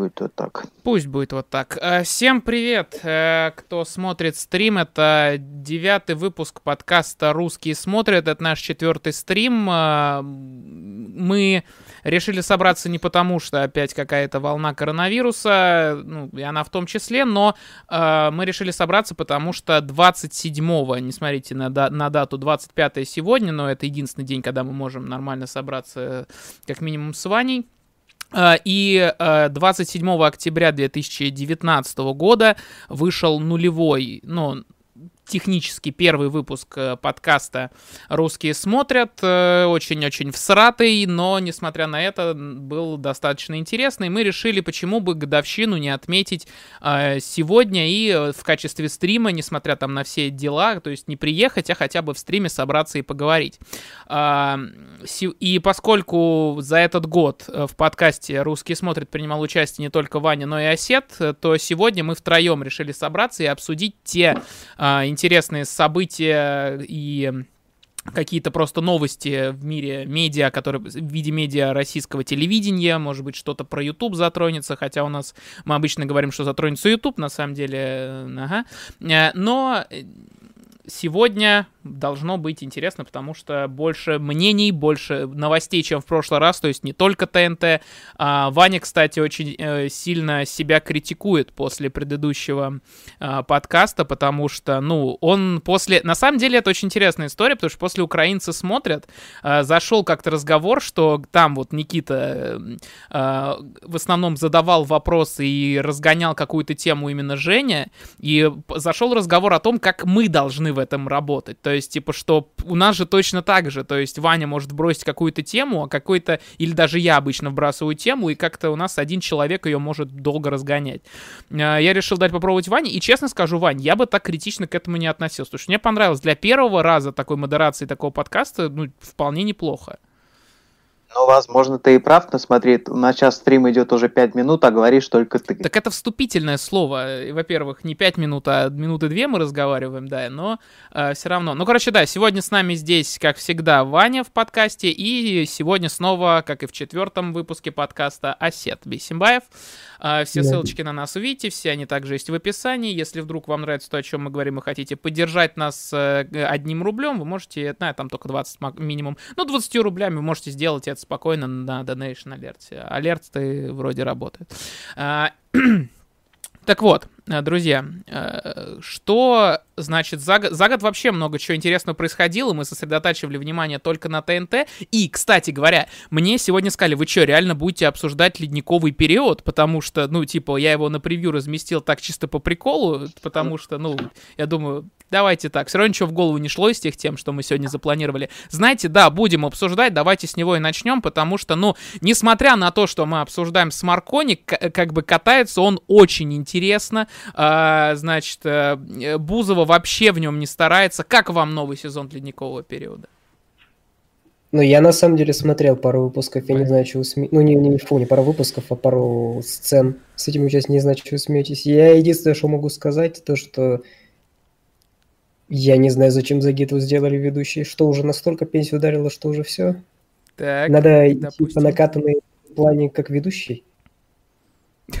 будет вот так. Пусть будет вот так. Э, всем привет, э, кто смотрит стрим. Это девятый выпуск подкаста «Русские смотрят». Это наш четвертый стрим. Э, мы решили собраться не потому, что опять какая-то волна коронавируса, ну, и она в том числе, но мы решили собраться, потому что 27-го, не смотрите на, на дату, 25 сегодня, но это единственный день, когда мы можем нормально собраться, как минимум, с Ваней. Э, и 27 э, октября 2019 года вышел нулевой, ну, технически первый выпуск э, подкаста «Русские смотрят». Э, очень-очень всратый, но, несмотря на это, был достаточно интересный. Мы решили, почему бы годовщину не отметить э, сегодня и в качестве стрима, несмотря там на все дела, то есть не приехать, а хотя бы в стриме собраться и поговорить. А, и поскольку за этот год в подкасте «Русские смотрят» принимал участие не только Ваня, но и Осет, то сегодня мы втроем решили собраться и обсудить те интересные интересные события и какие-то просто новости в мире медиа, которые в виде медиа российского телевидения, может быть, что-то про YouTube затронется, хотя у нас мы обычно говорим, что затронется YouTube, на самом деле, э, ага. Э, но сегодня должно быть интересно, потому что больше мнений, больше новостей, чем в прошлый раз, то есть не только ТНТ. А, Ваня, кстати, очень э, сильно себя критикует после предыдущего э, подкаста, потому что, ну, он после... На самом деле это очень интересная история, потому что после «Украинцы смотрят» э, зашел как-то разговор, что там вот Никита э, в основном задавал вопросы и разгонял какую-то тему именно Женя, и зашел разговор о том, как мы должны в этом работать. То есть, типа, что у нас же точно так же. То есть, Ваня может бросить какую-то тему, а какой-то... Или даже я обычно вбрасываю тему, и как-то у нас один человек ее может долго разгонять. А, я решил дать попробовать Ване, и честно скажу, Вань, я бы так критично к этому не относился. Потому что мне понравилось. Для первого раза такой модерации такого подкаста, ну, вполне неплохо. Ну, возможно, ты и прав, но смотри, у нас сейчас стрим идет уже 5 минут, а говоришь только ты. Так это вступительное слово. Во-первых, не 5 минут, а минуты 2 мы разговариваем, да, но э, все равно. Ну, короче, да, сегодня с нами здесь, как всегда, Ваня в подкасте, и сегодня снова, как и в четвертом выпуске подкаста, Осет Бесимбаев. Э, все да. ссылочки на нас увидите, все они также есть в описании. Если вдруг вам нравится то, о чем мы говорим, и хотите поддержать нас э, одним рублем, вы можете, знаю, там только 20 минимум, ну, 20 рублями вы можете сделать это спокойно на Donation Alert. Алерт вроде работает. А, так вот, друзья, э, что Значит, за, за год вообще много чего интересного происходило, мы сосредотачивали внимание только на ТНТ. И, кстати говоря, мне сегодня сказали, вы что, реально будете обсуждать ледниковый период? Потому что, ну, типа, я его на превью разместил так чисто по приколу, потому что, ну, я думаю, давайте так, все равно ничего в голову не шло из тех тем, что мы сегодня запланировали. Знаете, да, будем обсуждать, давайте с него и начнем, потому что, ну, несмотря на то, что мы обсуждаем с Маркони, как бы катается он очень интересно. А, значит, э, Бузова вообще в нем не старается. Как вам новый сезон ледникового периода? Ну, я на самом деле смотрел пару выпусков, я не знаю, чего сме... Ну, не, не, фу, не пару выпусков, а пару сцен с этим участием, не знаю, чего смеетесь. Я единственное, что могу сказать, то, что я не знаю, зачем Загиту сделали ведущий, что уже настолько пенсию ударило, что уже все. Так, Надо допустим. идти по накатанной плане как ведущий.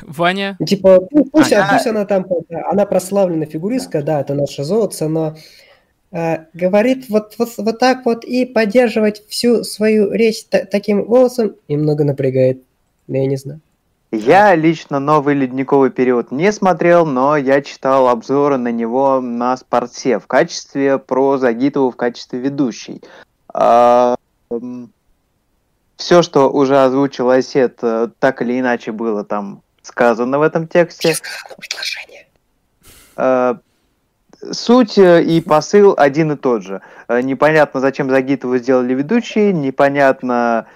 Ваня? Типа, ну, пусть, а, пусть она там, она прославленная фигуристка, да, это наша золото, но э, говорит вот, вот, вот так вот и поддерживать всю свою речь таким голосом немного напрягает. Я не знаю. Я лично новый ледниковый период не смотрел, но я читал обзоры на него на спорте в качестве про Загитову в качестве ведущей. А, все, что уже озвучил Осет, э, так или иначе было там сказано в этом тексте. Э, суть э, и посыл один и тот же. Э, непонятно, зачем Загитову сделали ведущей, непонятно,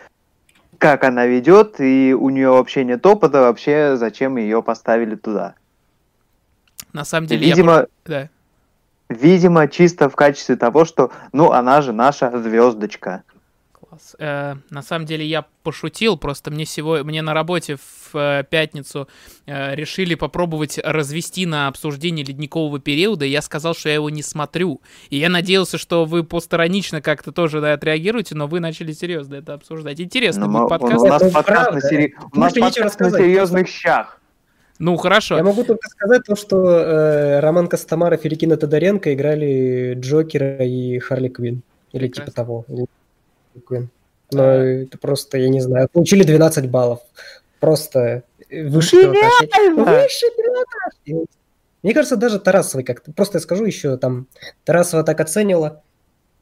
как она ведет, и у нее вообще нет опыта, вообще зачем ее поставили туда. На самом деле, видимо, я... да. видимо, чисто в качестве того, что, ну, она же наша звездочка. Класс. Э, на самом деле я пошутил, просто мне сегодня, мне на работе в э, пятницу э, решили попробовать развести на обсуждение ледникового периода, и я сказал, что я его не смотрю. И я надеялся, что вы посторонично как-то тоже да, отреагируете, но вы начали серьезно это обсуждать. Интересно Ну, будет мы- подкаст. У нас Это подкаст на, сери- у нас подкаст на серьезных щах. Ну, хорошо. Я могу только сказать то, что э, Роман Костомаров и Регина Тодоренко играли Джокера и Харли Квин. Или типа Прекрасно. того. Квинн. Но это просто, я не знаю, получили 12 баллов. Просто пилотаж. Высший пилотаж. Мне кажется, даже Тарасовой как-то, просто я скажу еще, там, Тарасова так оценила.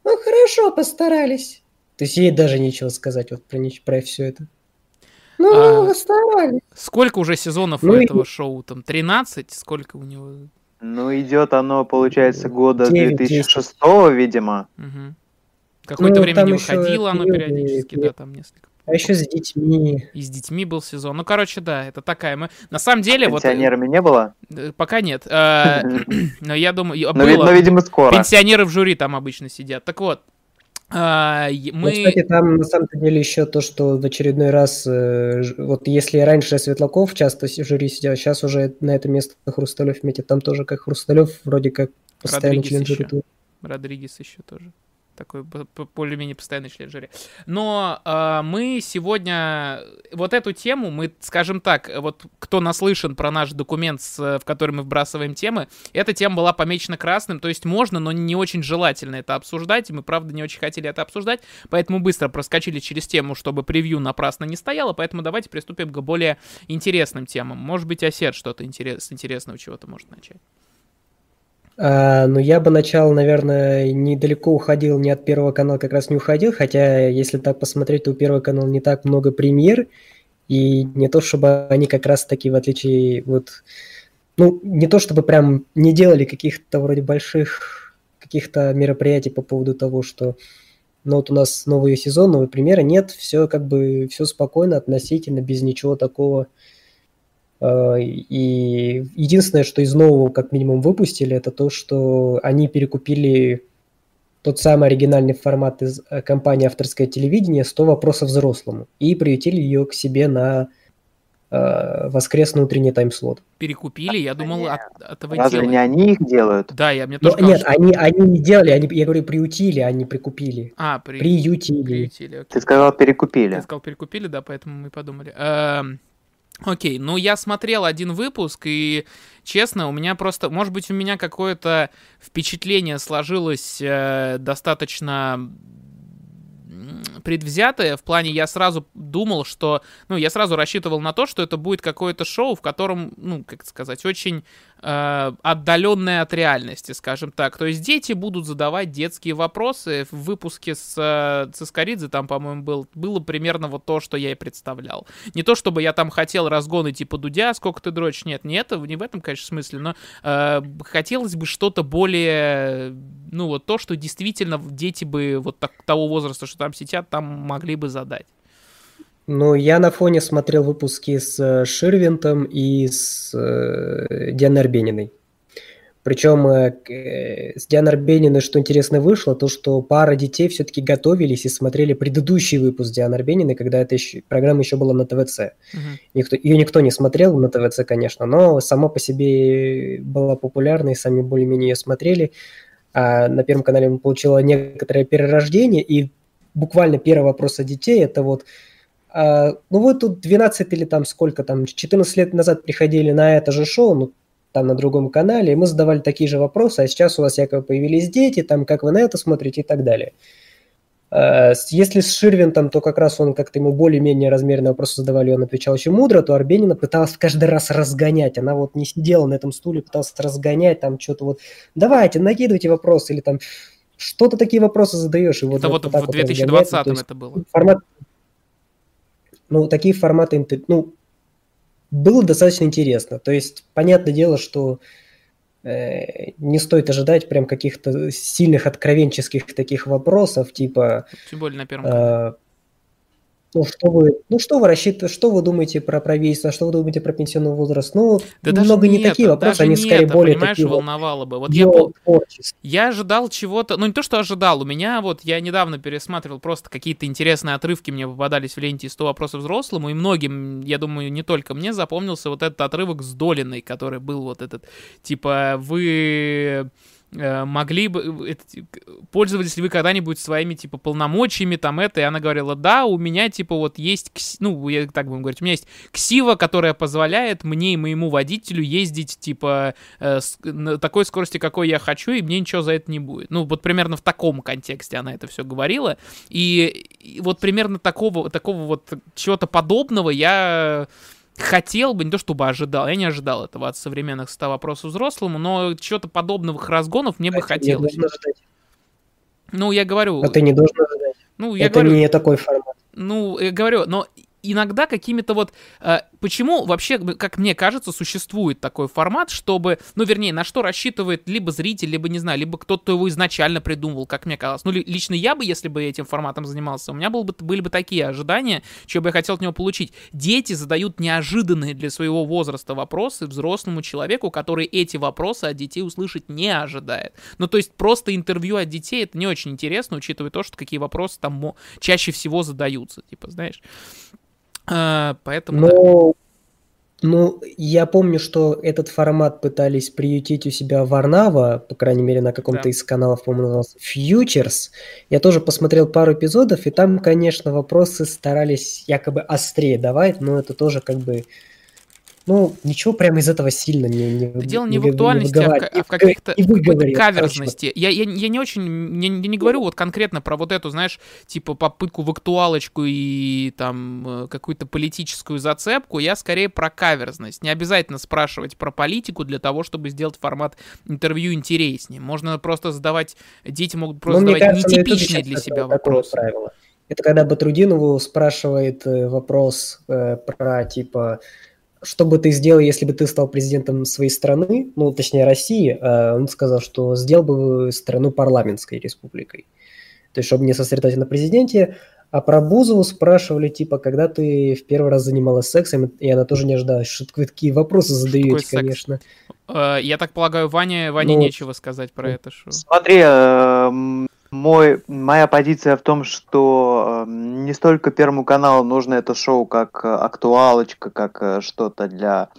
Ну, хорошо, постарались. То есть ей даже нечего сказать вот про, про все это. Ну, А, постарались. Сколько уже сезонов Ну у и- этого шоу? Там 13? Сколько у него? Ну, идет оно, получается, года Девять, 2006, видимо. Мгм. Какое-то Ну, время не выходило оно периодически, да, там несколько. А еще с детьми. И с детьми был сезон. Ну, короче, да, это такая. Мы... На самом деле, вот... э, Пенсионерами не было? э, Пока нет. Э, Но я думаю... и Но, ви- было. но, видимо, скоро. Пенсионеры в жюри там обычно сидят. Так вот, а, Ну, мы... кстати, там на самом деле еще то, что в очередной раз, вот если раньше Светлаков часто в жюри сидел, сейчас уже на это место Хрусталев метит. Там тоже как Хрусталев вроде как постоянный Родригес член еще. жюри. Родригес еще тоже. Такой более-менее постоянный член жюри. Но а, мы сегодня вот эту тему, мы, скажем так, вот кто наслышан про наш документ, с- в который мы вбрасываем темы, эта тема была помечена красным, то есть можно, но не очень желательно это обсуждать, и мы, правда, не очень хотели это обсуждать, поэтому быстро проскочили через тему, чтобы превью напрасно не стояло, поэтому давайте приступим к более интересным темам. Может быть, Осет что-то интерес, интересного чего-то может начать. А, ну, я бы начал, наверное, недалеко уходил, не от Первого канала как раз не уходил, хотя, если так посмотреть, то у Первого канала не так много премьер, и не то, чтобы они как раз таки, в отличие, вот, ну, не то, чтобы прям не делали каких-то вроде больших каких-то мероприятий по поводу того, что ну вот у нас новый сезон, новые премьеры, нет, все как бы, все спокойно, относительно, без ничего такого. Э, И единственное, что из нового, как минимум, выпустили, это то, что они перекупили тот самый оригинальный формат из э, компании «Авторское телевидение» «100 вопросов взрослому» и приютили ее к себе на э, воскресный утренний тайм-слот. Перекупили, я думал, от, этого Разве делают. не они их делают? Да, я мне Но тоже казалось, нет, что- они, они не делали, они, я говорю, приютили, а не прикупили. А, при... Приютили. приютили, окей. Ты сказал, перекупили. Ты сказал, перекупили, да, поэтому мы подумали. Эм, Окей, ну я смотрел один выпуск, и честно, у меня просто, может быть, у меня какое-то впечатление сложилось э, достаточно предвзятое, в плане я сразу думал, что, ну, я сразу рассчитывал на то, что это будет какое-то шоу, в котором, ну, как сказать, очень э, отдаленное от реальности, скажем так. То есть дети будут задавать детские вопросы. В выпуске с э, Цискоридзе там, по-моему, был, было примерно вот то, что я и представлял. Не то, чтобы я там хотел разгоны типа Дудя, сколько ты дрочишь, нет, не это, не в этом, конечно, смысле, но э, хотелось бы что-то более, ну, вот то, что действительно дети бы вот так, того возраста, что там сидят, там могли бы задать. Ну, я на фоне смотрел выпуски с э, Ширвинтом и с э, Дианой Арбениной. Причем э, э, с Дианой Арбениной, что интересно вышло, то, что пара детей все-таки готовились и смотрели предыдущий выпуск Дианы Арбениной, когда эта еще, программа еще была на ТВЦ. Мгм. Никто, ее никто не смотрел на ТВЦ, конечно, но сама по себе была популярна, и сами более-менее ее смотрели. А на Первом канале она получила некоторое перерождение, и буквально первый вопрос от детей – это вот ну вот тут 12 или там сколько там, 14 лет назад приходили на это же шоу, ну там на другом канале, и мы задавали такие же вопросы, а сейчас у вас якобы появились дети, там как вы на это смотрите и так далее. А, Если с Ширвинтом, то как раз он как-то ему более-менее размерные вопросы задавали, и он отвечал очень мудро, то Арбенина пыталась каждый раз разгонять. Она вот не сидела на этом стуле, пыталась разгонять, там что-то вот, давайте, накидывайте вопросы, или там что-то такие вопросы задаешь. И вот Это вот в вот. Ну, 2020 то есть это было. формат, ну, такие форматы, ну, было достаточно интересно. То есть, понятное дело, что э, не стоит ожидать прям каких-то сильных откровенческих таких вопросов, типа, Тем более на первом э, Ну что вы, ну что вы рассчитываете, что вы думаете про правительство, что вы думаете про пенсионный возраст? Ну, Да даже не такие это, вопросы, даже они скорее это, более понимаешь, такие вот волновало бы. Вот я, я ожидал чего-то, ну не то, что ожидал, у меня вот, я недавно пересматривал просто какие-то интересные отрывки мне попадались в ленте из 100 вопросов взрослому, и многим, я думаю, не только мне запомнился вот этот отрывок с Долиной, который был вот этот, типа, вы могли бы, э, это, к- пользовались ли вы когда-нибудь своими, типа, полномочиями, там, это, и она говорила, да, у меня, типа, вот есть, ну, я так будем говорить, у меня есть ксива, которая позволяет мне и моему водителю ездить, типа, э, с- на такой скорости, какой я хочу, и мне ничего за это не будет. Ну, вот примерно в таком контексте она это все говорила, и, и вот примерно такого, такого вот чего-то подобного я хотел бы, не то чтобы ожидал, я не ожидал этого от современных 100 вопросов взрослому, но чего-то подобных разгонов мне бы Я хотелось. Ну, я говорю, А ты не должен ожидать. ну, я Это говорю, не такой формат. ну, я говорю, но иногда какими-то вот... э, почему вообще, как мне кажется, существует такой формат, чтобы... Ну, вернее, на что рассчитывает либо зритель, либо, не знаю, либо кто-то его изначально придумал, как мне казалось. Ну, ли- лично я бы, если бы этим форматом занимался, у меня был бы, были бы такие ожидания, что бы я хотел от него получить. Дети задают неожиданные для своего возраста вопросы взрослому человеку, который эти вопросы от детей услышать не ожидает. Ну, то есть просто интервью от детей это не очень интересно, учитывая то, что какие вопросы там чаще всего задаются, типа, знаешь. А, поэтому да. Но, ну, я помню, что этот формат пытались приютить у себя Варнава, по крайней мере, на каком-то Да. из каналов, по-моему, назывался Futures. Я тоже посмотрел пару эпизодов, и там, конечно, вопросы старались якобы острее давать, но это тоже как бы... Ну, ничего прямо из этого сильно не, не, Дело не в вы- актуальности, а в, выговаривает- ка- а в не каких-то не короче, каверзности. Я, я, я не очень, я, не- я не говорю вот конкретно про вот эту, знаешь, типа попытку в актуалочку и там э, какую-то политическую зацепку. Я скорее про каверзность. Не обязательно спрашивать про политику для того, чтобы сделать формат интервью интереснее. Можно просто задавать, дети могут просто Ну, задавать кажется, нетипичные для себя вопросы. правило. Это когда Батрудинову спрашивает э, вопрос э, про, типа, что бы ты сделал, если бы ты стал президентом своей страны, ну, точнее, России, а он сказал, что сделал бы страну парламентской республикой. То есть, чтобы не сосредоточиться на президенте, а про Бузову спрашивали, типа, когда ты в первый раз занималась сексом, и она тоже не ожидала, что вы такие вопросы задаете, такое секс? конечно. Э, Я так полагаю, Ване, Ване Ну, нечего сказать про это шоу. Смотри, эм, мой, моя позиция в том, что эм, не столько Первому каналу нужно это шоу как э, актуалочка, как э, что-то для...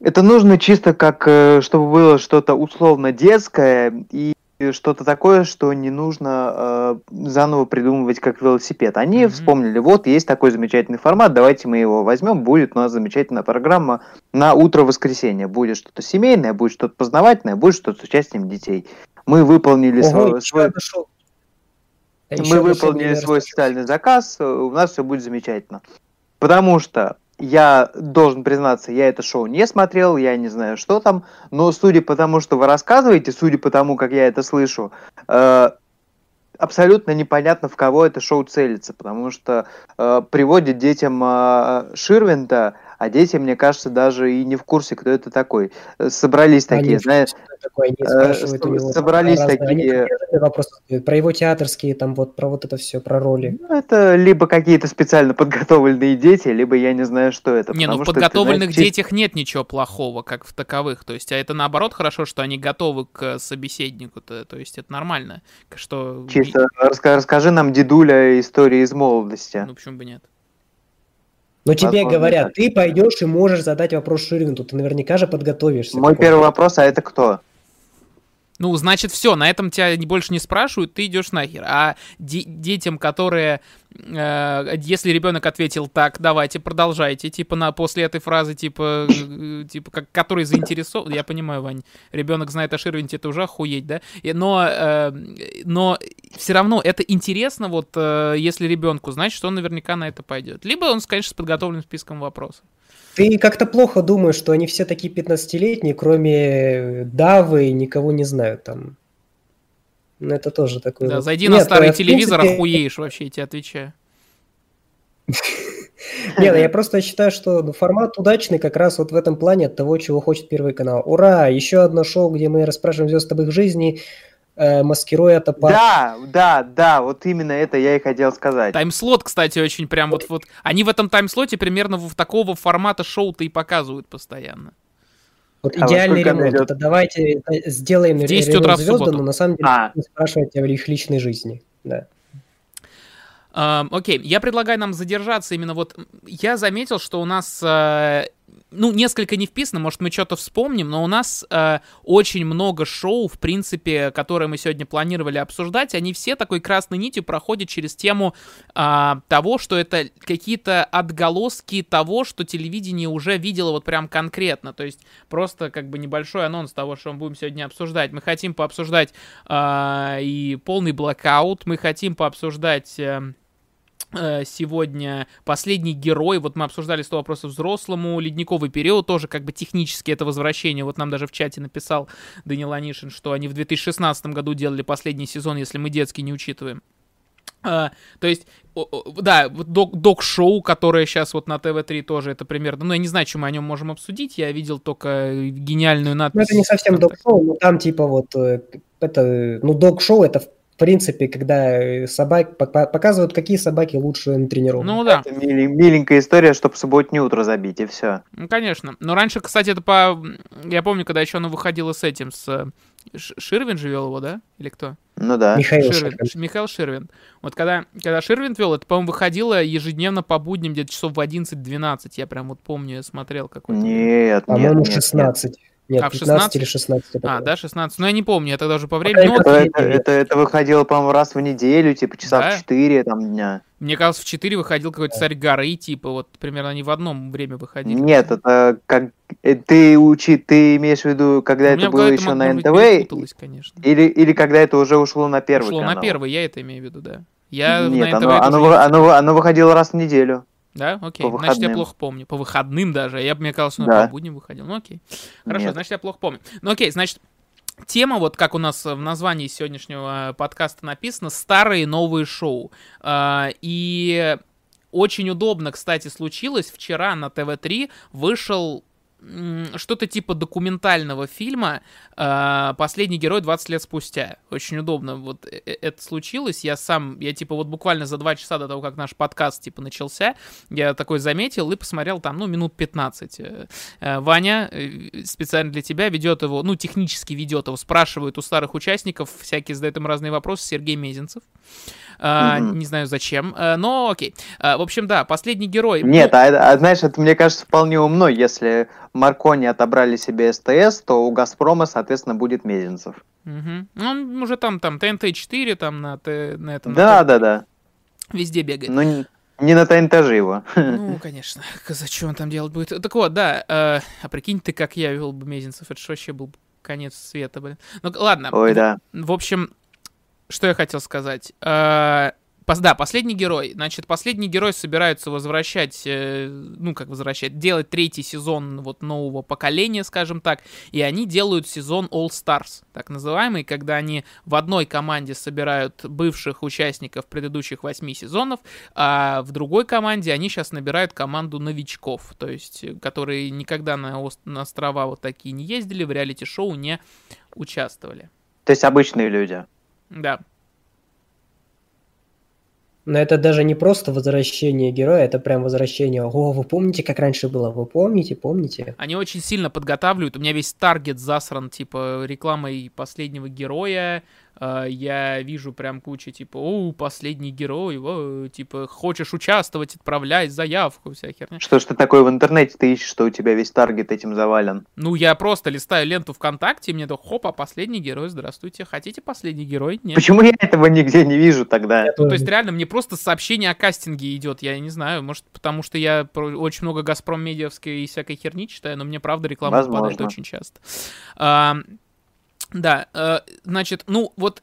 Это нужно чисто как, э, чтобы было что-то условно детское и что-то такое, что не нужно э, заново придумывать как велосипед. Они Мгм. вспомнили, вот есть такой замечательный формат, давайте мы его возьмем, будет у нас замечательная программа на утро воскресенья. Будет что-то семейное, будет что-то познавательное, будет что-то с участием детей. Мы выполнили Ого, свой, свой- мы выполнили свой социальный заказ, э, у нас все будет замечательно. Потому что я должен признаться, я это шоу не смотрел, я не знаю, что там, но судя по тому, что вы рассказываете, судя по тому, как я это слышу, э, абсолютно непонятно, в кого это шоу целится, потому что э, приводит детям э, Ширвинта, а дети, мне кажется, даже и не в курсе, кто это такой. Э, Собрались Они такие, знаешь, они э, со- него собрались разные- они такие- конкретные вопросы про его театрские, там вот про вот это все, про роли. Ну, это либо какие-то специально подготовленные дети, либо я не знаю, что это. Не, ну в что это, подготовленных знаешь, детях нет ничего плохого, как в таковых. То есть, а это наоборот хорошо, что они готовы к собеседнику-то. То есть, это нормально. Что... Чисто расскажи нам, дедуля, истории из молодости. Ну, почему бы нет? Но тебе говорят, ты пойдешь и можешь задать вопрос Ширвинту, ты наверняка же подготовишься. Мой первый вопрос, а это кто? Ну, значит, все, на этом тебя больше не спрашивают, ты идешь нахер. А де- детям, которые, э, если ребенок ответил так, давайте, продолжайте, типа на после этой фразы, типа, э, типа, как, который заинтересован, я понимаю, Вань, ребенок знает о Ширвинте, это уже охуеть, да? И- но, э, но все равно это интересно, вот, э, если ребенку знать, что он наверняка на это пойдет. Либо он, конечно, с подготовленным списком вопросов. Ты как-то плохо думаешь, что они все такие 15-летние, кроме Давы, никого не знают там. Ну, это тоже такое. Да, зайди на Нет, старый э, в телевизор, принципе- охуеешь вообще, я тебе отвечаю. Нет, я просто считаю, что ну, формат удачный как раз вот в этом плане от того, чего хочет Первый канал. Ура! Еще одно шоу, где мы расспрашиваем звезд об их жизни. Э, маскируя это под... Да, да, да, вот именно это я и хотел сказать. Таймслот, кстати, очень прям вот, вот... Они в этом таймслоте примерно в такого формата шоу-то и показывают постоянно. Вот А идеальный ремонт. Это давайте э, сделаем В 10 ремонт утра в звезды, но на самом деле А. не спрашивать о их личной жизни. Да. Окей, я предлагаю нам задержаться именно вот... Я заметил, что у нас, э, ну, несколько не вписано, может, мы что-то вспомним, но у нас э, очень много шоу, в принципе, которые мы сегодня планировали обсуждать, они все такой красной нитью проходят через тему а, того, что это какие-то отголоски того, что телевидение уже видело вот прям конкретно, то есть просто как бы небольшой анонс того, что мы будем сегодня обсуждать. Мы хотим пообсуждать а, и полный блокаут, мы хотим пообсуждать... э, сегодня последний герой. Вот мы обсуждали 100 вопросов взрослому. Ледниковый период тоже как бы технически это возвращение. Вот нам даже в чате написал Данил Анишин, что они в 2016 году делали последний сезон, если мы детский не учитываем. А, то есть, да, док- док-шоу, которое сейчас вот на ТВ-3 тоже, это примерно, ну, я не знаю, чем мы о нем можем обсудить, я видел только гениальную надпись. Ну, это не совсем док-шоу, но там типа вот э, это, ну, док-шоу это в принципе, когда э, собак пока- показывают, какие собаки лучше натренированы. Ну да. Это мили- миленькая история, чтобы субботнее утро забить, и все. Ну, конечно. Но раньше, кстати, это по... Я помню, когда еще оно выходило с этим, с... э, Ширвин же вел его, да? Или кто? Ну да. Михаил Ширвин. Ширвин. Михаил Ширвин. Вот когда, когда Ширвин вел, это, по-моему, выходило ежедневно по будням где-то часов в 11-12. Я прям вот помню, я смотрел какой-то. Нет, По-моему, нет, нет, нет. 16. Нет, А, в 15 16? или 16. я А, да, 16. Ну, я не помню, я тогда уже по времени. Ну, это- Это, это, это, это выходило, по-моему, раз в неделю, типа часа Да? в 4 там дня. мне кажется, в 4 выходил какой-то царь горы, типа, вот примерно они в одном время выходили. Нет, это как э, ты учи, ты имеешь в виду, когда У это было еще может на НТВ, конечно. или, или когда это уже ушло на первый Ушло на канал? первый, я это имею в виду, да. Я Нет, на НТВ оно, это оно, оно, вы- оно выходило раз в неделю. Да, окей. По Значит, я плохо помню. По выходным даже. Я, мне казалось, он Да. по будням выходил. Ну, окей. Хорошо, Нет. значит, я плохо помню. Ну, окей, значит, тема, вот как у нас в названии сегодняшнего э, подкаста написано, старые новые шоу. А, И очень удобно, кстати, случилось. Вчера на ТВ-3 вышел что-то типа документального фильма э, «Последний герой 20 лет спустя». Очень удобно вот э- э- это случилось. Я сам, я типа вот буквально за два часа до того, как наш подкаст типа начался, я такой заметил и посмотрел там, ну, минут 15. Э, Ваня специально для тебя ведет его, ну, технически ведет его, спрашивает у старых участников, всякие задают им разные вопросы, Сергей Мезенцев. А, Мгм. Не знаю зачем, но окей. А, В общем, да, последний герой. Нет, а, а знаешь, это мне кажется вполне умно. Если Маркони отобрали себе СТС, то у Газпрома, соответственно, будет Мезенцев. Мгм. Ну, Он уже там, там, ТНТ-4, там на, Т- на этом, на Да, Т- да, да. везде бегает. Но не, не на ТНТ же его. Ну, конечно, зачем он там делать будет? Так вот, да, э, а прикинь ты, как я вел бы Мезенцев, это ж вообще был конец света, блин. Ну, ладно. Ой, В- да. В общем, что я хотел сказать. Э, Да, последний герой. Значит, последний герой собираются возвращать, э, ну, как возвращать, делать третий сезон вот нового поколения, скажем так, и они делают сезон All Stars, так называемый, когда они в одной команде собирают бывших участников предыдущих восьми сезонов, а в другой команде они сейчас набирают команду новичков, то есть, э, которые никогда на, на острова вот такие не ездили, в реалити-шоу не участвовали. То есть обычные люди. Да. Но это даже не просто возвращение героя, это прям возвращение. О, вы помните, как раньше было? Вы помните, помните? Они очень сильно подготавливают. У меня весь таргет засран, типа, рекламой последнего героя. Э, Я вижу прям кучу, типа, о, последний герой, о, типа, хочешь участвовать, отправляй заявку, вся херня. Что ж ты такое в интернете ты ищешь, что у тебя весь таргет этим завален? Ну, я просто листаю ленту ВКонтакте, и мне то, хопа, последний герой, здравствуйте. Хотите последний герой? Нет. Почему я этого нигде не вижу тогда? Ну, то есть, реально, мне просто сообщение о кастинге идет. Я не знаю, может, потому что я очень много Газпром медиавской и всякой херни читаю, но мне правда реклама Возможно. попадает очень часто. А, да, э, значит, ну вот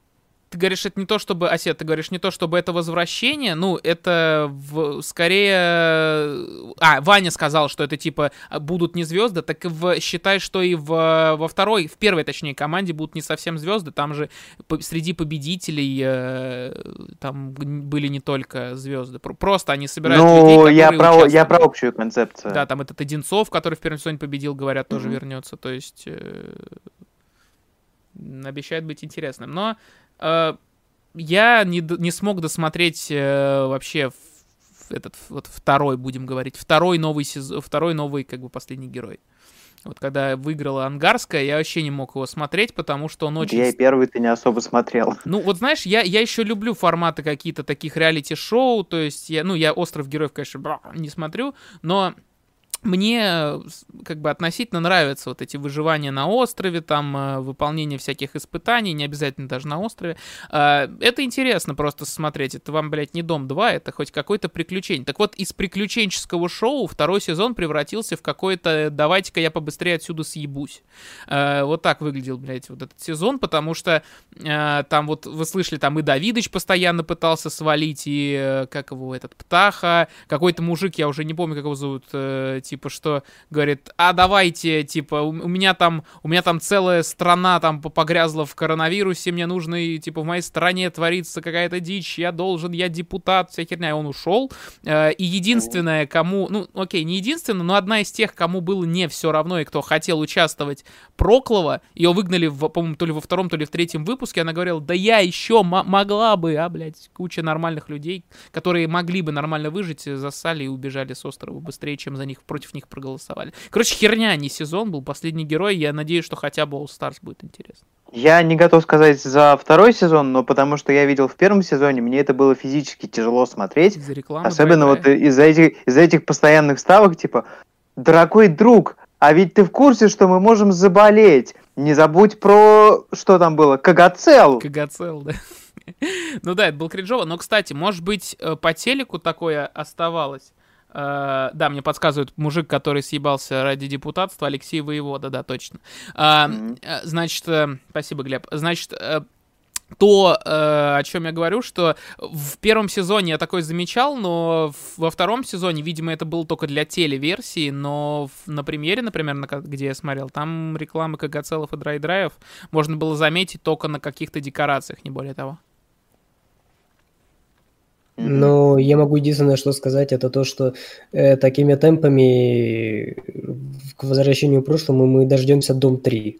ты говоришь, это не то, чтобы, Осет, ты говоришь, не то, чтобы это возвращение, ну, это в- скорее... А, Ваня сказал, что это, типа, будут не звезды, так в, считай, что и в, во второй, в первой, точнее, команде будут не совсем звезды, там же по- среди победителей э, там были не только звезды, Пр- просто они собирают людей, Ну, которые я про, я про общую концепцию. Да, там этот Одинцов, который в первом сезоне победил, говорят, тоже Мгм. вернется. То есть, э, обещает быть интересным. Но э, я не, не смог досмотреть э, вообще этот вот второй, будем говорить, второй новый сезон, второй новый как бы последний герой. Вот когда выиграла Ангарская, я вообще не мог его смотреть, потому что он очень... Я и первый ты не особо смотрел. Ну, вот знаешь, я, я еще люблю форматы какие-то таких реалити-шоу, то есть я, ну, я «Остров героев», конечно, не смотрю, но мне как бы относительно нравятся вот эти выживания на острове, там э, выполнение всяких испытаний, не обязательно даже на острове. Э, это интересно просто смотреть. Это вам, блядь, не Дом 2, это хоть какое-то приключение. Так вот, из приключенческого шоу второй сезон превратился в какое-то «давайте-ка я побыстрее отсюда съебусь». Э, вот так выглядел, блядь, вот этот сезон, потому что там вот, вы слышали, там и Давидыч постоянно пытался свалить, и как его, этот Птаха, какой-то мужик, я уже не помню, как его зовут, типа, что говорит, а давайте, типа, у, у меня там, у меня там целая страна там погрязла в коронавирусе, мне нужно, и, типа, в моей стране творится какая-то дичь, я должен, я депутат, вся херня, и он ушел. Э, и единственное, кому, ну, окей, не единственное, но одна из тех, кому было не все равно, и кто хотел участвовать, Проклова, ее выгнали, в, по-моему, то ли во втором, то ли в третьем выпуске, она говорила, да я еще могла бы, а, блядь, куча нормальных людей, которые могли бы нормально выжить, засали и убежали с острова быстрее, чем за них против них проголосовали. Короче, херня, не сезон был, последний герой. Я надеюсь, что хотя бы All Stars будет интересно. Я не готов сказать за второй сезон, но потому что я видел в первом сезоне, мне это было физически тяжело смотреть. Из-за рекламы. Особенно вот из-за этих, из-за этих постоянных ставок, типа, дорогой друг, а ведь ты в курсе, что мы можем заболеть. Не забудь про... Что там было? Кагацел. Кагоцел, да. Ну да, это был кринжово. Но, кстати, может быть, э, по телеку такое оставалось. Uh, да, мне подсказывают мужик, который съебался ради депутатства, Алексей Воевода, да, точно. Uh, mm-hmm. Значит, uh, спасибо, Глеб. Значит, то, э, о чем я говорю, что в первом сезоне я такой замечал, но во втором сезоне, видимо, это было только для телеверсии, но на премьере, например, на, где я смотрел, там рекламы Кагоцелов и драйдрайв можно было заметить только на каких-то декорациях, не более того. Но я могу единственное, что сказать, это то, что э, такими темпами к возвращению к прошлому мы дождемся Дом 3.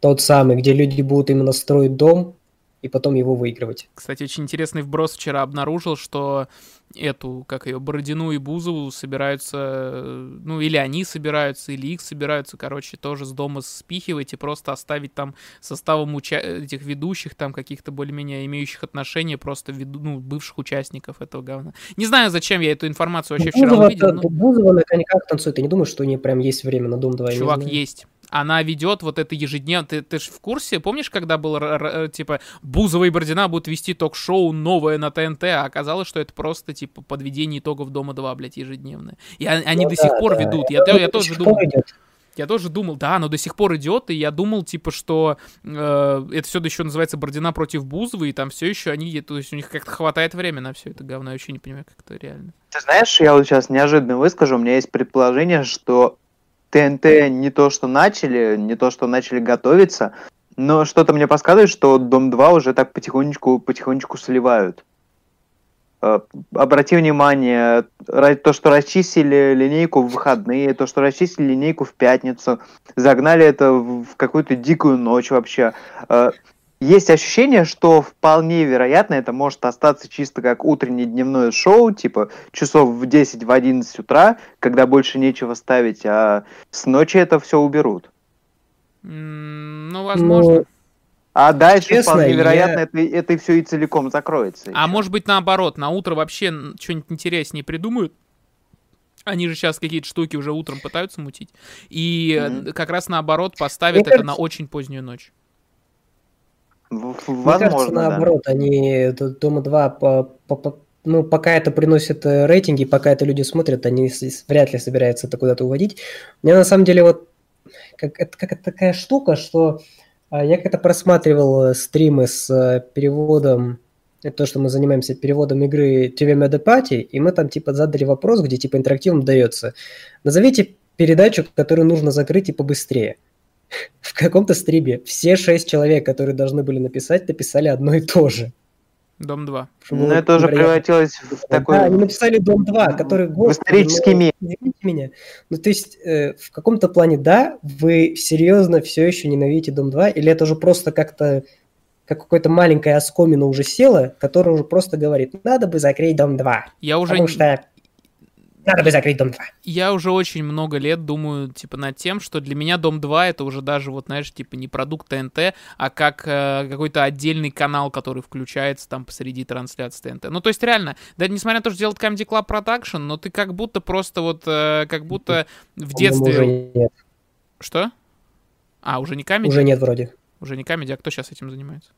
Тот самый, где люди будут именно строить дом и потом его выигрывать. Кстати, очень интересный вброс вчера обнаружил, что эту, как ее, Бородину и Бузову собираются, ну, или они собираются, или их собираются, короче, тоже с дома спихивать и просто оставить там составом уча- этих ведущих, там, каких-то более-менее имеющих отношения, просто веду, ну, бывших участников этого говна. Не знаю, зачем я эту информацию вообще Бузова, вчера увидел. Но... Бузова на коньках танцует, ты не думаешь, что у нее прям есть время на Дом 2? Чувак, есть она ведет вот это ежедневно. Ты, ты же в курсе? Помнишь, когда было, типа, Бузова и Бородина будут вести ток-шоу новое на ТНТ, а оказалось, что это просто, типа, подведение итогов Дома-2, блядь, ежедневное. И они ну, до да, сих пор да. ведут. Я, я, я тоже думал... Идет. Я тоже думал, да, оно до сих пор идет, и я думал, типа, что э, это все еще называется Бородина против Бузовой, и там все еще они, то есть у них как-то хватает времени на все это говно, я вообще не понимаю, как это реально. Ты знаешь, я вот сейчас неожиданно выскажу, у меня есть предположение, что ТНТ не то, что начали, не то, что начали готовиться, но что-то мне подсказывает, что Дом 2 уже так потихонечку, потихонечку сливают. Э, обрати внимание, то, что расчистили линейку в выходные, то, что расчистили линейку в пятницу, загнали это в какую-то дикую ночь вообще. Есть ощущение, что вполне вероятно это может остаться чисто как утреннее дневное шоу, типа часов в 10 в 11 утра, когда больше нечего ставить, а с ночи это все уберут. ну, возможно. Ну, а дальше Честно, вполне вероятно я... это, это все и целиком закроется. А еще. может быть наоборот, на утро вообще что-нибудь интереснее придумают? Они же сейчас какие-то штуки уже утром пытаются мутить. И mm-hmm. как раз наоборот поставят Мне это кажется... на очень позднюю ночь. Возможно, Мне кажется, наоборот, да. они Дома 2 по, по, по, ну, пока это приносит э, рейтинги, пока это люди смотрят, они вряд ли собираются это куда-то уводить. Мне на самом деле вот как, это, как это такая штука, что а, я как-то просматривал э, стримы с э, переводом, это то, что мы занимаемся переводом игры TV Medapati, и мы там типа задали вопрос, где типа интерактивом дается. Назовите передачу, которую нужно закрыть и побыстрее в каком-то стриме все шесть человек, которые должны были написать, написали одно и то же. Дом 2. чтобы Ну, это уже превратилось в такой... Да, они написали Дом 2, который... в господи, исторический ну, мем. Извините меня. Ну, то есть, э, в каком-то плане, да, вы серьезно все еще ненавидите Дом 2, или это уже просто как-то как какое-то маленькое оскомина уже села, которая уже просто говорит, надо бы закрыть Дом 2, Я уже, потому что надо бы закрыть Дом 2. я уже очень много лет думаю, типа, над тем, что для меня Дом 2 это уже даже, вот, знаешь, типа, не продукт ТНТ, а как э, какой-то отдельный канал, который включается там посреди трансляции ТНТ. Ну, то есть, реально, да, несмотря на то, что делает Comedy Club Production, но ты как будто просто вот, э, как будто в детстве... Что? А, уже не Comedy? уже нет вроде. Уже не Comedy, а кто сейчас этим занимается?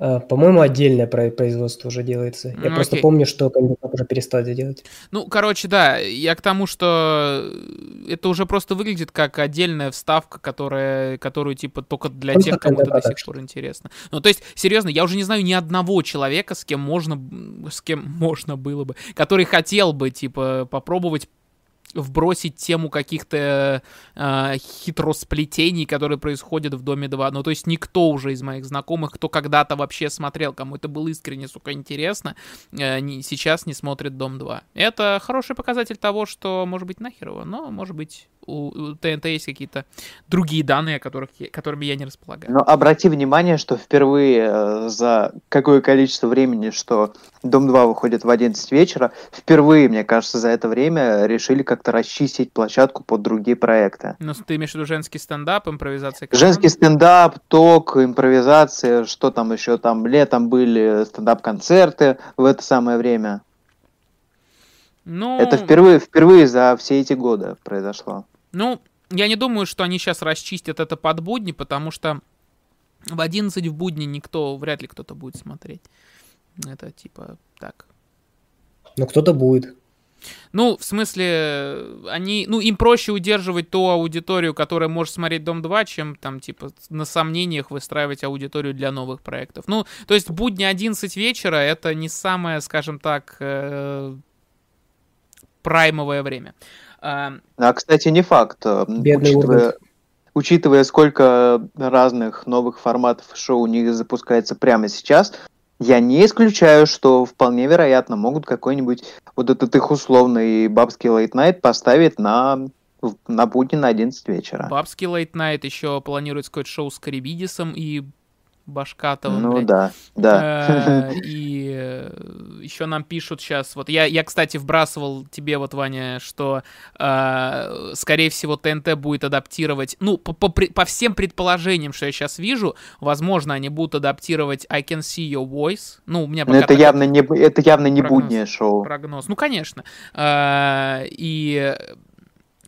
А, По-моему, отдельное про- производство уже делается. Я Ну, просто окей. помню, что кандидат уже перестал это делать. Ну, короче, да, я к тому, что это уже просто выглядит как отдельная вставка, которая, которую, типа, только для Просто тех, кому это до сих пор интересно. Ну, то есть, серьезно, я уже не знаю ни одного человека, с кем можно, с кем можно было бы, который хотел бы, типа, попробовать вбросить тему каких-то э, хитросплетений, которые происходят в Доме 2. Ну, то есть никто уже из моих знакомых, кто когда-то вообще смотрел, кому это было искренне, сука, интересно, э, не- сейчас не смотрит Дом 2. Это хороший показатель того, что, может быть, нахерово, но, может быть, у, у ТНТ есть какие-то другие данные, о которых, которыми я не располагаю. Но обрати внимание, что впервые э, за какое количество времени, что Дом 2 выходит в 11 вечера, впервые, мне кажется, за это время решили как-то расчистить площадку под другие проекты. Ну, ты имеешь в виду женский стендап, импровизация команд? Женский стендап, ток, импровизация, что там еще там летом были стендап-концерты в это самое время. Ну, Это впервые, впервые за все эти годы произошло. Ну, я не думаю, что они сейчас расчистят это под будни, потому что в 11 в будни никто, вряд ли кто-то будет смотреть. Это типа так. Но кто-то будет. Ну, в смысле, они, ну, им проще удерживать ту аудиторию, которая может смотреть Дом 2, чем там, типа, на сомнениях выстраивать аудиторию для новых проектов. Ну, то есть будни 11 вечера это не самое, скажем так, э, праймовое время. А, А, кстати, не факт. э, Бедный учитывая, Ургант. учитывая, сколько разных новых форматов шоу у них запускается прямо сейчас, я не исключаю, что вполне вероятно могут какой-нибудь вот этот их условный бабский лейт-найт поставить на, на будни на 11 вечера. Бабский Late Night еще планируется какое-то шоу с Карибидисом и Башкатовым. Ну блядь. да, да. Э, И еще нам пишут сейчас, вот я, я, кстати, вбрасывал тебе, вот, Ваня, что, э, скорее всего, ТНТ будет адаптировать, ну, по, по по всем предположениям, что я сейчас вижу, возможно, они будут адаптировать I Can See Your Voice. Ну, у меня Но пока это явно не, это явно не прогноз. буднее шоу. прогноз. Ну, конечно. Э, И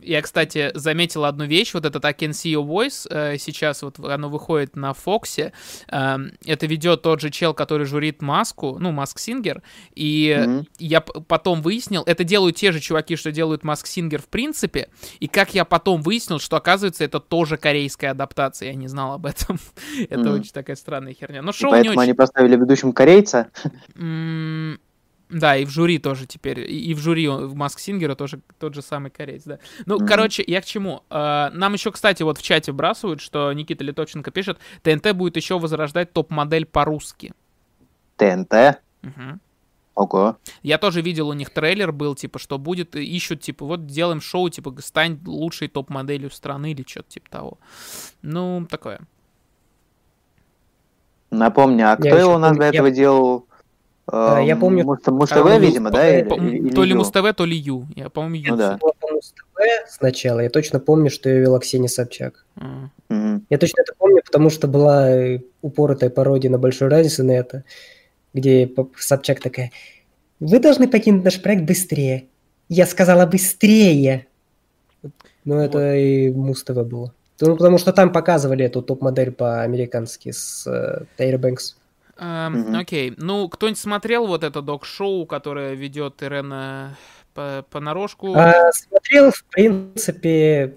я, кстати, заметил одну вещь, вот этот I Can See Your Voice, э, сейчас вот оно выходит на Фоксе, Эм, это ведет тот же чел, который журит Маску, ну, Маск Сингер, и Мгм. я потом выяснил, это делают те же чуваки, что делают Маск Сингер в принципе, и как я потом выяснил, что, оказывается, это тоже корейская адаптация, я не знал об этом. Это Мгм. очень такая странная херня. Но И шоу не поэтому очень... они поставили ведущим корейца. Да, и в жюри тоже теперь. И и в жюри он- в Маск Сингера тоже тот же самый кореец, да. Ну, Мгм. короче, я к чему? Э, Нам еще, кстати, вот в чате вбрасывают, что Никита Литовченко пишет, ТНТ будет еще возрождать топ-модель по-русски. ТНТ. Мгм. Ого. Я тоже видел, у них трейлер был, типа, что будет, ищут, типа, вот делаем шоу, типа, стань лучшей топ-моделью страны или что-то типа того. Ну, такое. Напомни, а кто еще его у нас помню, до я- этого делал? А, я помню- Муз Муз А, ТВ, ну, видимо, да? по- или- По- или- или то ли? Муз-ТВ, то ли Ю. Я, по-моему, Ю. Ну да. Муз-ТВ сначала. Я точно помню, что ее вела Ксения Собчак. Мгм. Я точно это помню, потому что была э, упоротая пародия на большую разницу на это, где Собчак такая, вы должны покинуть наш проект быстрее. Я сказала быстрее. Ну, это и Муз-ТВ было. Ну, потому что там показывали эту топ-модель по-американски с э, Тайра Бэнкс. Эм. Окей. Ну, кто-нибудь смотрел вот это док-шоу, которое ведет Ирена по понарошку? А, смотрел, в принципе,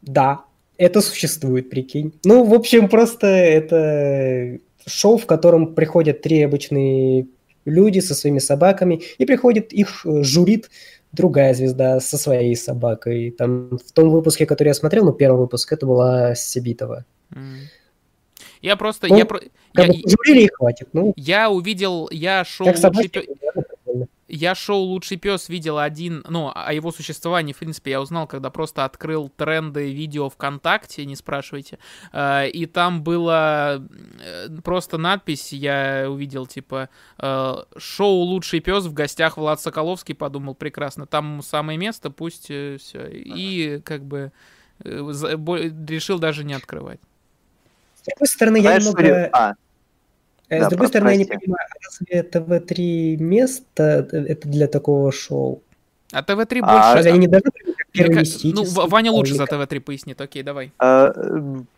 да, это существует, прикинь. Ну, в общем, просто это шоу, в котором приходят три обычные люди со своими собаками, и приходит их э, журит другая звезда со своей собакой. Там в том выпуске, который я смотрел, ну, первый выпуск, это была Сибитова. М. Я просто... Ну, я, про- я, пожурили и хватит. Ну, я увидел... Я ладно, прикольно. я шоу «Лучший пес» видел один, ну, о его существовании, в принципе, я узнал, когда просто открыл тренды видео ВКонтакте, не спрашивайте, Э, и там была э, просто надпись, я увидел, типа, э, шоу «Лучший пес» в гостях Влад Соколовский, подумал, прекрасно, там самое место, пусть все, и как бы решил даже не открывать. С другой стороны, я Знаешь, немного... Юрий- а, э, да, С другой про- стороны, я не прости. понимаю, а разве ТВ-3 место э, это для такого шоу? А ТВ-3 А, больше... Разве они не должны первый? Ну, Ваня лучше за как? ТВ-3 пояснит, окей, давай. э,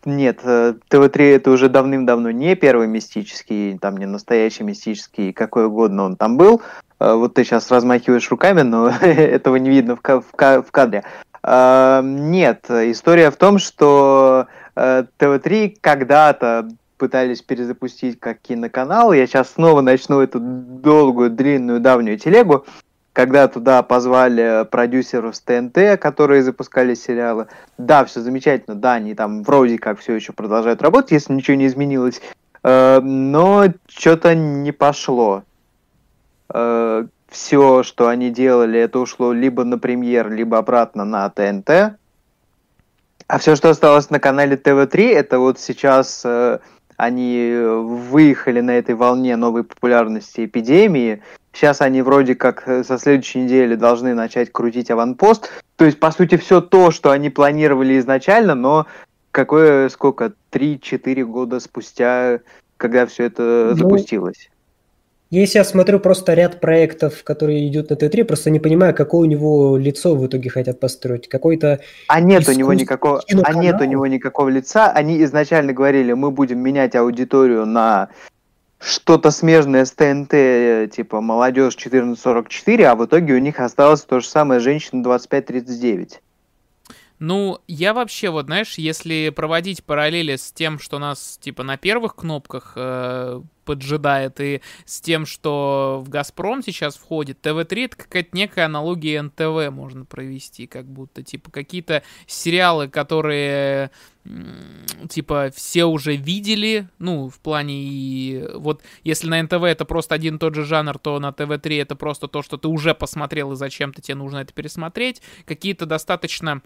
нет, э, ТВ-3 это уже давным-давно не первый мистический, там не настоящий мистический, какой угодно он там был. Вот ты сейчас размахиваешь руками, но этого не видно в, ка- в ка- в кадре. Э, Нет, история в том, что ТВ-3 когда-то пытались перезапустить как киноканал. Я сейчас снова начну эту долгую, длинную, давнюю телегу. Когда туда позвали продюсеров с ТНТ, которые запускали сериалы. Да, все замечательно, да, они там вроде как все еще продолжают работать, если ничего не изменилось. Э, Но что-то не пошло. Все, что они делали, это ушло либо на премьер, либо обратно на ТНТ. А все, что осталось на канале ТВ-3, это вот сейчас э, они выехали на этой волне новой популярности эпидемии. Сейчас они вроде как э, со следующей недели должны начать крутить аванпост. То есть, по сути, все то, что они планировали изначально, но какое, сколько, 3-4 года спустя, когда все это Ну, запустилось. Я сейчас смотрю просто ряд проектов, которые идут на Т3, просто не понимаю, какое у него лицо в итоге хотят построить. Какой-то... А нет у него никакого, а киноканал. нет у него никакого лица. Они изначально говорили, мы будем менять аудиторию на что-то смежное с ТНТ, типа молодежь 1444, а в итоге у них осталось то же самое женщина 2539. Ну, я вообще, вот знаешь, если проводить параллели с тем, что нас, типа, на первых кнопках э, поджидает, и с тем, что в Газпром сейчас входит, ТВ-3 это какая-то некая аналогия НТВ можно провести, как будто, типа, какие-то сериалы, которые, типа, все уже видели, ну, в плане, и вот, если на НТВ это просто один и тот же жанр, то на ТВ-3 это просто то, что ты уже посмотрел, и зачем-то тебе нужно это пересмотреть, какие-то достаточно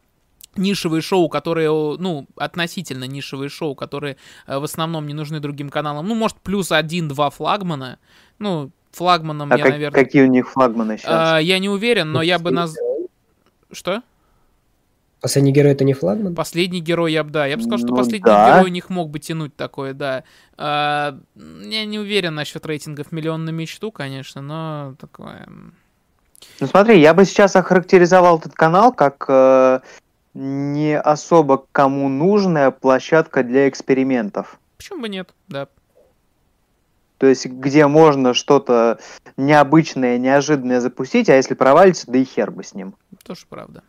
нишевые шоу, которые, ну, относительно нишевые шоу, которые э, в основном не нужны другим каналам. Ну, может, плюс один-два флагмана. Ну, флагманом А я, как- наверное... какие у них флагманы сейчас? А, я не уверен, но я бы наз... Что? Последний герой это не флагман? Последний герой, я бы, да. Я бы сказал, что Ну последний да. герой у них мог бы тянуть такое, да. А, я не уверен насчет рейтингов миллион на мечту, конечно, но такое... Ну смотри, я бы сейчас охарактеризовал этот канал как э, не особо кому нужная площадка для экспериментов. Почему бы нет, да. То есть, где можно что-то необычное, неожиданное запустить, а если провалится, да и хер бы с ним. Тоже правда.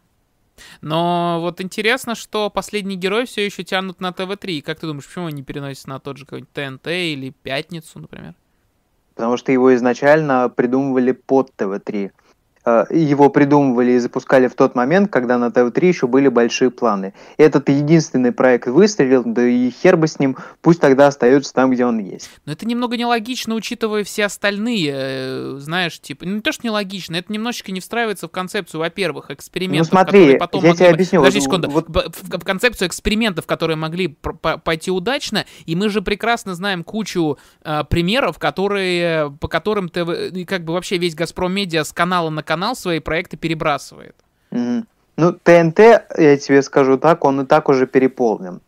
Но вот интересно, что последний герой все еще тянут на ТВ-3. Как ты думаешь, почему они не переносятся на тот же какой-нибудь ТНТ или Пятницу, например? Потому что его изначально придумывали под ТВ-3. Э, Его придумывали и запускали в тот момент, когда на ТВ-3 еще были большие планы. Этот единственный проект выстрелил, да и хер бы с ним, пусть тогда остается там, где он есть. Но это немного нелогично, учитывая все остальные, э, знаешь, типа, ну не то, что нелогично, это немножечко не встраивается в концепцию, во-первых, экспериментов, Ну, смотри, которые потом я могли тебе объясню, Подожди секунду. вот- В, концепцию экспериментов, которые могли пойти удачно, и мы же прекрасно знаем кучу э, примеров, которые, по которым ТВ, как бы вообще весь Газпром Медиа с канала на канал свои проекты перебрасывает. Мгм. Ну, ТНТ, я тебе скажу так, он и так уже переполнен.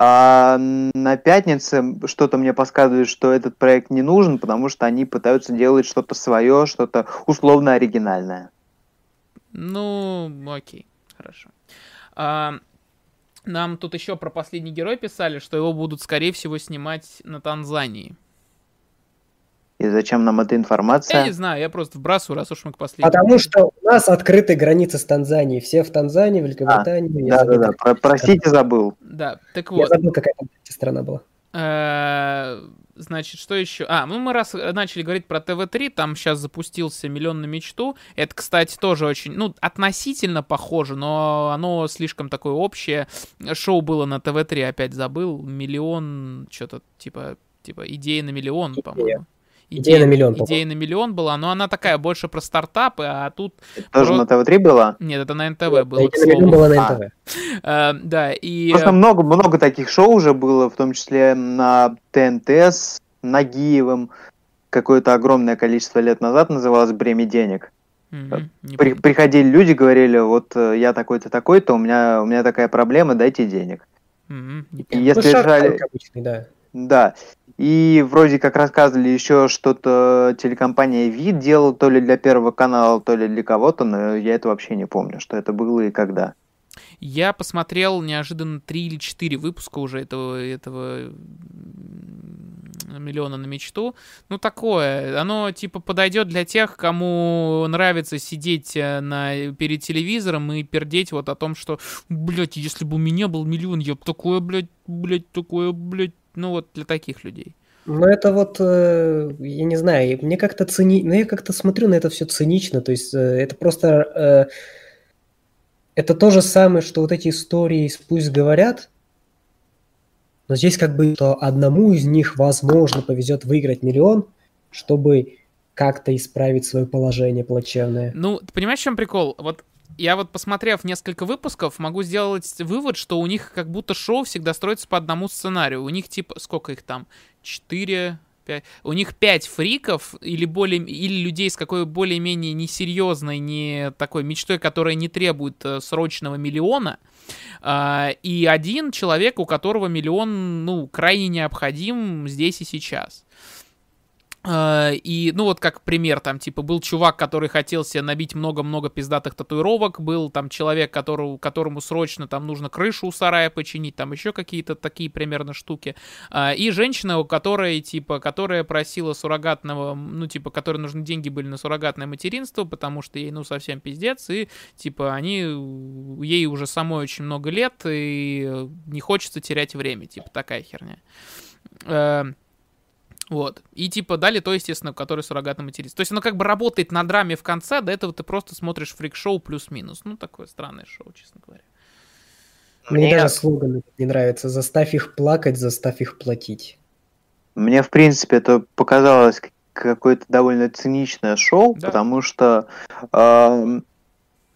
А на пятнице что-то мне подсказывает, что этот проект не нужен, потому что они пытаются делать что-то свое, что-то условно оригинальное. Ну, окей, хорошо. А, нам тут еще про последний герой писали, что его будут, скорее всего, снимать на Танзании. И зачем нам эта Я информация? не знаю, я просто вбрасываю, раз уж мы к последнему. Потому что у нас открыты границы с Танзанией. Все в Танзании, Великобритании. я забыл, Да-да-да, про- простите, забыл. Да, так Я вот. забыл, какая там страна была. э, Значит, что еще? А, ну мы раз начали говорить про ТВ-3, там сейчас запустился «Миллион на мечту». Это, кстати, тоже очень, ну, относительно похоже, но оно слишком такое общее. Шоу было на ТВ-3, опять забыл. Миллион, что-то типа, типа идея на миллион, по-моему. Идея на миллион, Идея на миллион была, но она такая больше про стартапы, а тут... Тоже на ТВ-3 была? Нет, это на НТВ было. Идея на миллион была на НТВ. А, да, и... Просто много, много таких шоу уже было, в том числе на ТНТ с Нагиевым. Какое-то огромное количество лет назад называлось «Бремя денег». Не При- приходили люди, говорили, вот э, я такой-то, такой-то, у меня, у меня такая проблема, дайте денег. Помню. если Ну, Tank обычный, да. Да. И вроде как рассказывали еще что-то телекомпания Вид делала то ли для Первого канала, то ли для кого-то, но я это вообще не помню, что это было и когда. Я посмотрел неожиданно три или четыре выпуска уже этого, этого миллиона на мечту. Ну, такое. Оно, типа, подойдет для тех, кому нравится сидеть э, на, перед телевизором и пердеть вот о том, что, блядь, если бы у меня был миллион, я бы такое, блядь, блядь, такое, блядь. Ну, вот для таких людей. Ну, это вот, э, я не знаю, мне как-то цени... Ну, я как-то смотрю на это все цинично, то есть э, это просто... э, это то же самое, что вот эти истории пусть говорят, но здесь как бы что одному из них, возможно, повезет выиграть миллион, чтобы как-то исправить свое положение плачевное. Ну, ты понимаешь, в чем прикол? Вот я вот, посмотрев несколько выпусков, могу сделать вывод, что у них как будто шоу всегда строится по одному сценарию. У них типа, сколько их там? Четыре. У них пять фриков или, более... или людей с какой более-менее несерьезной, не такой мечтой, которая не требует э, срочного миллиона. А, и один человек, у которого миллион, ну, крайне необходим здесь и сейчас. А, И, ну, вот как пример, там, типа, был чувак, который хотел себе набить много-много пиздатых татуировок, был там человек, которому, которому срочно там нужно крышу у сарая починить, там еще какие-то такие примерно штуки. А, И женщина, у которой, типа, которая просила суррогатного, ну, типа, которой нужны деньги были на суррогатное материнство, потому что ей, ну, совсем пиздец, и, типа, они, ей уже самой очень много лет, и не хочется терять время, типа, такая херня. Э, вот. И типа дали то, естественно, который суррогатный материнство. То есть оно как бы работает на драме в конце, до этого ты просто смотришь фрик-шоу плюс-минус. Ну, такое странное шоу, честно говоря. Мне Мне- даже слоган этот не нравится. Заставь их плакать, заставь их платить. Мне, в принципе, это показалось какое-то довольно циничное шоу, Да. потому что, эм,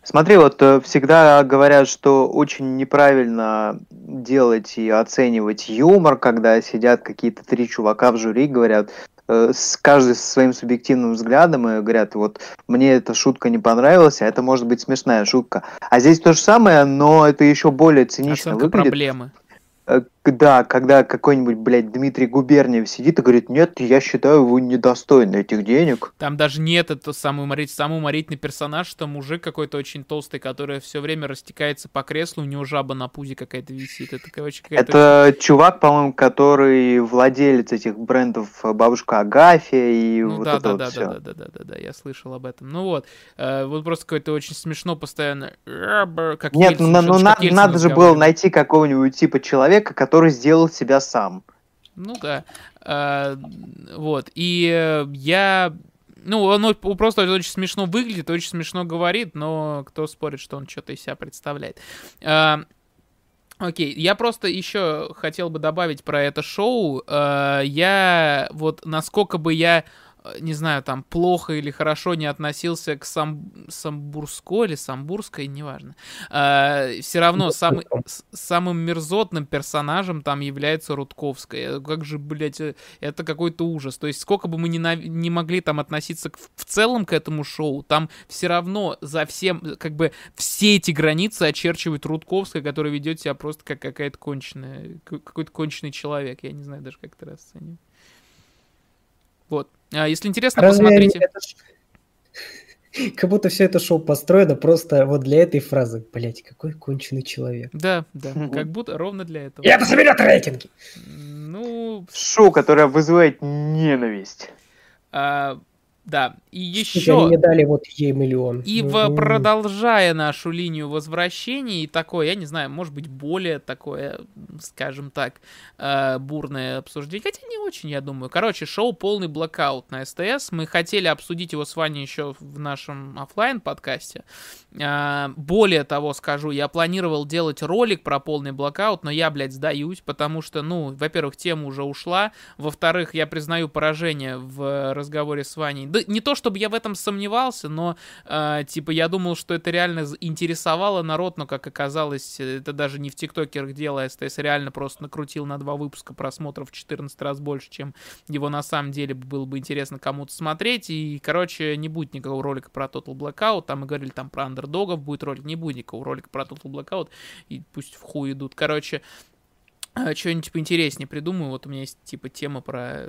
смотри, вот э, всегда говорят, что очень неправильно делать и оценивать юмор, когда сидят какие-то три чувака в жюри, говорят, э, с каждый со своим субъективным взглядом и говорят, вот мне эта шутка не понравилась, а это может быть смешная шутка. А здесь то же самое, но это еще более цинично Оценка выглядит. проблемы. Э, Да, когда какой-нибудь, блядь, Дмитрий Губерниев сидит и говорит, нет, я считаю, вы недостойны этих денег. Там даже нет это самый, уморить, самый уморительный персонаж, что мужик какой-то очень толстый, который все время растекается по креслу, у него жаба на пузе какая-то висит. Это, короче, какая-то... Это чувак, по-моему, который владелец этих брендов э, Бабушка Агафья и Ну вот да, это да, вот да, всё. да, да, да, да, да, да, я слышал об этом. Ну вот, э, вот просто какой-то очень смешно постоянно. Как Нет, Ельцин, ну, ну, что на- Ельцин надо же было найти какого-нибудь типа человека, который сделал себя сам. Ну да. Э, Вот. И э, я. Ну, оно просто очень смешно выглядит, очень смешно говорит, но кто спорит, что он что-то из себя представляет. Э, Окей, я просто еще хотел бы добавить про это шоу. Э, Я вот насколько бы я не знаю, там плохо или хорошо не относился к сам... Самбурской или Самбурской, неважно. все равно самый, с- самым мерзотным персонажем там является Рудковская. Как же, блядь, э, это какой-то ужас. То есть сколько бы мы ни, нав- не могли там относиться к- в целом к этому шоу, там все равно за всем, э, как бы все эти границы очерчивает Рудковская, которая ведет себя просто как какая-то конченая, к- какой-то конченый человек. Я не знаю даже, как это расценивать. Вот. А, если интересно, Разве посмотрите. это Как будто все это шоу построено просто вот для этой фразы. Блять, какой конченый человек. Да, да, как будто ровно для этого. И это соберет рейтинги! Ну, Шоу, которое вызывает ненависть. а, Да, и еще... Мне дали вот ей миллион. И в, продолжая нашу линию возвращений, такое, я не знаю, может быть, более такое, скажем так, э, бурное обсуждение. Хотя не очень, я думаю. Короче, шоу «Полный блокаут» на СТС. Мы хотели обсудить его с Ваней еще в нашем оффлайн подкасте более того скажу, я планировал делать ролик про полный блокаут, но я, блядь, сдаюсь, потому что, ну, во-первых, тема уже ушла, во-вторых, я признаю поражение в разговоре с Ваней. Да не то, чтобы я в этом сомневался, но, э, типа, я думал, что это реально интересовало народ, но, как оказалось, это даже не в тиктокерах дело, а СТС реально просто накрутил на два выпуска просмотров в 14 раз больше, чем его на самом деле было бы интересно кому-то смотреть, и, короче, не будет никакого ролика про Total Blackout, там мы говорили там про андердогов, будет ролик, не будет никакого ролика про Total Blackout, и пусть в хуй идут, короче, что-нибудь поинтереснее придумаю. Вот у меня есть типа тема про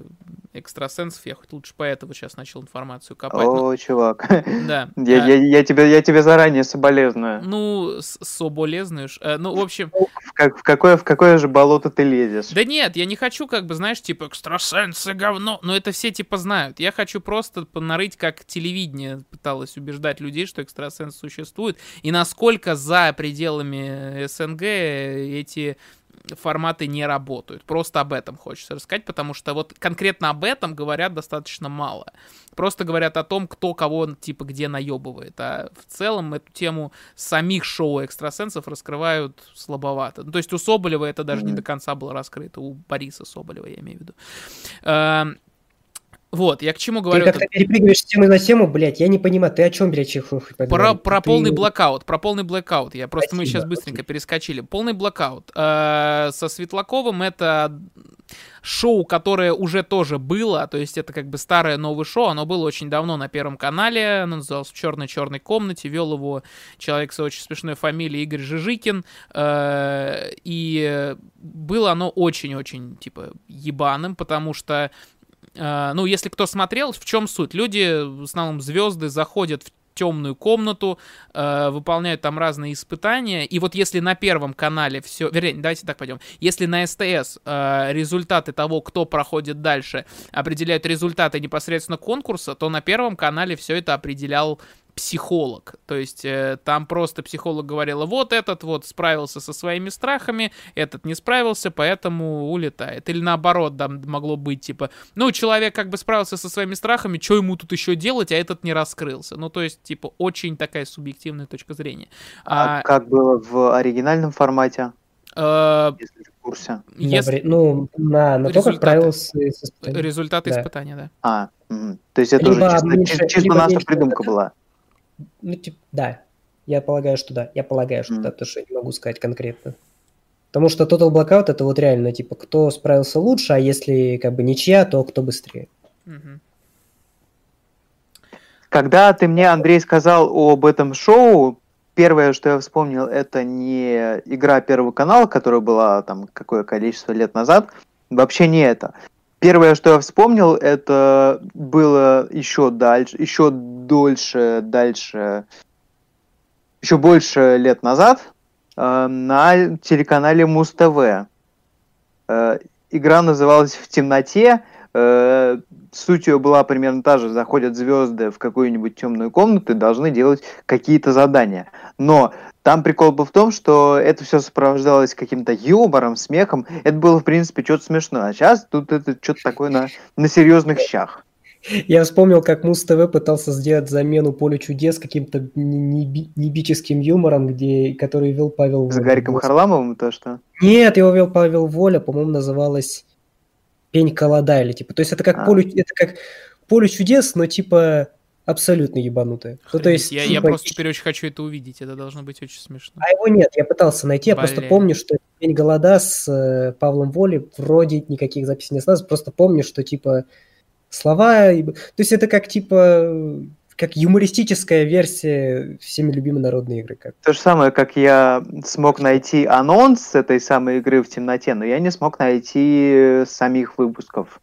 экстрасенсов. Я хоть лучше поэтому сейчас начал информацию копать. О, но- чувак. Да. Я, А, я, я, тебе, я тебе заранее соболезную. Ну, соболезнуешь. Э, Ну, в общем, В, как- в какое, в какое же болото ты лезешь? Да нет, я не хочу, как бы, знаешь, типа, экстрасенсы говно. Но это все, типа, знают. Я хочу просто понарыть, как телевидение пыталось убеждать людей, что экстрасенсы существуют. И насколько за пределами СНГ эти форматы не работают. Просто об этом хочется рассказать, потому что вот конкретно об этом говорят достаточно мало. Просто говорят о том, кто кого, типа, где наебывает. А в целом эту тему самих шоу экстрасенсов раскрывают слабовато. Ну, то есть у Соболева это даже не Мгм. до конца было раскрыто. У Бориса Соболева, я имею в виду. Вот, я к чему Ты говорю. как-то перепрыгиваешь с темы на тему, блядь, я не понимаю, ты о чем, блядь, чихух? Про, про полный блокаут, про полный блокаут. Я просто мы Спасибо, сейчас быстренько перескочили. Полный блокаут. Э, со Светлаковым это шоу, которое уже тоже было, то есть это как бы старое новое шоу, оно было очень давно на Первом канале, оно называлось «В черной-черной комнате», вел его человек с очень смешной фамилией Игорь Жижикин, э, и было оно очень-очень, типа, ебаным, потому что ну, если кто смотрел, в чем суть? Люди, в основном звезды, заходят в темную комнату, э, выполняют там разные испытания. И вот если на первом канале все, вернее, давайте так пойдем. Если на СТС э, результаты того, кто проходит дальше, определяют результаты непосредственно конкурса, то на первом канале все это определял психолог. То есть э, там просто психолог говорила, вот этот вот справился со своими страхами, этот не справился, поэтому улетает. Или наоборот, там могло быть типа, ну, человек как бы справился со своими страхами, что ему тут еще делать, а этот не раскрылся. Ну, то есть, типа, очень такая субъективная точка зрения. А, А, как было в оригинальном формате, э, если в курсе? если- Ну, на, на то, как Результаты. правило, с, с испытанием. результаты Да. испытания, да. А, мгм. то есть это Либо уже чисто, меньше- чисто наша меньше придумка была. Ну, типа, да. Я полагаю, что да. Я полагаю, что Мгм. да, то, что я не могу сказать конкретно. Потому что Total Blackout это вот реально, типа, кто справился лучше, а если как бы ничья, то кто быстрее. Когда ты мне, Андрей, сказал об этом шоу, первое, что я вспомнил, это не игра Первого канала, которая была там какое количество лет назад, вообще не это. Первое, что я вспомнил, это было еще дальше, еще дольше, дальше, еще больше лет назад э, на телеканале Муз-ТВ. Э, игра называлась «В темноте», э, суть ее была примерно та же. Заходят звезды в какую-нибудь темную комнату и должны делать какие-то задания. Но там прикол был в том, что это все сопровождалось каким-то юмором, смехом. Это было, в принципе, что-то смешное. А сейчас тут это что-то такое на, на серьезных щах. Я вспомнил, как Муз ТВ пытался сделать замену Полю чудес каким-то не- неби- небическим юмором, где, который вел Павел С Воля. Гариком Вот. Харламовым то, что... Нет, его вел Павел Воля, по-моему, называлась Пень колода или типа. То есть это как А. поле, это как поле чудес, но типа абсолютно ебанутое. Ну, то есть, я, я типа, просто теперь очень хочу это увидеть. Это должно быть очень смешно. А его нет, я пытался найти, я просто помню, что Пень голода с э, Павлом Воли вроде никаких записей не осталось, просто помню, что типа слова, и- то есть это как типа как юмористическая версия всеми любимой народной игры. Как. То же самое, как я смог найти анонс этой самой игры в темноте, но я не смог найти самих выпусков.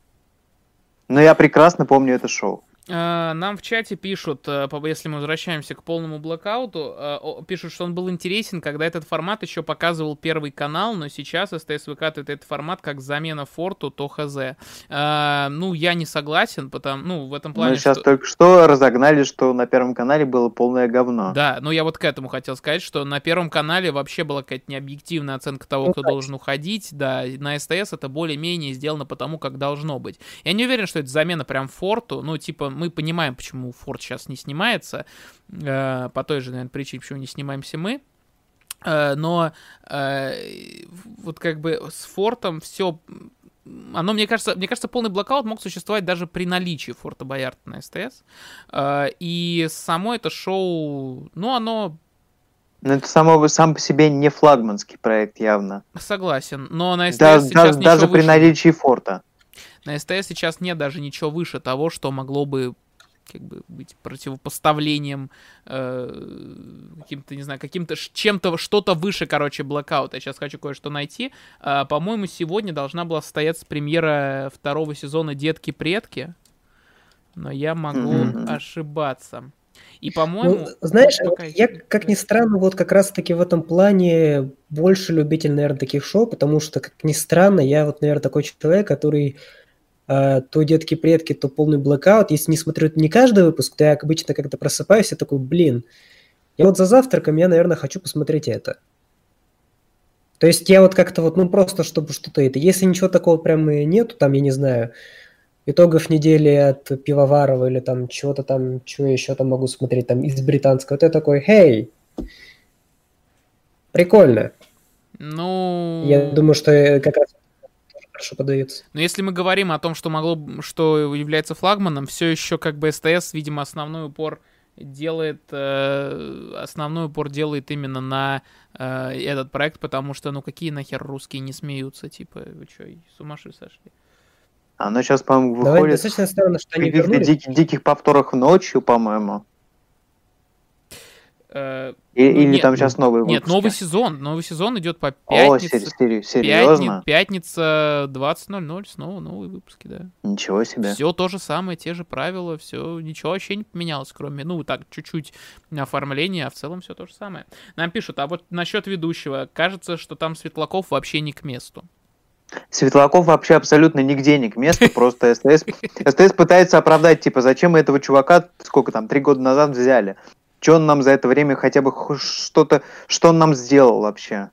Но я прекрасно помню это шоу. Э, нам в чате пишут, э, если мы возвращаемся к полному блокауту, э, пишут, что он был интересен, когда этот формат еще показывал первый канал, но сейчас СТС выкатывает этот формат как замена форту, то хз. Ну, я не согласен, потому, ну, в этом плане... Мы сейчас что... только что разогнали, что на первом канале было полное говно. Да, ну я вот к этому хотел сказать, что на первом канале вообще была какая-то необъективная оценка того, кто должен уходить, да, на СТС это более-менее сделано потому, как должно быть. Я не уверен, что это замена прям форту, ну, типа, мы понимаем, почему Форд сейчас не снимается, э, по той же, наверное, причине, почему не снимаемся мы. Э, но э, вот как бы с Фортом все оно, мне кажется, мне кажется, полный блокаут мог существовать даже при наличии Форта Боярда на СТС. И само это шоу, ну, оно... Но это само, сам по себе не флагманский проект явно. Согласен, но на СТС да, сейчас да, Даже при наличии Форта. На СТС сейчас нет даже ничего выше того, что могло бы как бы быть противопоставлением э, каким-то, не знаю, каким-то чем-то, что-то выше, короче, блокаута. Я сейчас хочу кое-что найти. Э, по-моему, сегодня должна была состояться премьера второго сезона «Детки-предки», но я могу mm-hmm. ошибаться. И, по-моему... Ну, знаешь, пока... я, как ни странно, вот как раз-таки в этом плане больше любитель, наверное, таких шоу, потому что, как ни странно, я вот, наверное, такой человек, который то детки-предки, то полный блокаут. Если не смотрю не каждый выпуск, то я обычно как-то просыпаюсь и такой, блин, я вот за завтраком, я, наверное, хочу посмотреть это. То есть я вот как-то вот, ну просто чтобы что-то это. Если ничего такого прям и нету, там, я не знаю, итогов недели от Пивоварова или там чего-то там, чего я еще там могу смотреть, там из британского, то я такой, хей, прикольно. Ну... Я думаю, что как раз хорошо подается. Но если мы говорим о том, что могло, что является флагманом, все еще как бы СТС, видимо, основной упор делает э, основной упор делает именно на э, этот проект, потому что ну какие нахер русские не смеются, типа вы что, с ума сошли? Оно сейчас, по-моему, выходит Давай, достаточно странно, что они в диких, диких повторах ночью, по-моему. Э, и, ну, или нет, там сейчас новый выпуск? Нет, новый сезон. Новый сезон идет по пятнице. О, серьезно? Пятница 20.00, снова новые выпуски, да. Ничего себе. Все то же самое, те же правила, все, ничего вообще не поменялось, кроме, ну, так, чуть-чуть оформления, а в целом все то же самое. Нам пишут, а вот насчет ведущего, кажется, что там Светлаков вообще не к месту. Светлаков вообще абсолютно нигде не к месту, просто СТС, СТС пытается оправдать, типа, зачем мы этого чувака, сколько там, три года назад взяли. Что он нам за это время хотя бы что-то, что он нам сделал вообще?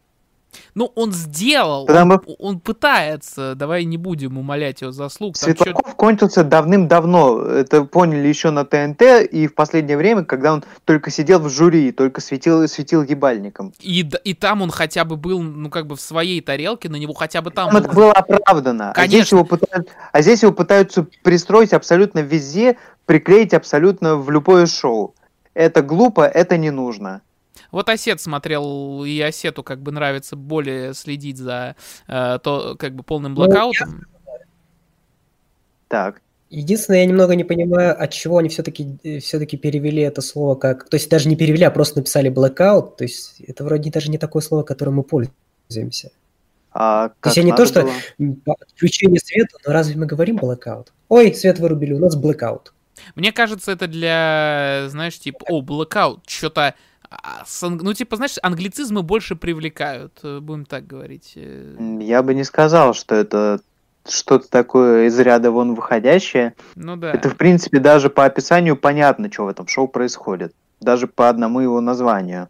Ну, он сделал, Потому... он, он пытается, давай не будем умолять его заслуг. Светлаков чё... кончился давным-давно, это поняли еще на ТНТ, и в последнее время, когда он только сидел в жюри, только светил, светил ебальником. И, и там он хотя бы был, ну, как бы в своей тарелке, на него хотя бы там... там это было оправдано. Конечно. А здесь, его пытаются, а здесь его пытаются пристроить абсолютно везде, приклеить абсолютно в любое шоу это глупо, это не нужно. Вот Осет смотрел, и Осету как бы нравится более следить за э, то, как бы полным ну, блокаутом. Ну, я... Так. Единственное, я немного не понимаю, от чего они все-таки все-таки перевели это слово как... То есть даже не перевели, а просто написали blackout. То есть это вроде даже не такое слово, которым мы пользуемся. А то есть я не то, что было? отключение света, но разве мы говорим blackout? Ой, свет вырубили, у нас blackout. Мне кажется, это для, знаешь, типа, о, blackout, что-то... А, ну, типа, знаешь, англицизмы больше привлекают, э, будем так говорить. Э. Я бы не сказал, что это что-то такое из ряда вон выходящее. Ну да. Это, в принципе, даже по описанию понятно, что в этом шоу происходит. Даже по одному его названию.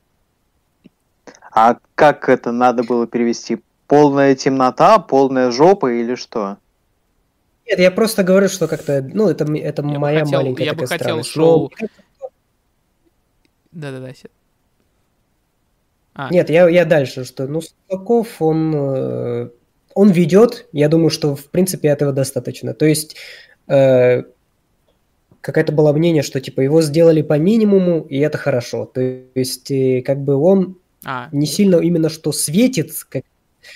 А как это надо было перевести? Полная темнота, полная жопа или что? Нет, я просто говорю, что как-то, ну, это, это я моя хотел, маленькая Я бы хотел шоу... Да-да-да, а. Нет, я, я дальше, что, ну, Соколов, он, э, он ведет, я думаю, что, в принципе, этого достаточно. То есть, э, какое-то было мнение, что, типа, его сделали по минимуму, и это хорошо. То есть, э, как бы он а. не сильно именно что светит, как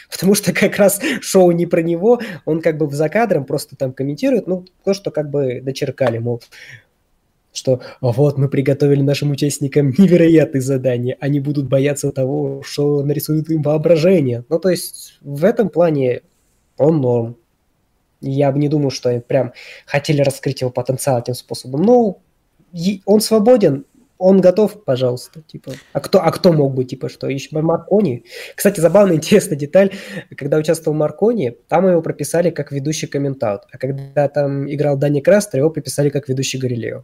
Потому что как раз шоу не про него, он как бы в закадром просто там комментирует, ну, то, что как бы дочеркали, мол, что вот мы приготовили нашим участникам невероятные задания, они будут бояться того, что нарисует им воображение. Ну, то есть в этом плане он норм. Я бы не думаю, что они прям хотели раскрыть его потенциал этим способом. Ну, он свободен, он готов, пожалуйста, типа. А кто, а кто мог бы, типа, что еще Маркони? Кстати, забавная, интересная деталь. Когда участвовал Маркони, там его прописали как ведущий комментаут. А когда там играл Дани Крастер, его прописали как ведущий Галилео.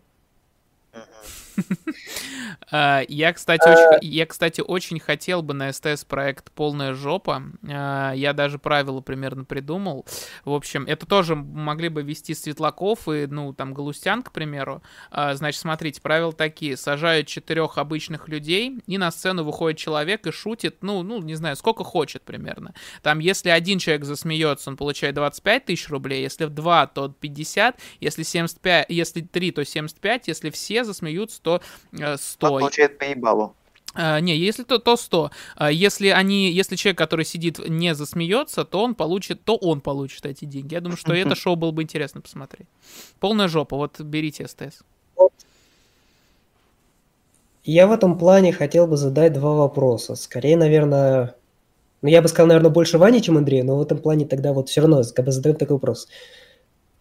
А, я, кстати, очень, я, кстати, очень хотел бы на СТС проект «Полная жопа». А, я даже правила примерно придумал. В общем, это тоже могли бы вести Светлаков и, ну, там, Галустян, к примеру. А, значит, смотрите, правила такие. Сажают четырех обычных людей, и на сцену выходит человек и шутит, ну, ну, не знаю, сколько хочет примерно. Там, если один человек засмеется, он получает 25 тысяч рублей, если два, то 50, если 75, если три, то 75, если все засмеются, то 100. Получает поебалу. Uh, не, если то, то 100. Uh, если они, если человек, который сидит, не засмеется, то он получит, то он получит эти деньги. Я думаю, что это шоу было бы интересно посмотреть. Полная жопа, вот берите СТС. Я в этом плане хотел бы задать два вопроса. Скорее, наверное, ну я бы сказал, наверное, больше Вани, чем Андрея, но в этом плане тогда вот все равно как бы задаем такой вопрос.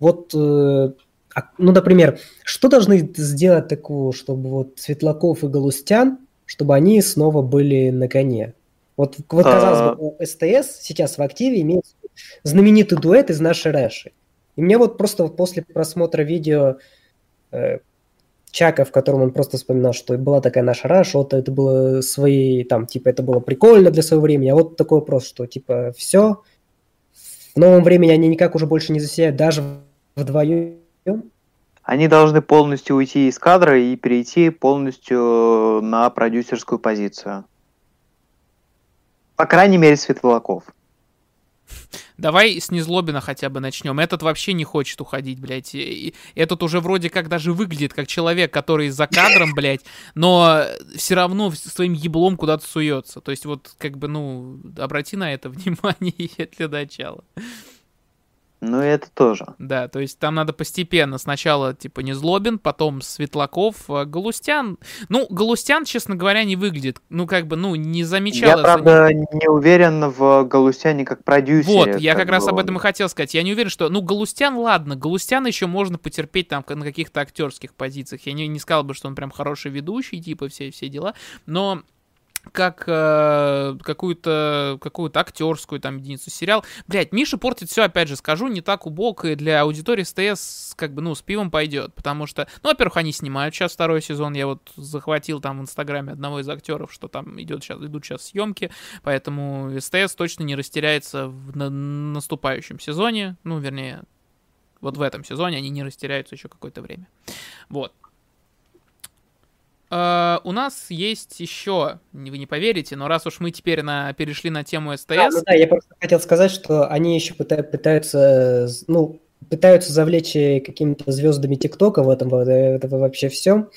Вот э, а, ну, например, что должны сделать такого, чтобы вот Светлаков и Галустян, чтобы они снова были на коне? Вот, вот казалось бы, а. у СТС сейчас в активе имеется знаменитый дуэт из нашей Рэши. И мне вот просто после просмотра видео э, Чака, в котором он просто вспоминал, что была такая наша Раш, вот это было свои, там, типа, это было прикольно для своего времени, а вот такой вопрос, что, типа, все, в новом времени они никак уже больше не засияют, даже вдвоем, они должны полностью уйти из кадра и перейти полностью на продюсерскую позицию. По крайней мере, Светлаков. Давай с Незлобина хотя бы начнем. Этот вообще не хочет уходить, блядь. И этот уже вроде как даже выглядит как человек, который за кадром, блядь, но все равно своим еблом куда-то суется. То есть вот как бы, ну, обрати на это внимание для начала. Ну, и это тоже. Да, то есть там надо постепенно. Сначала, типа, не Злобин, потом Светлаков, а Галустян. Ну, Галустян, честно говоря, не выглядит. Ну, как бы, ну, не замечал. Я, правда, не уверен в Галустяне как продюсере. Вот, я как, как раз об этом и хотел сказать. Я не уверен, что... Ну, Галустян, ладно, Галустян еще можно потерпеть там на каких-то актерских позициях. Я не, не сказал бы, что он прям хороший ведущий, типа, все, все дела. Но как э, какую-то какую-то актерскую там единицу сериал. Блять, Миша портит все, опять же, скажу, не так убого, и для аудитории СТС как бы, ну, с пивом пойдет, потому что, ну, во-первых, они снимают сейчас второй сезон, я вот захватил там в Инстаграме одного из актеров, что там идет сейчас, идут сейчас съемки, поэтому СТС точно не растеряется в на наступающем сезоне, ну, вернее, вот в этом сезоне они не растеряются еще какое-то время. Вот. Uh, у нас есть еще, вы не поверите, но раз уж мы теперь на, перешли на тему СТС... Да, ну да, я просто хотел сказать, что они еще пытаются, пытаются ну, пытаются завлечь какими-то звездами ТикТока в этом, в этом вообще все.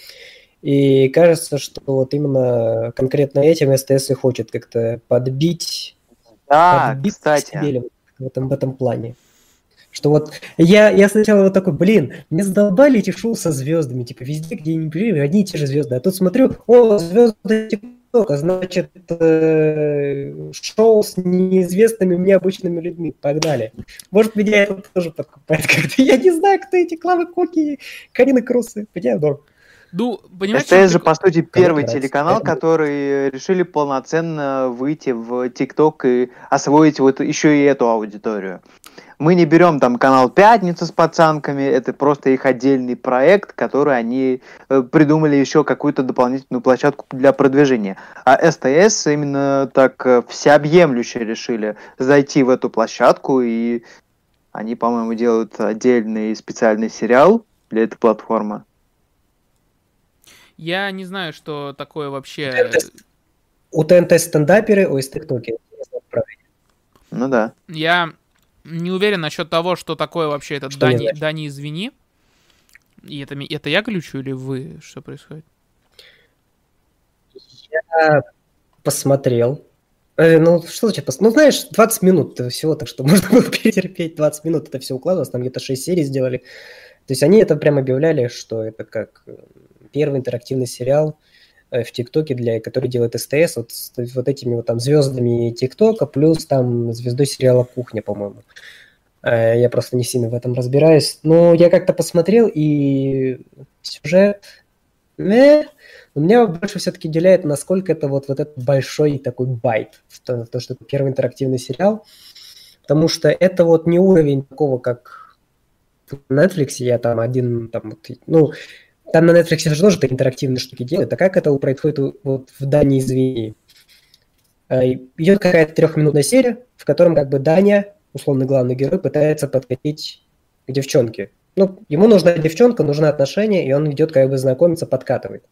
И кажется, что вот именно конкретно этим СТС и хочет как-то подбить, да, подбить кстати. в этом, в этом плане. Что вот я, я сначала вот такой, блин, мне задолбали эти шоу со звездами, типа везде, где не были, одни и те же звезды. А тут смотрю, о, звезды ТикТока, значит, э, шоу с неизвестными мне обычными людьми, погнали. Может, меня это тоже подкупает как-то. Я не знаю, кто эти Клавы Коки, Карина Крусы, меня норм. Ну, понимаете, СТС же, по сути, первый телеканал, который решили полноценно выйти в ТикТок и освоить вот еще и эту аудиторию. Мы не берем там канал Пятница с пацанками, это просто их отдельный проект, который они э, придумали еще какую-то дополнительную площадку для продвижения. А СТС именно так э, всеобъемлюще решили зайти в эту площадку, и они, по-моему, делают отдельный специальный сериал для этой платформы. Я не знаю, что такое вообще... У ТНТ стендаперы, у ТикТоке. Ну да. Я не уверен насчет того, что такое вообще этот что Дани, Дани извини. И это, это я глючу или вы? Что происходит? Я посмотрел. Э, ну, что значит посмотрел? Ну, знаешь, 20 минут всего, так что можно было перетерпеть 20 минут, это все укладывалось, там где-то 6 серий сделали. То есть они это прям объявляли, что это как первый интерактивный сериал э, в ТикТоке, для, который делает СТС, вот с вот этими вот там звездами ТикТока, плюс там звездой сериала «Кухня», по-моему. Э, я просто не сильно в этом разбираюсь. Но я как-то посмотрел, и сюжет... Э, меня больше все-таки удивляет, насколько это вот, вот этот большой такой байт, то, то, что это первый интерактивный сериал. Потому что это вот не уровень такого, как Netflix, я там один, там, ну, там на Netflix же тоже интерактивные штуки делают, а как это происходит вот в Дании, извини. Э, идет какая-то трехминутная серия, в котором как бы Даня, условно главный герой, пытается подкатить к девчонке. Ну, ему нужна девчонка, нужны отношения, и он идет как бы знакомиться, подкатывает.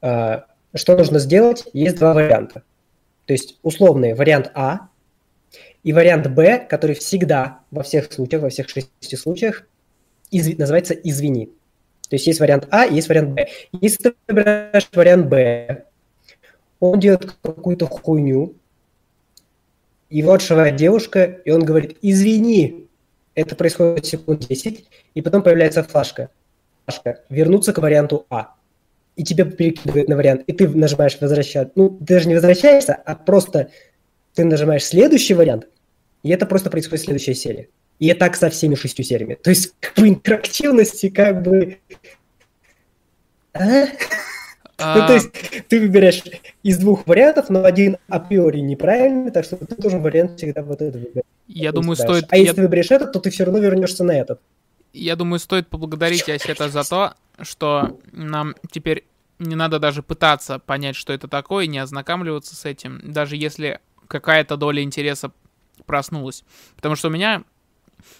А, что нужно сделать? Есть два варианта. То есть условный вариант А и вариант Б, который всегда во всех случаях, во всех шести случаях изв... называется «извини». То есть есть вариант А и есть вариант Б. Если ты выбираешь вариант Б, он делает какую-то хуйню, его отшивает девушка, и он говорит «извини». Это происходит секунд 10, и потом появляется флажка. Флажка. Вернуться к варианту А и тебя перекидывает на вариант, и ты нажимаешь возвращать. Ну, ты даже не возвращаешься, а просто ты нажимаешь следующий вариант, и это просто происходит в следующей серии. И так со всеми шестью сериями. То есть, как бы интерактивности, как бы... А? А... Ну, то есть, ты выбираешь из двух вариантов, но один априори неправильный, так что ты должен вариант всегда вот этот выбирать. Я думаю, стоит... А если ты выберешь этот, то ты все равно вернешься на этот. Я думаю, стоит поблагодарить Асета за то, что нам теперь не надо даже пытаться понять, что это такое, не ознакомливаться с этим, даже если какая-то доля интереса проснулась. Потому что у меня...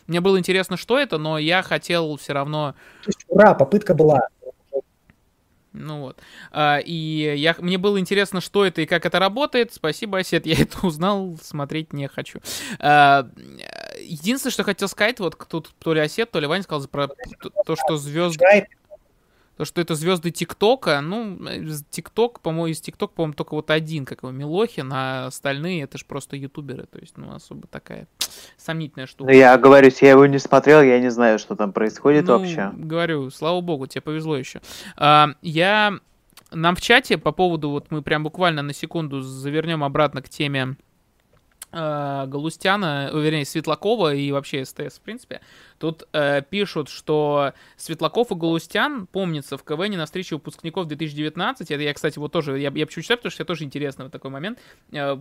Мне было интересно, что это, но я хотел все равно... То есть, ура, попытка была. Ну вот. А, и я, мне было интересно, что это и как это работает. Спасибо, Осет, я это узнал, смотреть не хочу. А, единственное, что хотел сказать, вот тут то ли Осет, то ли Ваня сказал про то, что звезды... То, что это звезды ТикТока, ну, ТикТок, по-моему, из ТикТок, по-моему, только вот один, как его, Милохин, а остальные это же просто ютуберы, то есть, ну, особо такая сомнительная штука. Ну, я говорю, я его не смотрел, я не знаю, что там происходит ну, вообще. говорю, слава богу, тебе повезло еще. А, я... Нам в чате по поводу, вот мы прям буквально на секунду завернем обратно к теме э, Галустяна, вернее, Светлакова и вообще СТС, в принципе, тут э, пишут, что Светлаков и Галустян, помнится, в КВН на встрече выпускников 2019, это я, кстати, вот тоже, я, я почему читаю, потому что это тоже интересно вот такой момент, э,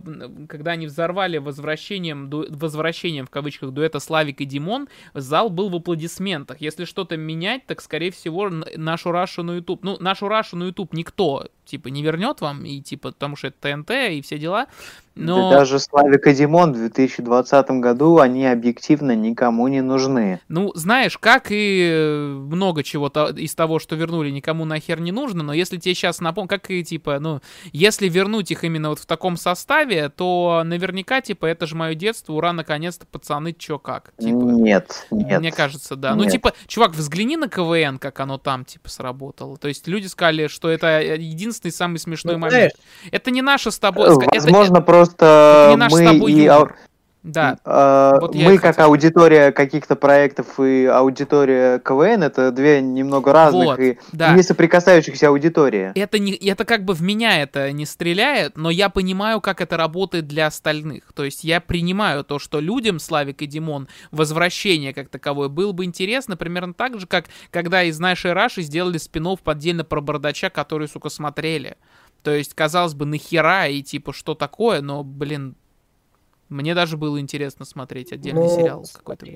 когда они взорвали возвращением, ду, возвращением, в кавычках, дуэта Славик и Димон, зал был в аплодисментах. Если что-то менять, так, скорее всего, нашу Рашу на YouTube, ну, нашу Рашу на YouTube никто, типа, не вернет вам, и, типа, потому что это ТНТ и все дела, но... даже Славик и Димон в 2020 году, они объективно никому не нужны. Ну, знаешь, как и э, много чего-то из того, что вернули, никому нахер не нужно, но если тебе сейчас напомню, как и, типа, ну, если вернуть их именно вот в таком составе, то наверняка, типа, это же мое детство, ура, наконец-то, пацаны, чё как? Типа, нет, нет. Мне кажется, да. Ну, нет. Ну, типа, чувак, взгляни на КВН, как оно там, типа, сработало. То есть люди сказали, что это единственный самый смешной ну, момент. Знаешь, это не наше с тобой... Возможно, это, просто просто мы и... Юмор. Да. Э, вот мы как хотел. аудитория каких-то проектов и аудитория КВН это две немного разных вот, и да. не соприкасающихся аудитории. Это не, это как бы в меня это не стреляет, но я понимаю, как это работает для остальных. То есть я принимаю то, что людям Славик и Димон возвращение как таковое было бы интересно, примерно так же, как когда из нашей Раши сделали спинов поддельно про бардача, который, сука, смотрели. То есть, казалось бы, нахера и типа, что такое, но, блин, мне даже было интересно смотреть отдельный ну, сериал какой-то.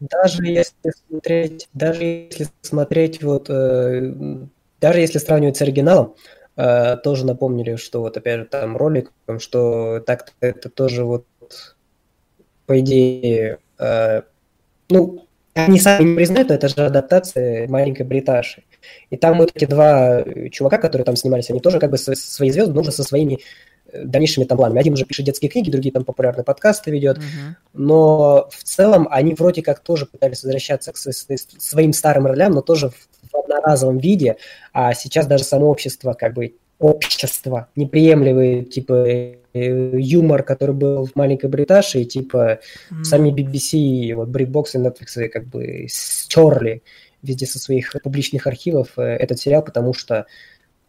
Даже если смотреть, даже если смотреть вот, э, даже если сравнивать с оригиналом, э, тоже напомнили, что вот опять же там ролик, что так это тоже вот по идее, э, ну они сами не признают, но это же адаптация маленькой бриташи. И там вот эти два чувака, которые там снимались, они тоже как бы свои звезды, но уже со своими дальнейшими там планами. Один уже пишет детские книги, другие там популярные подкасты ведет. Uh-huh. Но в целом они вроде как тоже пытались возвращаться к своим старым ролям, но тоже в одноразовом виде. А сейчас даже само общество как бы общество неприемлемый, типа, Э, юмор, который был в «Маленькой Бриташе», и типа mm. сами BBC, вот BritBox и Netflix как бы стерли везде со своих публичных архивов э, этот сериал, потому что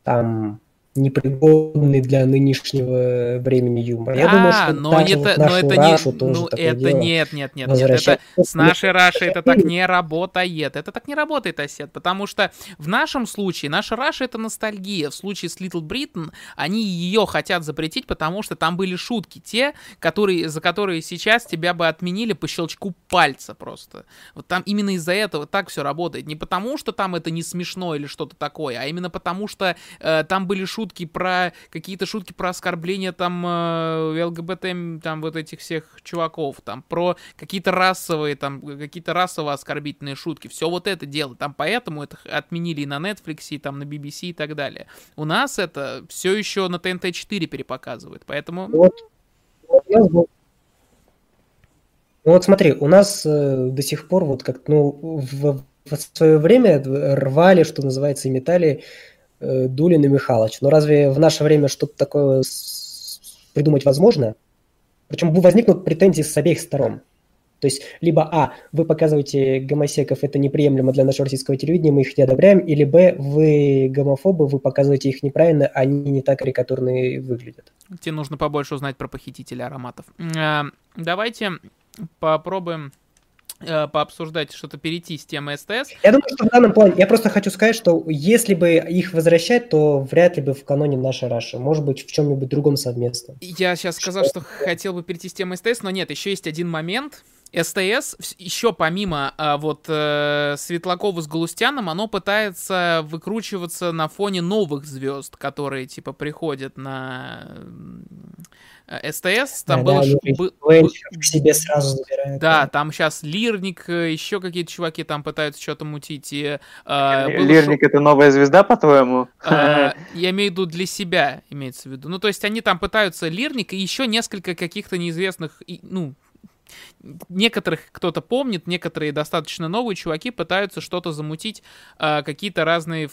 там непригодный для нынешнего времени юмор. Я а, думаю, что но это, вот но это Рашу не, тоже ну это нет, нет, нет, нет, это с нашей Рашей это так не работает, это так не работает, Осет, потому что в нашем случае наша Раша это ностальгия, в случае с Little Britain они ее хотят запретить, потому что там были шутки, те, которые, за которые сейчас тебя бы отменили по щелчку пальца просто. Вот там именно из-за этого так все работает, не потому что там это не смешно или что-то такое, а именно потому что э, там были шутки про какие-то шутки про оскорбление там э, ЛГБТ, там вот этих всех чуваков, там про какие-то расовые, там какие-то расово оскорбительные шутки. Все вот это дело. Там поэтому это отменили и на Netflix, и там на BBC и так далее. У нас это все еще на ТНТ 4 перепоказывают, поэтому... Вот, ну вот смотри, у нас э, до сих пор вот как ну в, в свое время рвали, что называется, и метали э, Дулин и Михалыч. Но разве в наше время что-то такое придумать возможно? Причем возникнут претензии с обеих сторон. То есть, либо А, вы показываете гомосеков, это неприемлемо для нашего российского телевидения, мы их не одобряем, или Б, вы гомофобы, вы показываете их неправильно, они не так карикатурные выглядят. Тебе нужно побольше узнать про похитителя ароматов. Э, давайте попробуем Э, пообсуждать, что-то перейти с темы СТС. Я думаю, что в данном плане, я просто хочу сказать, что если бы их возвращать, то вряд ли бы в каноне нашей Раши, может быть, в чем-нибудь другом совместном. Я сейчас сказал, что хотел бы перейти с темы СТС, но нет, еще есть один момент. СТС, еще помимо а, вот э, Светлакова с Галустяном, оно пытается выкручиваться на фоне новых звезд, которые типа приходят на Э, СТС, там да, был... Да, был, был к себе сразу забирают. Да, там сейчас Лирник, э, еще какие-то чуваки там пытаются что-то мутить. И, э, Лирник шо... это новая звезда, по-твоему? Э, я имею в виду для себя, имеется в виду. Ну, то есть они там пытаются Лирник и еще несколько каких-то неизвестных, ну, некоторых кто-то помнит, некоторые достаточно новые чуваки пытаются что-то замутить, э, какие-то разные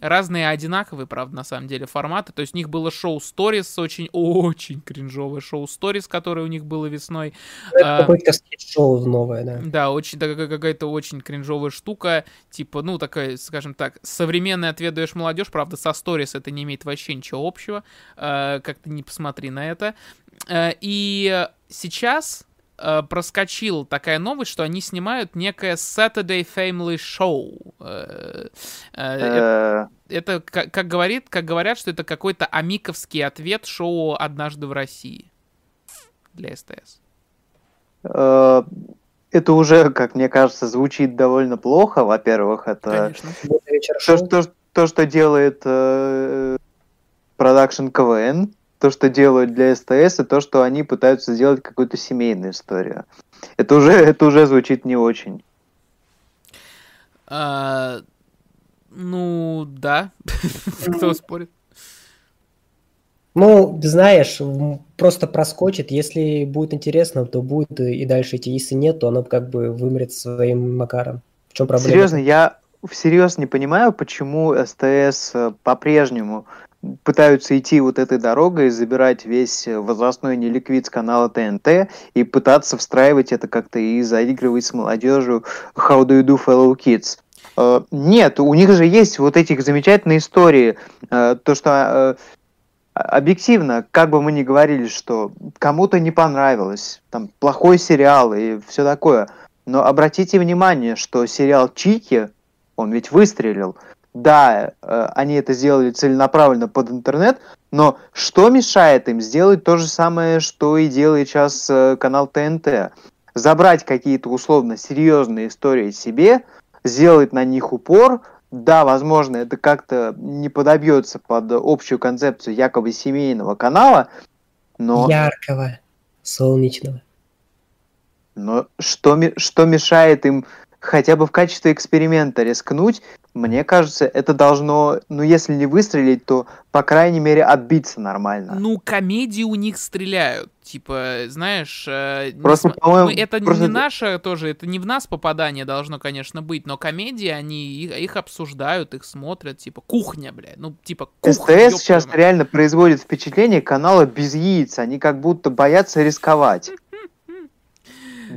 Разные одинаковые, правда, на самом деле, форматы. То есть у них было шоу Stories, очень-очень кринжовое шоу Stories, которое у них было весной. Это какое-то шоу новое, да. Да, очень, такая какая-то очень кринжовая штука. Типа, ну, такая, скажем так, современный отведаешь молодежь, правда, со Stories это не имеет вообще ничего общего. Э, как-то не посмотри на это. Э, и сейчас э, проскочил такая новость, что они снимают некое Saturday Family Show. Э, э, это, как, как, говорит, как говорят, что это какой-то амиковский ответ шоу «Однажды в России» для СТС. Э, это уже, как мне кажется, звучит довольно плохо. Во-первых, это то, что, то, что делает продакшн КВН то, что делают для СТС, и то, что они пытаются сделать какую-то семейную историю. Это уже, это уже звучит не очень. А, ну, да. Кто спорит? Ну, знаешь, просто проскочит. Если будет интересно, то будет и дальше идти. Если нет, то оно как бы вымрет своим макаром. В чем проблема? Серьезно, я всерьез не понимаю, почему СТС э, по-прежнему пытаются идти вот этой дорогой, забирать весь возрастной неликвид с канала ТНТ и пытаться встраивать это как-то и заигрывать с молодежью How do you do, fellow kids? Uh, нет, у них же есть вот эти замечательные истории, uh, то, что объективно, как бы мы ни говорили, что кому-то не понравилось, там, плохой сериал и все такое, но обратите внимание, что сериал Чики, он ведь выстрелил, да, э, они это сделали целенаправленно под интернет, но что мешает им сделать то же самое, что и делает сейчас э, канал ТНТ? Забрать какие-то условно серьезные истории себе, сделать на них упор, да, возможно, это как-то не подобьется под общую концепцию якобы семейного канала, но... Яркого, солнечного. Но что, что мешает им хотя бы в качестве эксперимента рискнуть, мне кажется, это должно, ну, если не выстрелить, то, по крайней мере, отбиться нормально. Ну, комедии у них стреляют. Типа, знаешь, э, просто, не, по мы, это просто... не наше тоже, это не в нас попадание должно, конечно, быть, но комедии, они их, их обсуждают, их смотрят, типа, кухня, блядь, ну, типа, кухня. СТС сейчас реально производит впечатление канала без яиц, они как будто боятся рисковать.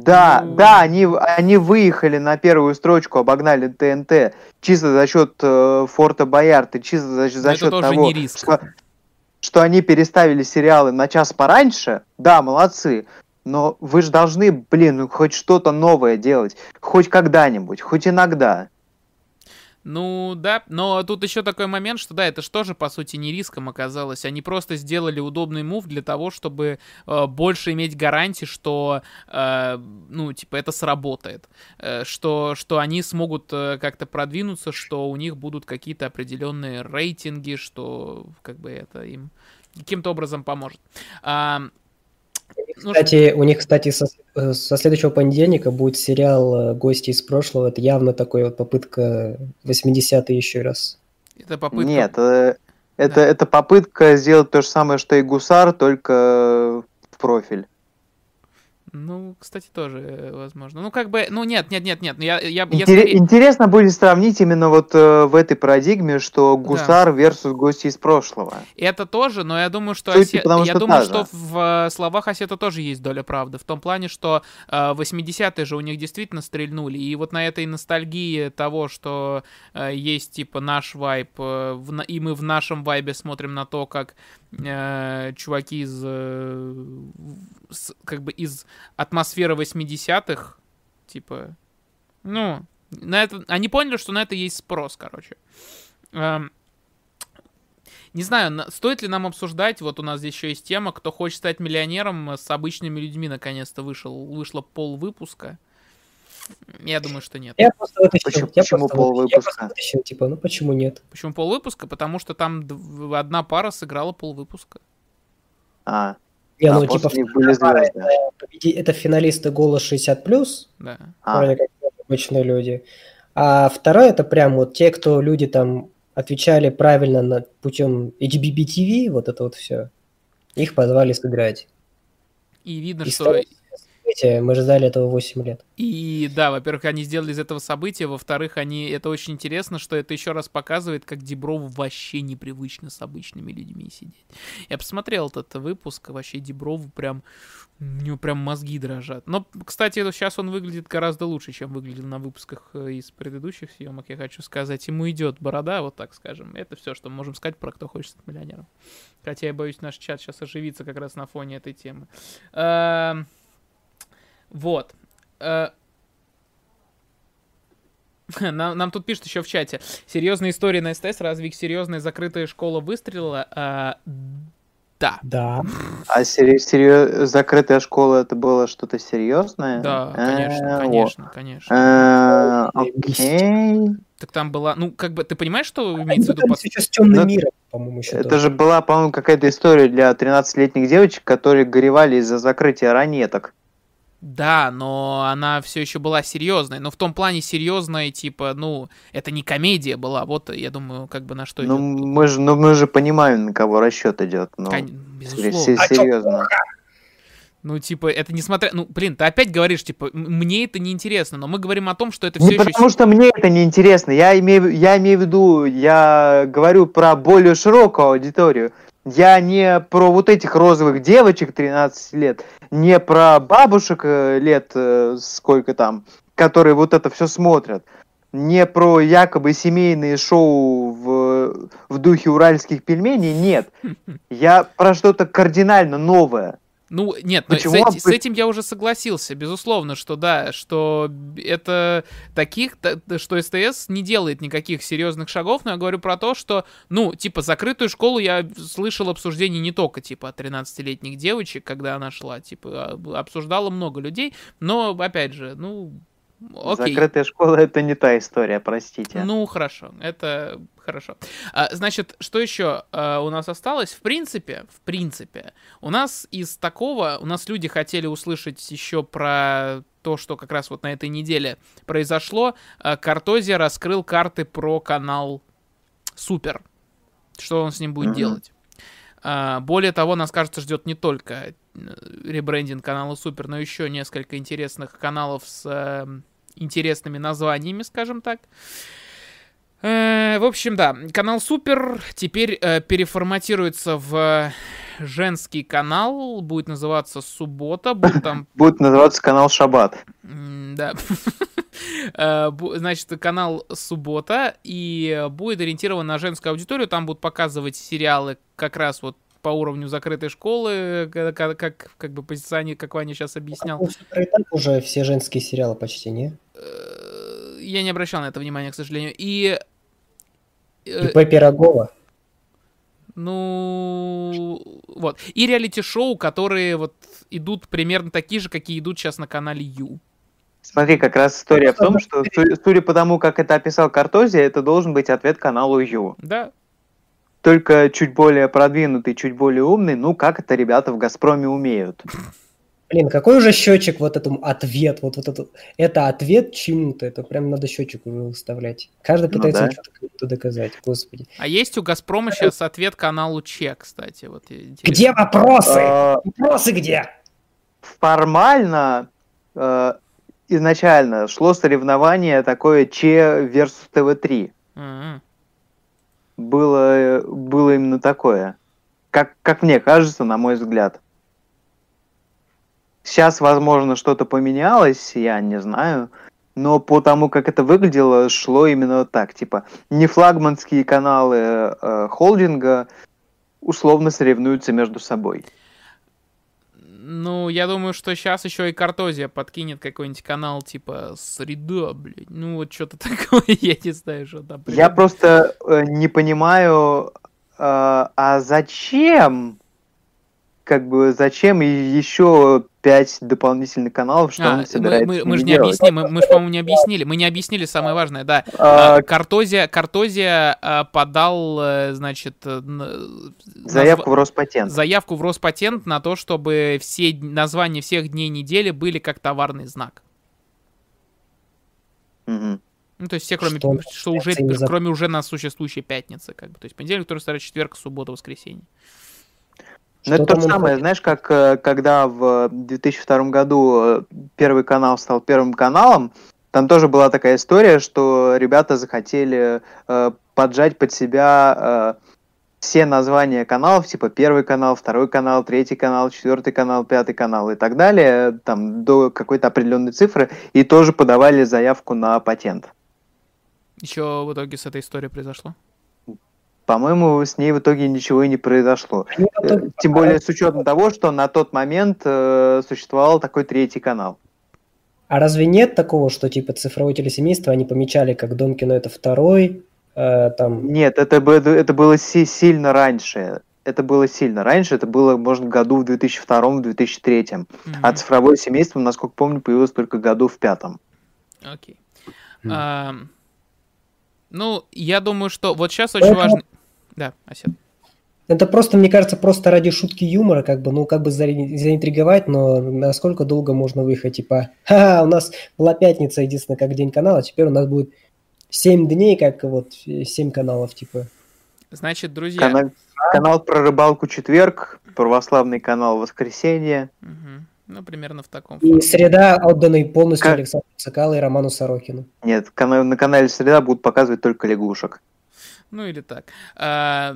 Да, Ну. да, они, они выехали на первую строчку, обогнали ТНТ чисто за счет э, Форта Боярд и чисто за, за счет того, что, что они переставили сериалы на час пораньше. Да, молодцы. Но вы же должны, блин, ну хоть что-то новое делать. Хоть когда-нибудь, хоть иногда. Ну да, но тут еще такой момент, что да, это же тоже по сути не риском оказалось. Они просто сделали удобный мув для того, чтобы э, больше иметь гарантии, что э, ну типа это сработает, Э, что что они смогут э, как-то продвинуться, что у них будут какие-то определенные рейтинги, что как бы это им каким-то образом поможет. А, Кстати, у них, кстати, со, э, со следующего понедельника будет сериал э, «Гости из прошлого». Это явно такой вот попытка 80-е еще раз. это попытка. Нет, э, это, Да. это попытка сделать то же самое, что и Гусар, только в профиль. Ну, кстати, тоже э, возможно. Ну, как бы, ну нет, нет, нет, нет. Я, я, я Интере- скорее- Интересно будет сравнить именно вот э, в этой парадигме, что Гусар versus гости из прошлого. Это тоже, но я думаю, что, Суть, Осе- я что думаю, что же. в э, словах Осета тоже есть доля правды. В том плане, что э, 80-е же у них действительно стрельнули. И вот на этой ностальгии того, что э, есть типа наш вайб, э, в и мы в нашем вайбе смотрим на то, как э, чуваки из э, с- как бы из атмосферы 80-х, типа, ну, на это, они поняли, что на это есть спрос, короче. Эм, не знаю, на- стоит ли нам обсуждать, вот у нас здесь еще есть тема, кто хочет стать миллионером э, с обычными людьми, наконец-то вышел, вышло пол выпуска. Я думаю, что нет. Я просто вытащил. Почему- я почему просто пол я выпуска? просто вытащил, типа, ну почему нет? Почему пол выпуска? Потому что там дв- одна пара сыграла пол выпуска. А, Не, а ну типа были вторая пара это, это финалисты голос 60 Да. А, как обычные люди. А второе это прям вот те, кто люди там отвечали правильно на путем HBBTV, вот это вот все. Их позвали сыграть. И видно, И что... событие, Мы ждали этого 8 лет. И да, во-первых, они сделали из этого события, во-вторых, они это очень интересно, что это еще раз показывает, как Деброву вообще непривычно с обычными людьми сидеть. Я посмотрел этот выпуск, вообще Деброву прям у него прям мозги дрожат. Но, кстати, сейчас он выглядит гораздо лучше, чем выглядел на выпусках э, из предыдущих съемок, я хочу сказать. Ему идет борода, вот так скажем. Это все, что мы можем сказать про кто хочет стать миллионером. Хотя я боюсь, наш чат сейчас оживится как раз на фоне этой темы. Вот. Э, Нам, нам тут пишут еще в чате. Серьезная история на СТС. Разве их серьезная закрытая школа выстрелила? А, да. Да. а сери- серьё- закрытая школа это было что-то серьезное? Да, Э, конечно, конечно, конечно. Окей. Так там была, ну, как бы, ты понимаешь, что имеется в виду? Сейчас темным Ну, миром, по-моему, еще Это же была, по-моему, какая-то история для 13-летних девочек, которые горевали из-за закрытия ранеток. Да, но она все еще была серьезной. Но в том плане серьезной, типа, ну, это не комедия была. Вот, я думаю, как бы на что Ну, идет. мы же, ну, мы же понимаем, на кого расчет идет. Ну, Кон- Безусловно. А серьезно. Ну, типа, это несмотря... Ну, блин, ты опять говоришь, типа, мне это не интересно, но мы говорим о том, что это все Не еще... потому что мне это не интересно. Я имею, я имею в виду, я говорю про более широкую аудиторию. Я не про вот этих розовых девочек 13 лет, не про бабушек э, лет э, сколько там, которые вот это все смотрят. Не про якобы семейные шоу в, в духе уральских пельменей, нет. Я про что-то кардинально новое. Ну, нет, но с, Почему эти- с этим я уже согласился, безусловно, что да, что это таких, та- та- что СТС не делает никаких серьезных шагов, но я говорю про то, что, ну, типа, закрытую школу я слышал обсуждений не только, типа, от 13-летних девочек, когда она шла, типа, а- обсуждало много людей, но, опять же, ну, окей. Закрытая школа это не та история, простите. Ну, хорошо, это хорошо. А, значит, что еще а, у нас осталось? В принципе, в принципе, у нас из такого, у нас люди хотели услышать еще про то, что как раз вот на этой неделе произошло. А, Картозия раскрыл карты про канал Супер. Что он с ним будет Мгм. делать? А, Более того, нас, кажется, ждет не только э, ребрендинг канала Супер, но еще несколько интересных каналов с э, интересными названиями, скажем так. Э, В общем, да, канал Супер теперь э, переформатируется в женский канал, будет называться «Суббота», будет там... Будет называться канал Шаббат. Да. Э, Значит, канал «Суббота», и будет ориентирован на женскую аудиторию, там будут показывать сериалы как раз вот по уровню закрытой школы, ка- ка- как, как бы позиционе, как Ваня сейчас объяснял. Ну, и так уже все женские сериалы почти, не? Э, Я не обращал на это внимания, к сожалению. И... э, ИП Пирогова. Ну, вот. И реалити-шоу, которые вот идут примерно такие же, какие идут сейчас на канале Ю. Смотри, как раз история в том, что, су- судя по тому, как это описал Картози, это должен быть ответ каналу Ю. Да, Только чуть более продвинутый, чуть более умный, ну, как это ребята в «Газпроме» умеют. Блин, какой уже счетчик вот этому ответ? Вот, вот это, это ответ чему-то. Это прям надо счетчик уже выставлять. Каждый Ну пытается да. что-то кому-то доказать. Господи. А есть у Газпрома сейчас ответ каналу Че, кстати. Вот интересно. Где вопросы? А, Вопросы где? Формально э, изначально шло соревнование такое Че versus ТВ-3. М-м. Было, было именно такое. Как, как мне кажется, на мой взгляд. Сейчас, возможно, что-то поменялось, я не знаю. Но по тому, как это выглядело, шло именно так. Типа, не флагманские каналы э, холдинга условно соревнуются между собой. Ну, я думаю, что сейчас еще и Картозия подкинет какой-нибудь канал типа Среда, блядь. Ну, вот что-то такое, я не знаю, что там. Я просто э, не понимаю, э, а зачем, как бы, зачем и еще пять дополнительных каналов, что А, он мы, собирается мы- мы ними же не делать? объяснили, мы, мы же, по-моему, не объяснили. Мы не объяснили самое важное, да. А, А, Картозия, Картозия а, подал, э, значит, э, заявку назва- в Роспатент. заявку в Роспатент на то, чтобы все названия всех дней недели были как товарный знак. Мгм. Ну, то есть все, кроме, Что что, уже, кроме уже на существующей пятницы, как бы. То есть понедельник, вторник, среда, четверг, суббота, воскресенье. Ну, это то же самое, хочет? знаешь, как э, когда в 2002 году э, Первый канал стал Первым каналом, там тоже была такая история, что ребята захотели э, поджать под себя э, все названия каналов, типа Первый канал, Второй канал, Третий канал, Четвертый канал, Пятый канал и так далее, там до какой-то определенной цифры, и тоже подавали заявку на патент. Еще в итоге с этой историей произошло. По-моему, с ней в итоге ничего и не произошло. Они Э, потом- Тем более с учетом того, что на тот момент э, существовал такой третий канал. А разве нет такого, что типа цифровое телесемейство они помечали как Дом кино это второй, э, там Нет, это, это было си- сильно раньше. Это было сильно раньше, это было, может, в году в 2002-2003. Мгм. А цифровое семейство, насколько помню, появилось только году в пятом. Окей. Мгм. Ам, ну, я думаю, что вот сейчас очень важно... Да, Осет. Это просто, мне кажется, просто ради шутки юмора, как бы, ну, как бы заинтриговать, но насколько долго можно выехать, типа, ха у нас была пятница, единственное, как день канала, теперь у нас будет 7 дней, как вот 7 каналов, типа. Значит, друзья... Канал, канал про рыбалку четверг, православный канал воскресенье. Мгм. Ну, примерно в таком И формате. среда отданный полностью Как- Александру Цикало и Роману Сорокину. Нет, кана- на канале Среда будут показывать только лягушек. Ну или так. А,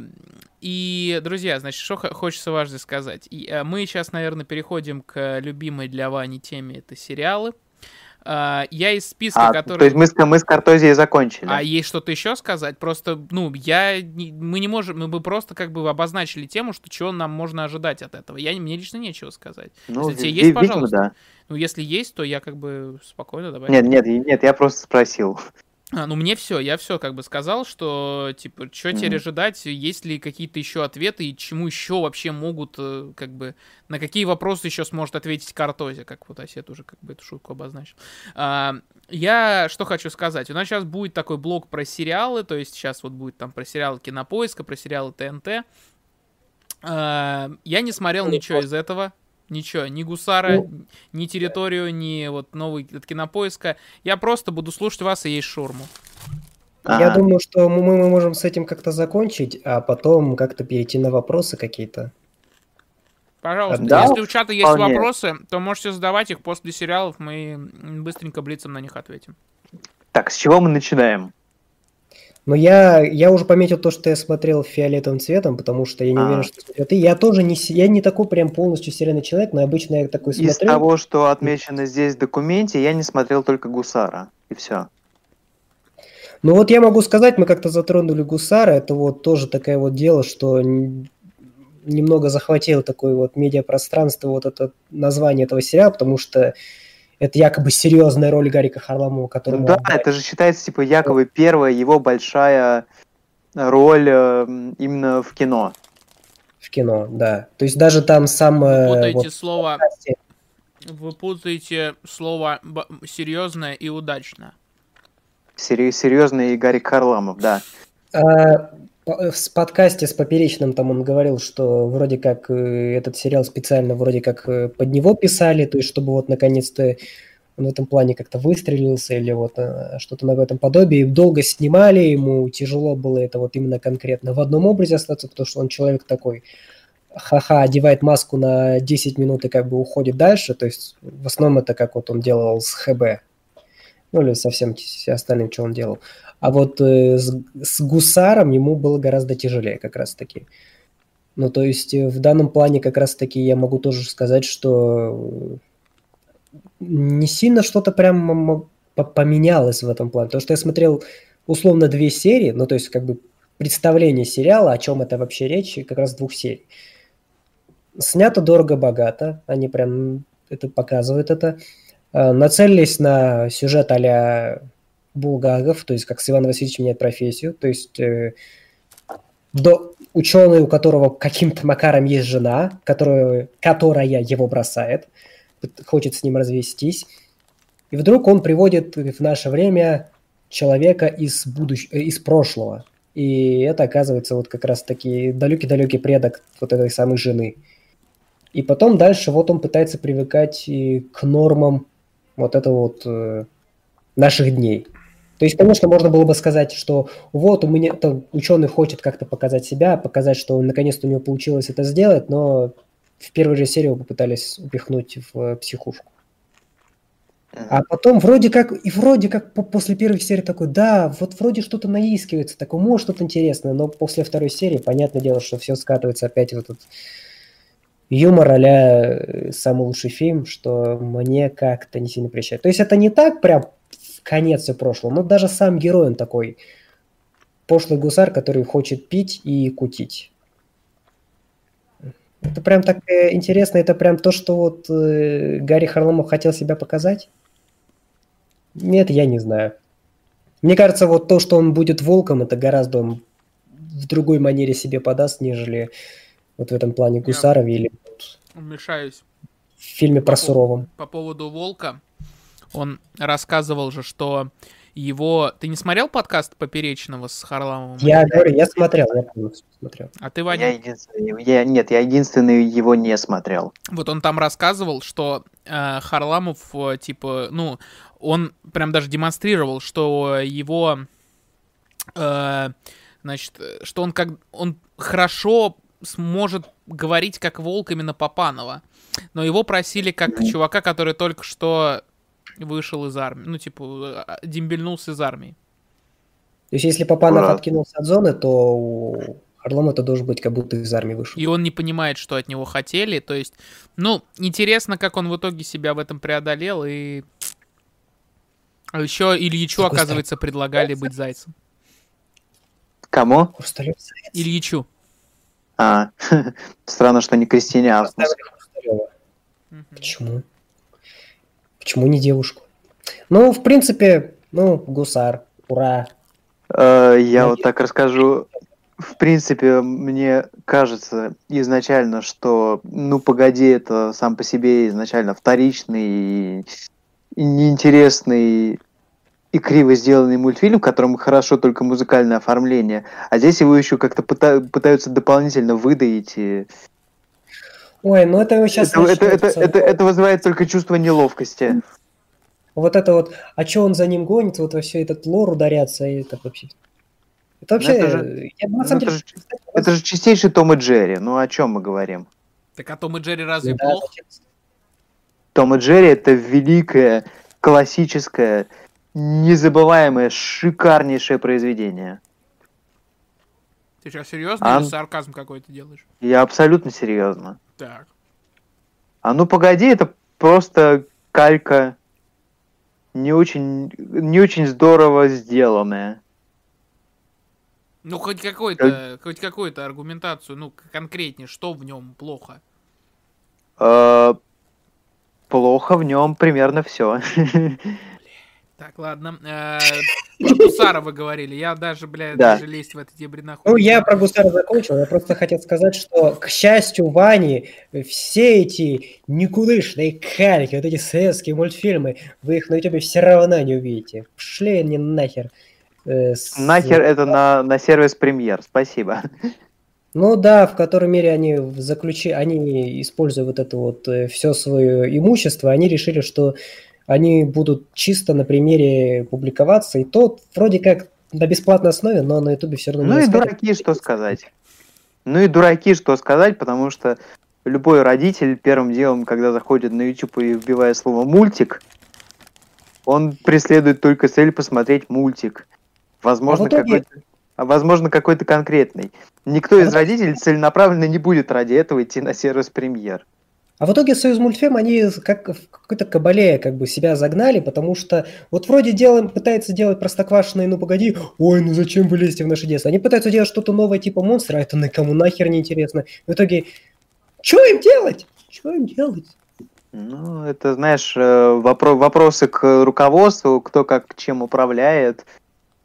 И, друзья, значит, что хо- хочется важно сказать. И, а, Мы сейчас, наверное, переходим к любимой для Вани теме, это сериалы. А, Я из списка, А, который... То есть мы с, мы с Картозией закончили. А есть что-то еще сказать? Просто, ну, я, мы не можем, мы бы просто как бы обозначили тему, что чего нам можно ожидать от этого. Я, мне лично нечего сказать. ну, если тебе есть, пожалуйста. да. Ну, если есть, то я как бы спокойно давай. Нет, нет, нет, я просто спросил. А, ну мне все, я все как бы сказал, что типа, что теперь Мгм. ожидать, есть ли какие-то еще ответы и чему еще вообще могут, э, как бы, на какие вопросы еще сможет ответить Картози, как вот Осет уже как бы эту шутку обозначил. А, я что хочу сказать, у нас сейчас будет такой блок про сериалы, то есть сейчас вот будет там про сериалы Кинопоиска, про сериалы ТНТ. А, я не смотрел ничего из этого. Ничего, ни Гусара, Ну. ни территорию, ни вот новый от кинопоиска. Я просто буду слушать вас и есть шурму. Я Ага. думаю, что мы, мы можем с этим как-то закончить, а потом как-то перейти на вопросы какие-то. Пожалуйста, Да, если у чата есть вполне. вопросы, то можете задавать их после сериалов, мы быстренько блицом на них ответим. Так, с чего мы начинаем? Но я, я уже пометил то, что я смотрел фиолетовым цветом, потому что я не А. уверен, что смотрел ты. Я тоже не, я не такой прям полностью серийный человек, но обычно я такой Из смотрю. того, что отмечено здесь в документе, я не смотрел только Гусара. И все. Ну вот я могу сказать, мы как-то затронули Гусара, это вот тоже такое вот дело, что немного захватило такое вот медиапространство, вот это название этого сериала, потому что это якобы серьезная роль Гарика Харламова, которому да, отдали. это же считается, типа, якобы первая его большая роль э, м, именно в кино. в кино, да. То есть даже там сам... э, Путаете вот слово, подкасте- вы путаете слово б- серьезное и удачно. Сери- серьезный Гарик Харламов, да. А, в подкасте с Поперечным там он говорил, что вроде как э, этот сериал специально вроде как э, под него писали, то есть чтобы вот наконец-то он в этом плане как-то выстрелился или вот э, что-то на этом подобии. Долго снимали, ему тяжело было это вот именно конкретно в одном образе остаться, потому что он человек такой, ха-ха, одевает маску на 10 минут и как бы уходит дальше, то есть в основном это как вот он делал с ХБ, ну или со всем те- остальным, что он делал. А вот э, с, с гусаром ему было гораздо тяжелее как раз-таки. Ну, то есть э, в данном плане как раз-таки я могу тоже сказать, что не сильно что-то прям поменялось в этом плане. Потому что я смотрел условно две серии, ну, то есть как бы представление сериала, о чем это вообще речь, как раз двух серий. Снято дорого-богато, они прям это показывают это. Э, Нацелились на сюжет а Булгаков, то есть как с Иван Васильевич меняет профессию, то есть э, до, ученый, у которого каким-то макаром есть жена, которая, которая его бросает, хочет с ним развестись, и вдруг он приводит в наше время человека из, будущ... э, из прошлого. И это оказывается вот как раз-таки далекий-далекий предок вот этой самой жены. И потом дальше вот он пытается привыкать к нормам вот этого вот э, наших дней. То есть, конечно, можно было бы сказать, что вот у меня там, ученый хочет как-то показать себя, показать, что наконец-то у него получилось это сделать, но в первой же серии его попытались упихнуть в психушку. А потом вроде как, и вроде как по- после первой серии такой, да, вот вроде что-то наискивается, такое, может, что-то интересное, но после второй серии, понятное дело, что все скатывается опять в этот юмор а самый лучший фильм, что мне как-то не сильно прещает. То есть это не так прям конец все прошлого, но даже сам герой он такой пошлый гусар, который хочет пить и кутить. Это прям так э, интересно, это прям то, что вот э, Гарри Харламов хотел себя показать? Нет, я не знаю. Мне кажется, вот то, что он будет волком, это гораздо он в другой манере себе подаст, нежели вот в этом плане Гусаров или вот Вмешаюсь. в фильме про По Суровом. По поводу Волка, он рассказывал же, что его... Ты не смотрел подкаст Поперечного с Харламовым? Я говорю, я смотрел, я полностью смотрел. А ты, Я Ваня? единственный, я, нет, я единственный его не смотрел. Вот он там рассказывал, что э, Харламов, э, типа, ну, он прям даже демонстрировал, что его, э, значит, э, что он как, он хорошо сможет говорить как волк именно Папанова, но его просили как чувака, который только что вышел из армии, ну, типа, э, дембельнулся из армии. То есть если Папанов Ура. откинулся от зоны, то у Харламова это должен быть как будто из армии вышел. И он не понимает, что от него хотели. То есть, ну, интересно, как он в итоге себя в этом преодолел. И а еще Ильичу, другой оказывается, предлагали быть зайцем. Кому? Ильичу. А, странно, что не Кристине Асмус. Почему? Почему не девушку? Ну, в принципе, ну, гусар, ура. Э, Я вот так расскажу. В принципе, мне кажется изначально, что «Ну, погоди» это сам по себе изначально вторичный и неинтересный и криво сделанный мультфильм, в котором хорошо только музыкальное оформление, а здесь его еще как-то пыта- пытаются дополнительно выдаить. И... Ой, ну это сейчас Это, это, это, это, это вызывает только чувство неловкости. Вот это вот, а что он за ним гонится, вот во все этот лор ударяться, и это вообще... Это вообще, это же- я на ну, самом это деле... же- Это же чистейший Том и Джерри. Ну о чем мы говорим? Так а Том и Джерри разве Да, плохо? Том и Джерри это великая, классическая, незабываемое, шикарнейшее произведение. Ты сейчас серьезно А- или сарказм какой-то делаешь? Я абсолютно серьезно. Так. А ну погоди, это просто калька не очень, не очень здорово сделанная. Ну, хоть какой-то, хоть какую-то аргументацию, ну, конкретнее, что в нем плохо. Э, плохо в нем примерно все. Так, ладно. Э, Про Гусара вы говорили. Я даже, блядь, Да. даже лезть в это дебри нахуй. Ну, я про Гусара закончил. Я просто хотел сказать, что, к счастью, Вани, все эти никудышные кальки, вот эти советские мультфильмы, вы их на ютубе все равно не увидите. Пшли они нахер. Э, с- Нахер это на, на сервис премьер, спасибо. Ну да, в которой мере они в заключи... они используя вот это вот все свое имущество, они решили, что они будут чисто на примере публиковаться, и то вроде как на бесплатной основе, но на ютубе все равно Ну и дураки, что сказать. Ну и дураки, что сказать, потому что любой родитель первым делом, когда заходит на YouTube и вбивает слово мультик, он преследует только цель посмотреть мультик. Возможно, А итоге- какой-то а возможно, какой-то конкретный. Никто из родителей целенаправленно не будет ради этого идти на сервис премьер. А в итоге Союз мультфильм, они как в какой-то кабале как бы себя загнали, потому что вот вроде делаем, пытается делать простоквашино, ну погоди, ой, ну зачем вы лезете в наше детство? Они пытаются делать что-то новое типа монстра, а это никому нахер не интересно. В итоге, что им делать? Что им делать? Ну, это, знаешь, э, вопро- вопросы к руководству, кто как чем управляет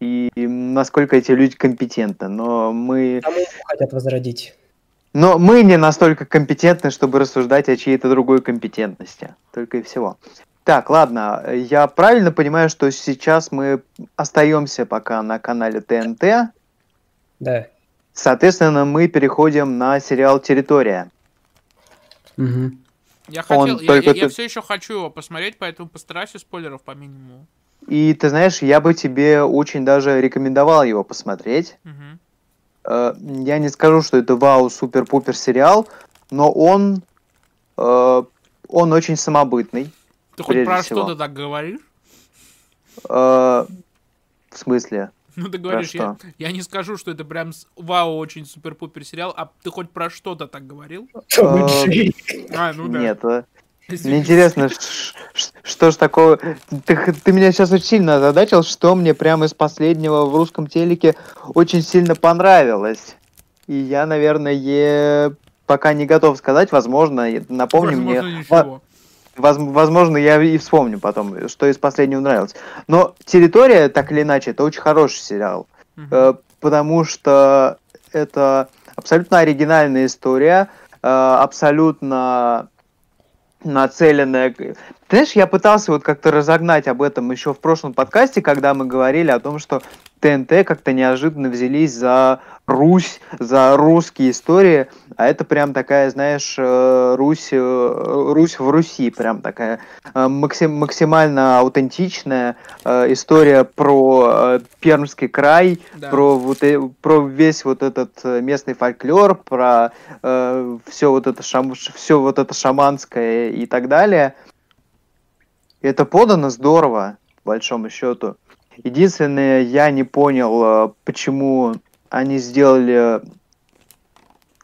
и насколько эти люди компетентны. Но мы, Кому хотят возродить? Но мы не настолько компетентны, чтобы рассуждать о чьей-то другой компетентности. Только и всего. Так, ладно, я правильно понимаю, что сейчас мы остаемся пока на канале ТНТ. Да. Соответственно, мы переходим на сериал «Территория». Мгм. Я Он хотел, я, только я, ты- все еще хочу его посмотреть, поэтому постарайся спойлеров по минимуму. И ты знаешь, я бы тебе очень даже рекомендовал его посмотреть. Мгм. Э, Я не скажу, что это вау, супер-пупер сериал, но он, э, он очень самобытный. Ты хоть про всего. что ты так говоришь? Э, В смысле? Ну ты говоришь, я, я не скажу, что это прям вау, очень супер-пупер сериал, а ты хоть про что-то так говорил? Э. А, ну да. Нет. Мне интересно, что ж такого... Ты, ты меня сейчас очень сильно озадачил, что мне прямо из последнего в русском телеке очень сильно понравилось. И я, наверное, е- пока не готов сказать, возможно, напомни Возможно, мне... ничего. Воз- Возможно, я и вспомню потом, что из последнего нравилось. Но «Территория», так или иначе, это очень хороший сериал. Мгм. Э, Потому что это абсолютно оригинальная история, э, абсолютно нацеленная... Ты знаешь, я пытался вот как-то разогнать об этом еще в прошлом подкасте, когда мы говорили о том, что ТНТ как-то неожиданно взялись за Русь, за русские истории, а это прям такая, знаешь, э, Русь, э, Русь в Руси, прям такая э, максим- максимально аутентичная история про Пермский край, Да. про вот про весь вот этот местный фольклор, про все вот это шам, все вот это шаманское и так далее. Это подано здорово, по большому счету. Единственное, я не понял, э, почему они сделали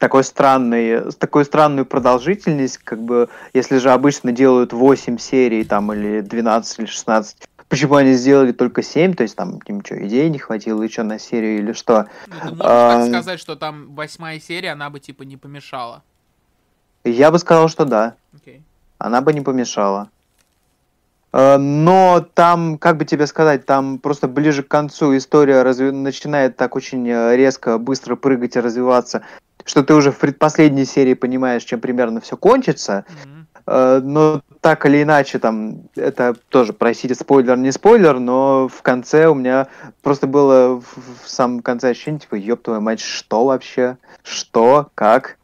такой странный, такую странную продолжительность, как бы, если же обычно делают 8 серий, там, или 12, или 16, почему они сделали только 7, то есть там им что, идей не хватило еще на серию или что? Ну, так а, сказать, что там восьмая серия, она бы типа не помешала. Я бы сказал, что да. Окей. она бы не помешала. Э, Но там, как бы тебе сказать, там просто ближе к концу история разви- начинает так очень э, резко, быстро прыгать и развиваться, что ты уже в предпоследней серии понимаешь, чем примерно все кончится. Э, Но так или иначе, там, это тоже, простите, спойлер, не спойлер, но в конце у меня просто было в, в самом конце ощущение, типа, ёб твою мать, что вообще? Что? Как?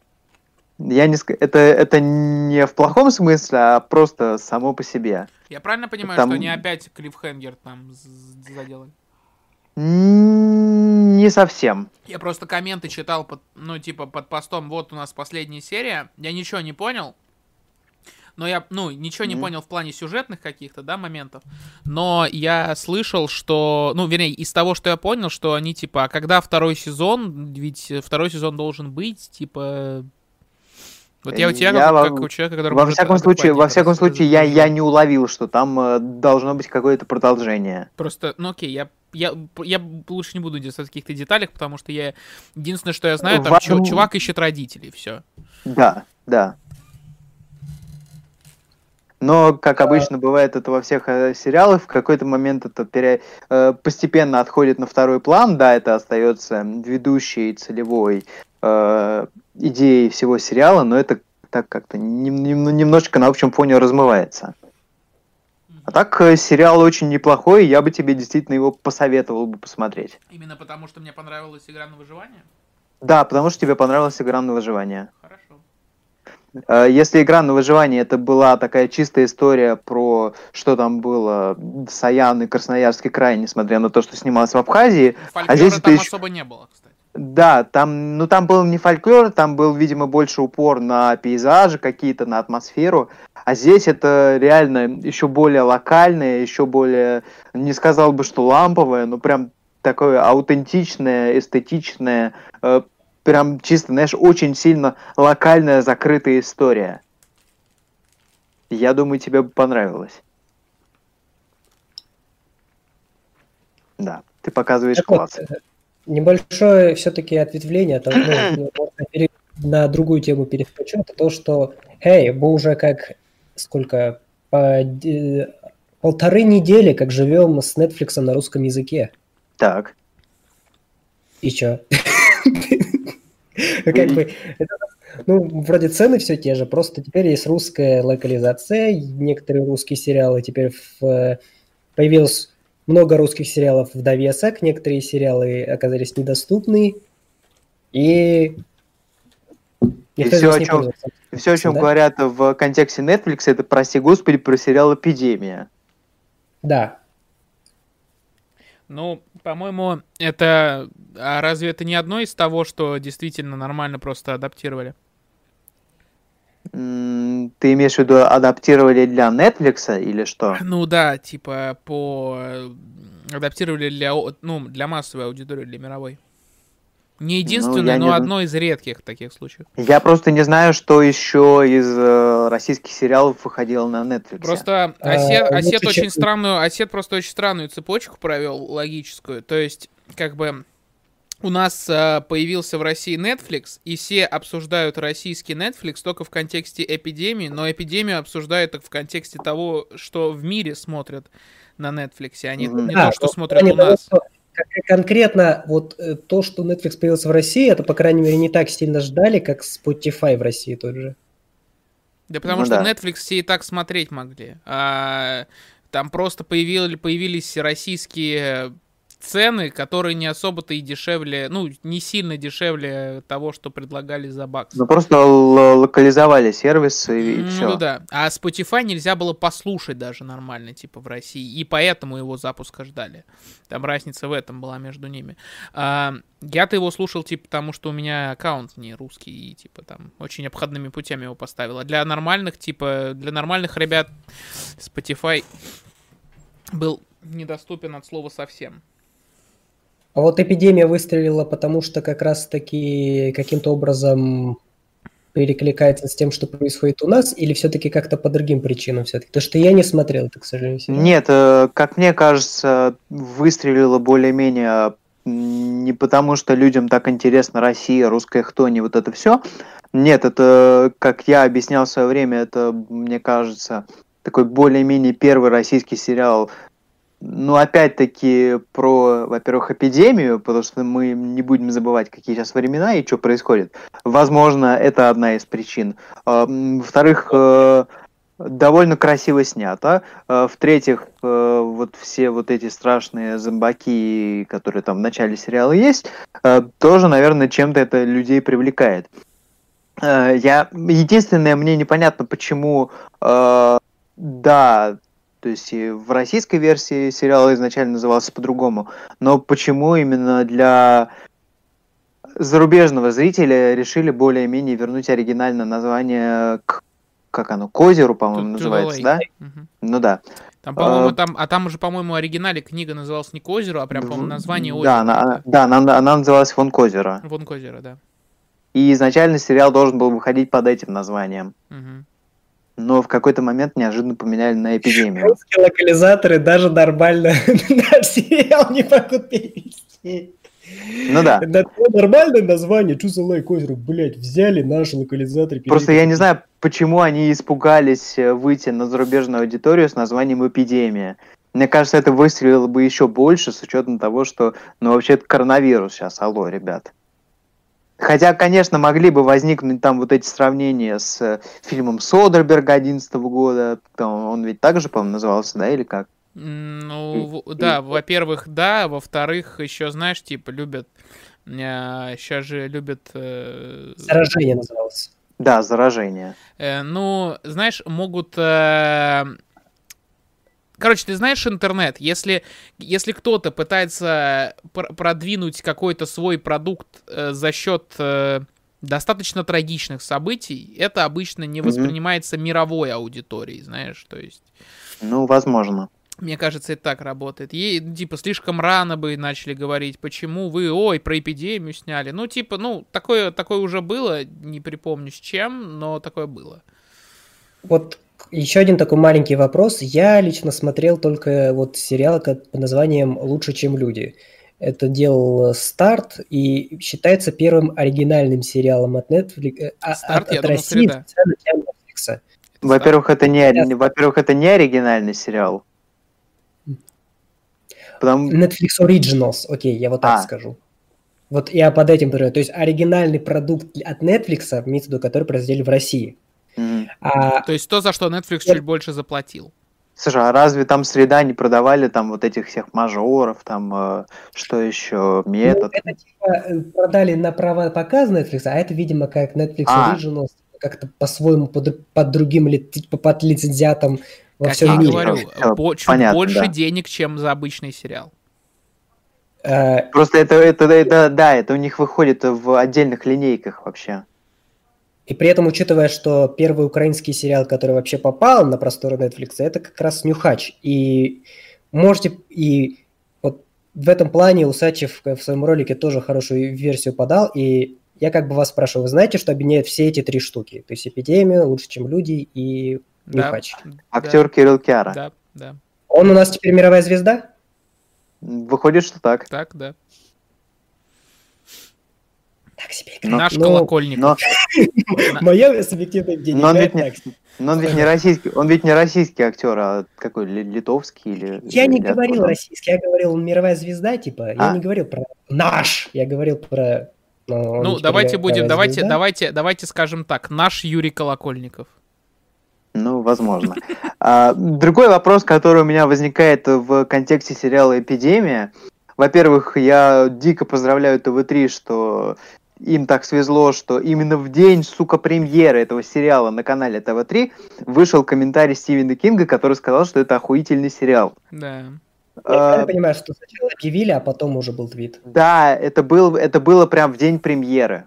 Я не ск- это, это не в плохом смысле, а просто само по себе. Я правильно понимаю, Там- что они опять клиффхенгер там заделали? Не совсем. Я просто комменты читал, под, ну, типа, под постом, вот у нас последняя серия. Я ничего не понял. Но я, ну, ничего не Мгм. понял в плане сюжетных каких-то, да, моментов. Но я слышал, что, ну, вернее, из того, что я понял, что они, типа, а когда второй сезон, ведь второй сезон должен быть, типа... Вот я у тебя, Я как, во- как у человека, который Во всяком случае, во всяком случае, я, я не уловил, что там э, должно быть какое-то продолжение. Просто, ну окей, я, я, я лучше не буду действовать в каких-то деталях, потому что я... Единственное, что я знаю, там В чу- одном- чувак ищет родителей, все. Да, да. Но, как обычно бывает это во всех э, сериалах, в какой-то момент это пере- э, постепенно отходит на второй план. Да, это остается ведущей целевой э, идеей всего сериала, но это так как-то нем- нем- немножечко на общем фоне размывается. А так, э, сериал очень неплохой, я бы тебе действительно его посоветовал бы посмотреть. Именно потому, что мне понравилась игра на выживание? Да, потому что тебе понравилась игра на выживание. Хорошо. Э, Если игра на выживание это была такая чистая история про что там было Саян и Красноярский край, несмотря на то, что снималось в Абхазии, Фольклора здесь это там ещё- особо не было, кстати. Да, там, ну там был не фольклор, там был, видимо, больше упор на пейзажи какие-то, на атмосферу, а здесь это реально еще более локальное, еще более, не сказал бы, что ламповое, но прям такое аутентичное, эстетичное, э, прям чисто, знаешь, очень сильно локальная закрытая история. Я думаю, тебе бы понравилось. Да, ты показываешь класс. Небольшое все-таки ответвление, это, ну, ну, на другую тему перескочу, это то, что, эй, мы уже как, сколько, по полторы недели как живем с Netflix на русском языке. Так. И чё? Как бы, ну, вроде цены все те же, просто теперь есть русская локализация, некоторые русские сериалы теперь в, э, появилось много русских сериалов в довесок, некоторые сериалы оказались недоступны, и никто всё, нас о чём- пользуется. Все, о чем Да? говорят в контексте Netflix, это, прости господи, про сериал «Эпидемия». Да, Ну, по-моему, это... А разве это не одно из того, что действительно нормально просто адаптировали? Ты имеешь в виду адаптировали для Netflix или что? Ну да, типа по... э, Адаптировали для, ну, для массовой аудитории, для мировой. Не единственное, Ну, но не- одно из редких таких случаев. Я просто не знаю, что еще из э, российских сериалов выходило на Netflix. Просто А, Осет, лучше, Осет очень странную, Осет просто очень странную цепочку провел, логическую. То есть, как бы, у нас а, появился в России Netflix, и все обсуждают российский Netflix только в контексте эпидемии, но эпидемию обсуждают только в контексте того, что в мире смотрят на Netflix, а не, Мгм. не Да, то, что смотрят у того, нас. что кон- конкретно вот э, то, что Netflix появился в России, это, по крайней мере, не так сильно ждали, как Spotify в России тот же. Да потому Ну что да. Netflix все и так смотреть могли. А, там просто появили, появились российские цены, которые не особо-то и дешевле, ну, не сильно дешевле того, что предлагали за бакс. Ну просто л- локализовали сервис и, Ну все. да. А Spotify нельзя было послушать даже нормально, типа, в России. И поэтому его запуска ждали. Там разница в этом была между ними. А, я-то его слушал, типа, потому что у меня аккаунт не русский, и, типа, там, очень обходными путями его поставил. А для нормальных, типа, для нормальных ребят Spotify был недоступен от слова совсем. А вот эпидемия выстрелила, потому что как раз-таки каким-то образом перекликается с тем, что происходит у нас, или все-таки как-то по другим причинам все-таки? Потому что я не смотрел это, к сожалению. сериал. Нет, э, как мне кажется, выстрелило более-менее не потому, что людям так интересно Россия, русская хтони, вот это все. Нет, это, как я объяснял в свое время, это, мне кажется, такой более-менее первый российский сериал, ну, опять-таки, про, во-первых, эпидемию, потому что мы не будем забывать, какие сейчас времена и что происходит. Возможно, это одна из причин. А, м, Во-вторых, э, довольно красиво снято. Э, В-третьих, э, вот все вот эти страшные зомбаки, которые там в начале сериала есть, тоже, наверное, чем-то это людей привлекает. Я... Единственное, мне непонятно, почему... Да, то есть и в российской версии сериал изначально назывался по-другому, но почему именно для зарубежного зрителя решили более-менее вернуть оригинальное название к как оно, к озеру, по-моему, называется, да? Мгм. Ну да. Там, по-моему, А, там, а там уже, по-моему, в оригинале книга называлась не к озеру, а прям, по-моему, название озера. Да, она, да она, она называлась «Вон к озеру». Вон к озеру, да. И изначально сериал должен был выходить под этим названием. Мгм. Но в какой-то момент неожиданно поменяли на эпидемию. Русские локализаторы даже нормально наш сериал не могут перевести. Ну да. Это нормальное название, что за лайк озеро, блядь, взяли наши локализаторы. Просто я не знаю, почему они испугались э, выйти на зарубежную аудиторию с названием «Эпидемия». Мне кажется, это выстрелило бы еще больше с учетом того, что, ну, вообще, это коронавирус сейчас, алло, ребят. Хотя, конечно, могли бы возникнуть там вот эти сравнения с э, фильмом Содерберга 2011 года. Там он ведь также, по-моему, назывался, да, или как? Ну, в- да, во-первых, да, во-вторых, еще, знаешь, типа, любят, сейчас же любят, э, Заражение называлось. Да, заражение. э, ну, знаешь, могут... Короче, ты знаешь интернет, если, если кто-то пытается пр- продвинуть какой-то свой продукт э, за счет э, достаточно трагичных событий, это обычно не Мгм. воспринимается мировой аудиторией, знаешь, то есть... Ну, возможно. Мне кажется, это так работает. Ей, ну, типа, слишком рано бы начали говорить, почему вы, ой, про эпидемию сняли. Ну, типа, ну, такое, такое уже было, не припомню с чем, но такое было. Вот еще один такой маленький вопрос. Я лично смотрел только вот сериал под названием «Лучше, чем люди». Это делал Старт и считается первым оригинальным сериалом от Netflix, э, а- «Старт», от, от думал, России Netflix. Во-первых, это не, во-первых, это не оригинальный сериал. Потому... Netflix Originals, окей, я вот так А. скажу. Вот я под этим говорю. То есть оригинальный продукт от Netflix, имеется в виду, который произвели в России. Мгм. А То есть то, за что Netflix Я- чуть больше заплатил. Слушай, а разве там среда не продавали там вот этих всех мажоров, там э, что еще, ну, метод? это типа э, продали на права показа Netflix, а это, видимо, как Netflix А. Originals, как-то по-своему, под, под другим, типа под лицензиатом во как всем я мире. говорю, Всё, по- чуть понятно, больше да. денег, чем за обычный сериал. Э, Просто это, это, это, да, это у них выходит в отдельных линейках вообще. И при этом, учитывая, что первый украинский сериал, который вообще попал на просторы Netflix, это как раз Нюхач. И можете... И вот в этом плане Усачев в своем ролике тоже хорошую версию подал. И я как бы вас спрашиваю, вы знаете, что объединяет все эти три штуки? То есть «Эпидемию», «Лучше, чем люди» и Да, «Нюхач». Актер Кирилл Киара. Да, да, Он у нас теперь мировая звезда? Выходит, что так. так, да. Так себе Но- Наш ну, колокольник. Но, Мое субъективное мнение. Но он ведь не- но он ведь не российский, он ведь не российский актер, а какой ли- литовский или. Я не говорил российский, я говорил мировая звезда, типа. Я А. не говорил про наш, я говорил про... он Ну, теперь давайте будем, давайте, давайте, давайте скажем так, наш Юрий Колокольников. Ну, возможно. А, другой вопрос, который у меня возникает в контексте сериала «Эпидемия». Во-первых, я дико поздравляю ТВ-3, что им так свезло, что именно в день, сука, премьеры этого сериала на канале ТВ-3 вышел комментарий Стивена Кинга, который сказал, что это охуительный сериал. Да. Я А, понимаю, что сначала объявили, а потом уже был твит. Да, это, был, это было прям в день премьеры.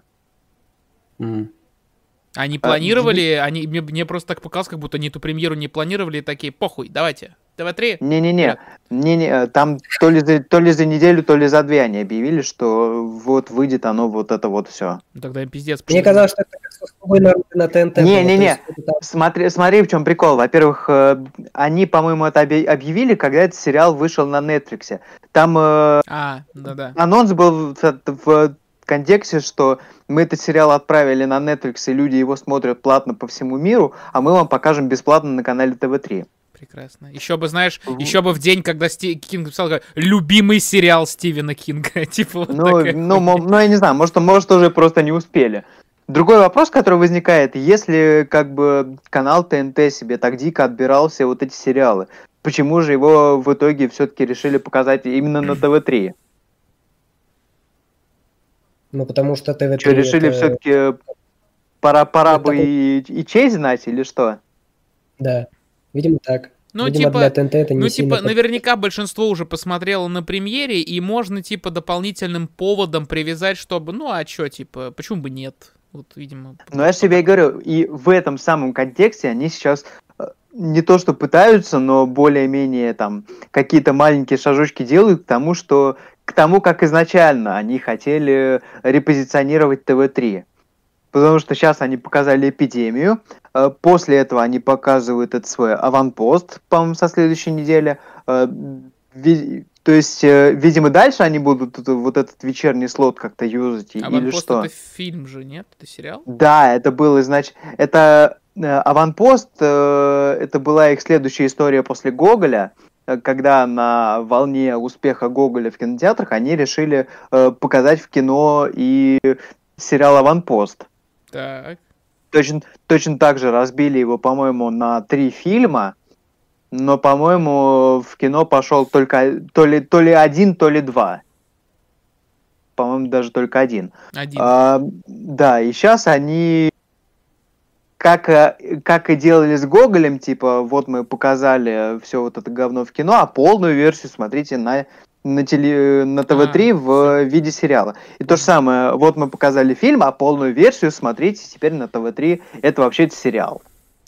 Они А, планировали, они, мне, мне просто так показалось, как будто они эту премьеру не планировали, и такие, похуй, давайте, ТВ-3. Не-не-не, не-не, там то ли, за, то ли за неделю, то ли за две они объявили, что вот выйдет оно вот это вот все. Ну, тогда им пиздец. Мне почему? казалось, что это как на, на ТНТ. Не-не-не. Смотри, смотри, в чем прикол. Во-первых, э, они, по-моему, это объ- объявили, когда этот сериал вышел на Netflix. Там э, А, анонс был в, в контексте, что мы этот сериал отправили на Netflix, и люди его смотрят платно по всему миру, а мы вам покажем бесплатно на канале ТВ-3. Прекрасно. Еще бы, знаешь, Мгм. еще бы в день, когда Сти- Кинг написал, как, любимый сериал Стивена Кинга. Типа вот Ну, такая ну, ну, я не знаю, может, может, уже просто не успели. Другой вопрос, который возникает, если как бы канал ТНТ себе так дико отбирал все вот эти сериалы, почему же его в итоге все-таки решили показать именно на ТВ-3? Ну, потому что ТВ-3 Что, решили это- все-таки пора, пора это бы и, и честь знать или что? Да, видимо так. Ну, видимо, типа, для ТНТ это не Ну, типа, наверняка большинство уже посмотрело на премьере, и можно, типа, дополнительным поводом привязать, чтобы, ну, а чё, типа, почему бы нет? Вот, видимо. Ну, я же тебе и говорю, и в этом самом контексте они сейчас э, не то что пытаются, но более-менее там какие-то маленькие шажочки делают к тому, что к тому, как изначально они хотели репозиционировать ТВ-3. Потому что сейчас они показали эпидемию, после этого они показывают этот свой аванпост, по-моему, со следующей недели. Э, то есть, э, видимо, дальше они будут вот этот вечерний слот как-то юзать или Аванпост что? это фильм же, нет? Это сериал? Да, это был, значит, это э, Аванпост, э, это была их следующая история после Гоголя, э, когда на волне успеха Гоголя в кинотеатрах они решили э, показать в кино и сериал Аванпост. Так. Точно, точно так же разбили его, по-моему, на три фильма, но, по-моему, в кино пошел только то ли, то ли один, то ли два. По-моему, даже только один. Один. А, да, и сейчас они, как, э, как и делали с Гоголем, типа, вот мы показали все вот это говно в кино, а полную версию смотрите на, на, теле, на ТВ-3 А, в виде сериала. И то же самое, вот мы показали фильм, а полную версию смотрите теперь на ТВ-3, это вообще-то сериал.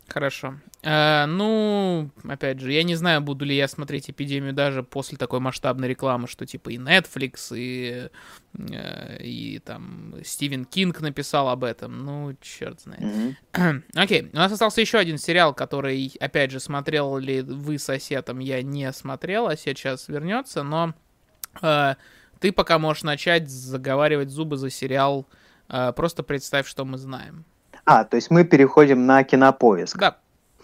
Хорошо. Э, ну, опять же, я не знаю, буду ли я смотреть эпидемию даже после такой масштабной рекламы, что типа и Netflix, и, э, и там Стивен Кинг написал об этом. Ну, черт знает. Мгм. Окей, у нас остался еще один сериал, который, опять же, смотрел ли вы с Осетом, я не смотрел, а сейчас вернется, но ты пока можешь начать заговаривать зубы за сериал. Э, просто представь, что мы знаем. А, то есть мы переходим на кинопоиск. Да.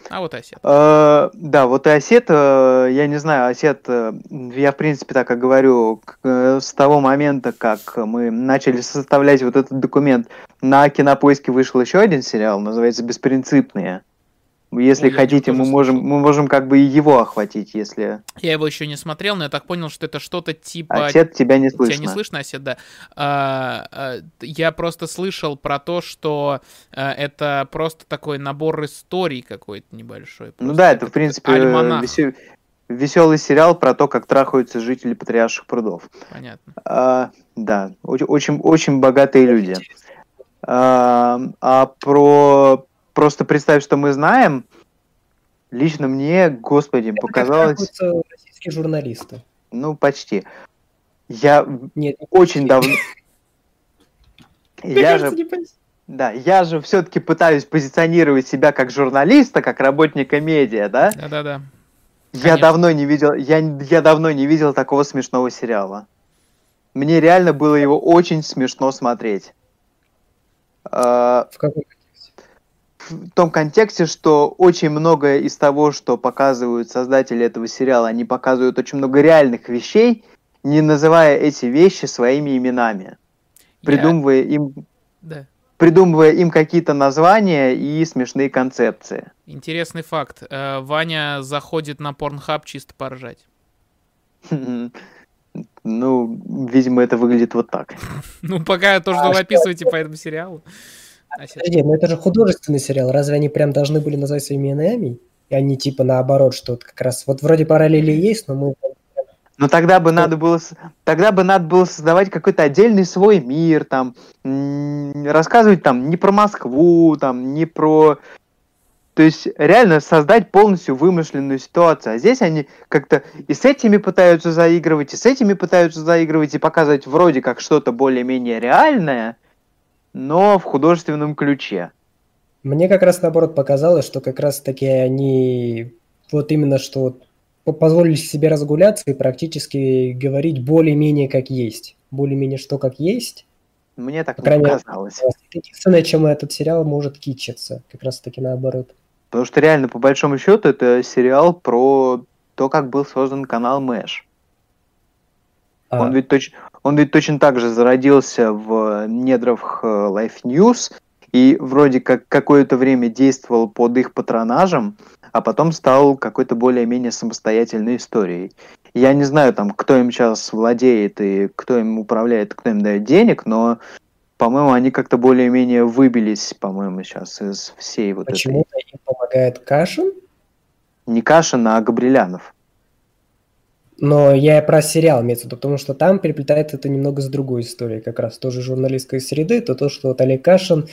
А вот и Осет. Э, Да, вот и Осет, э, я не знаю, Осет, э, я в принципе так и говорю, э, с того момента, как мы начали составлять вот этот документ, на Кинопоиске вышел еще один сериал, называется «Беспринципные». Если Ой, хотите, мы можем, мы можем как бы и его охватить, если Я его еще не смотрел, но я так понял, что это что-то типа... Осет тебя не слышно. Тебя не слышно, Осет, да. А, а, я просто слышал про то, что а, это просто такой набор историй какой-то небольшой. Ну Просто да, это в принципе альманах. веселый сериал про то, как трахаются жители Патриарших прудов. Понятно. А, да, очень, очень, очень богатые люди. А, а про просто представь, что мы знаем, лично мне, господи, Как показалось, трахаются российские журналисты. ну почти. Я Нет, очень давно. Я же, да, я же все-таки пытаюсь позиционировать себя как журналиста, как работника медиа, да? Да-да-да. Я Конечно. давно не видел, я, я давно не видел такого смешного сериала. Мне реально было его очень смешно смотреть. А, В каком в том контексте, что очень многое из того, что показывают создатели этого сериала, они показывают очень много реальных вещей, не называя эти вещи своими именами, Я- придумывая им, Да. придумывая им какие-то названия и смешные концепции. Интересный факт. Э, Ваня заходит на порнхаб чисто поржать. Ну, видимо, это выглядит вот так. Ну, пока то, что вы описываете по этому сериалу. Осет. Подожди, но это же художественный сериал. Разве они прям должны были назвать своими именами? И они типа наоборот, что вот как раз... Вот вроде параллели есть, но мы... Но тогда бы надо было, тогда бы надо было создавать какой-то отдельный свой мир, там, рассказывать там не про Москву, там, не про... То есть реально создать полностью вымышленную ситуацию. А здесь они как-то и с этими пытаются заигрывать, и с этими пытаются заигрывать, и показывать вроде как что-то более-менее реальное, но в художественном ключе. Мне как раз наоборот показалось, что как раз таки они вот именно что позволили себе разгуляться и практически говорить более-менее как есть. Более-менее что как есть. Мне так По не показалось. Единственное, чем этот сериал может кичиться. Как раз таки наоборот. Потому что реально, по большому счету, это сериал про то, как был создан канал Мэш. А, Он, ведь точ- он ведь точно так же зародился в недрах э, Life News и вроде как какое-то время действовал под их патронажем, а потом стал какой-то более-менее самостоятельной историей. Я не знаю, там, кто им сейчас владеет и кто им управляет, кто им дает денег, но, по-моему, они как-то более-менее выбились, по-моему, сейчас из всей вот этой... почему-то им помогает Кашин. Не Кашин, а Габрилянов. Но я про сериал имею в виду, потому что там переплетает это немного с другой историей, как раз тоже журналистской среды, то то, что вот Олег Кашин,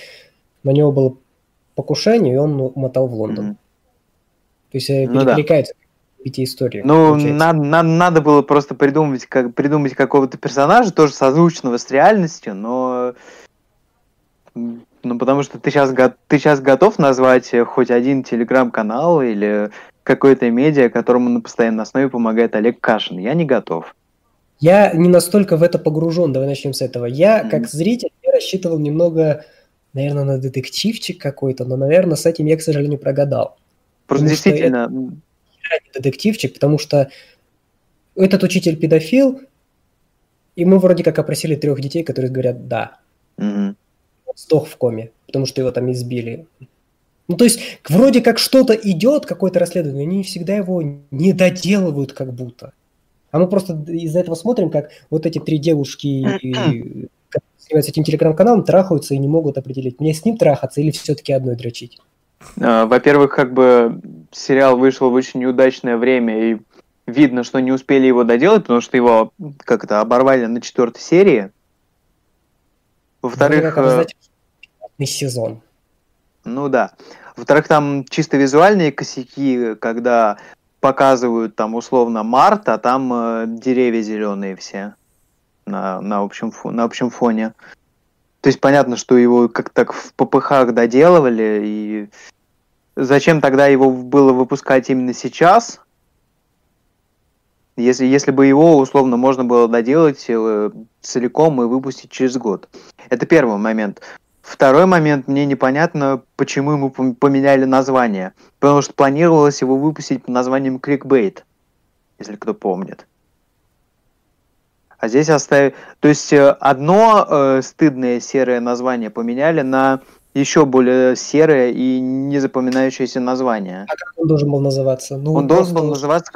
на него было покушение, и он умотал в Лондон. Mm-hmm. То есть ну, перекликается да. эти истории. Ну, надо, надо, надо было просто придумать, как, придумать какого-то персонажа, тоже созвучного с реальностью, но... Ну, потому что ты сейчас, ты сейчас готов назвать хоть один телеграм-канал или какое-то медиа, которому на постоянной основе помогает Олег Кашин. Я не готов. Я не настолько в это погружен, давай начнем с этого. Я, mm-hmm. как зритель, я рассчитывал немного, наверное, на детективчик какой-то, но, наверное, с этим я, к сожалению, прогадал. Просто потому действительно... Это детективчик, потому что этот учитель педофил, и мы вроде как опросили трех детей, которые говорят «да». Mm-hmm. Сдох в коме, потому что его там избили. Ну, то есть, вроде как что-то идет, какое-то расследование, они всегда его не доделывают как будто. А мы просто из-за этого смотрим, как вот эти три девушки, которые занимаются этим телеграм-каналом, трахаются и не могут определить, мне с ним трахаться или все-таки одной дрочить. А, во-первых, как бы сериал вышел в очень неудачное время, и видно, что не успели его доделать, потому что его как-то оборвали на четвертой серии. Во-вторых... Э, сезон. Ну да. Во-вторых, там чисто визуальные косяки, когда показывают там условно март, а там э, деревья зеленые все на, на, общем, фо, на общем фоне. То есть понятно, что его как так в ППХ доделывали, и зачем тогда его было выпускать именно сейчас? Если, если бы его условно можно было доделать э, целиком и выпустить через год. Это первый момент. Второй момент, мне непонятно, почему ему поменяли название. Потому что планировалось его выпустить под названием Clickbait, если кто помнит. А здесь оставили... То есть э, одно э, стыдное серое название поменяли на еще более серое и незапоминающееся название. А как он должен был называться? Ну, он должен был называться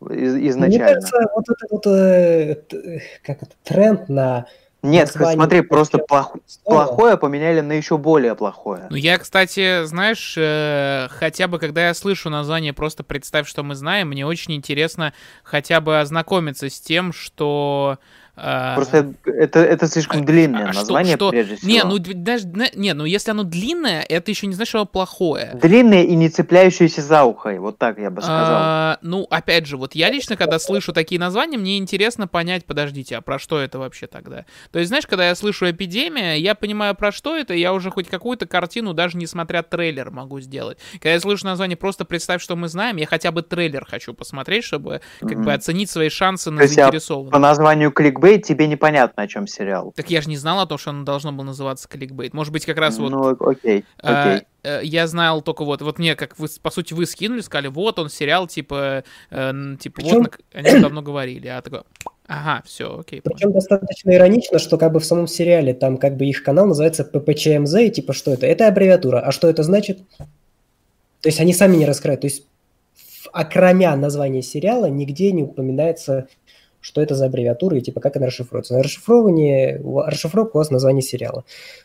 Изначально. Мне кажется, вот это вот э, как это, тренд на нет, смотри, просто плох... плохое поменяли на еще более плохое. Ну, я, кстати, знаешь, э, хотя бы когда я слышу название «Просто представь, что мы знаем», мне очень интересно хотя бы ознакомиться с тем, что Просто это, это слишком а, длинное а название, что, что... прежде всего. Не, ну даже, не, ну если оно длинное, это еще не значит, что оно плохое. Длинное и не цепляющееся за ухо, вот так я бы сказал. А, ну, опять же, вот я лично, когда слышу такие названия, мне интересно понять, подождите, а про что это вообще тогда? То есть, знаешь, когда я слышу «эпидемия», я понимаю, про что это, я уже хоть какую-то картину, даже несмотря трейлер, могу сделать. Когда я слышу название «Просто представь, что мы знаем», я хотя бы трейлер хочу посмотреть, чтобы как mm-hmm. бы оценить свои шансы на заинтересованность. По названию кликбейт кликбейт, тебе непонятно, о чем сериал. Так я же не знал о том, что он должно было называться кликбейт. Может быть, как раз вот... Ну, окей, а, окей. А, я знал только вот, вот мне, как вы, по сути, вы скинули, сказали, вот он сериал, типа, э, типа, Причем... вот, о нем давно говорили, а такой, ага, все, окей. Причем достаточно иронично, что как бы в самом сериале там как бы их канал называется ППЧМЗ, и типа, что это? Это аббревиатура, а что это значит? То есть они сами не раскрывают, то есть окромя названия сериала нигде не упоминается что это за аббревиатура и типа как она расшифруется. На расшифрование, расшифровка у вас название сериала.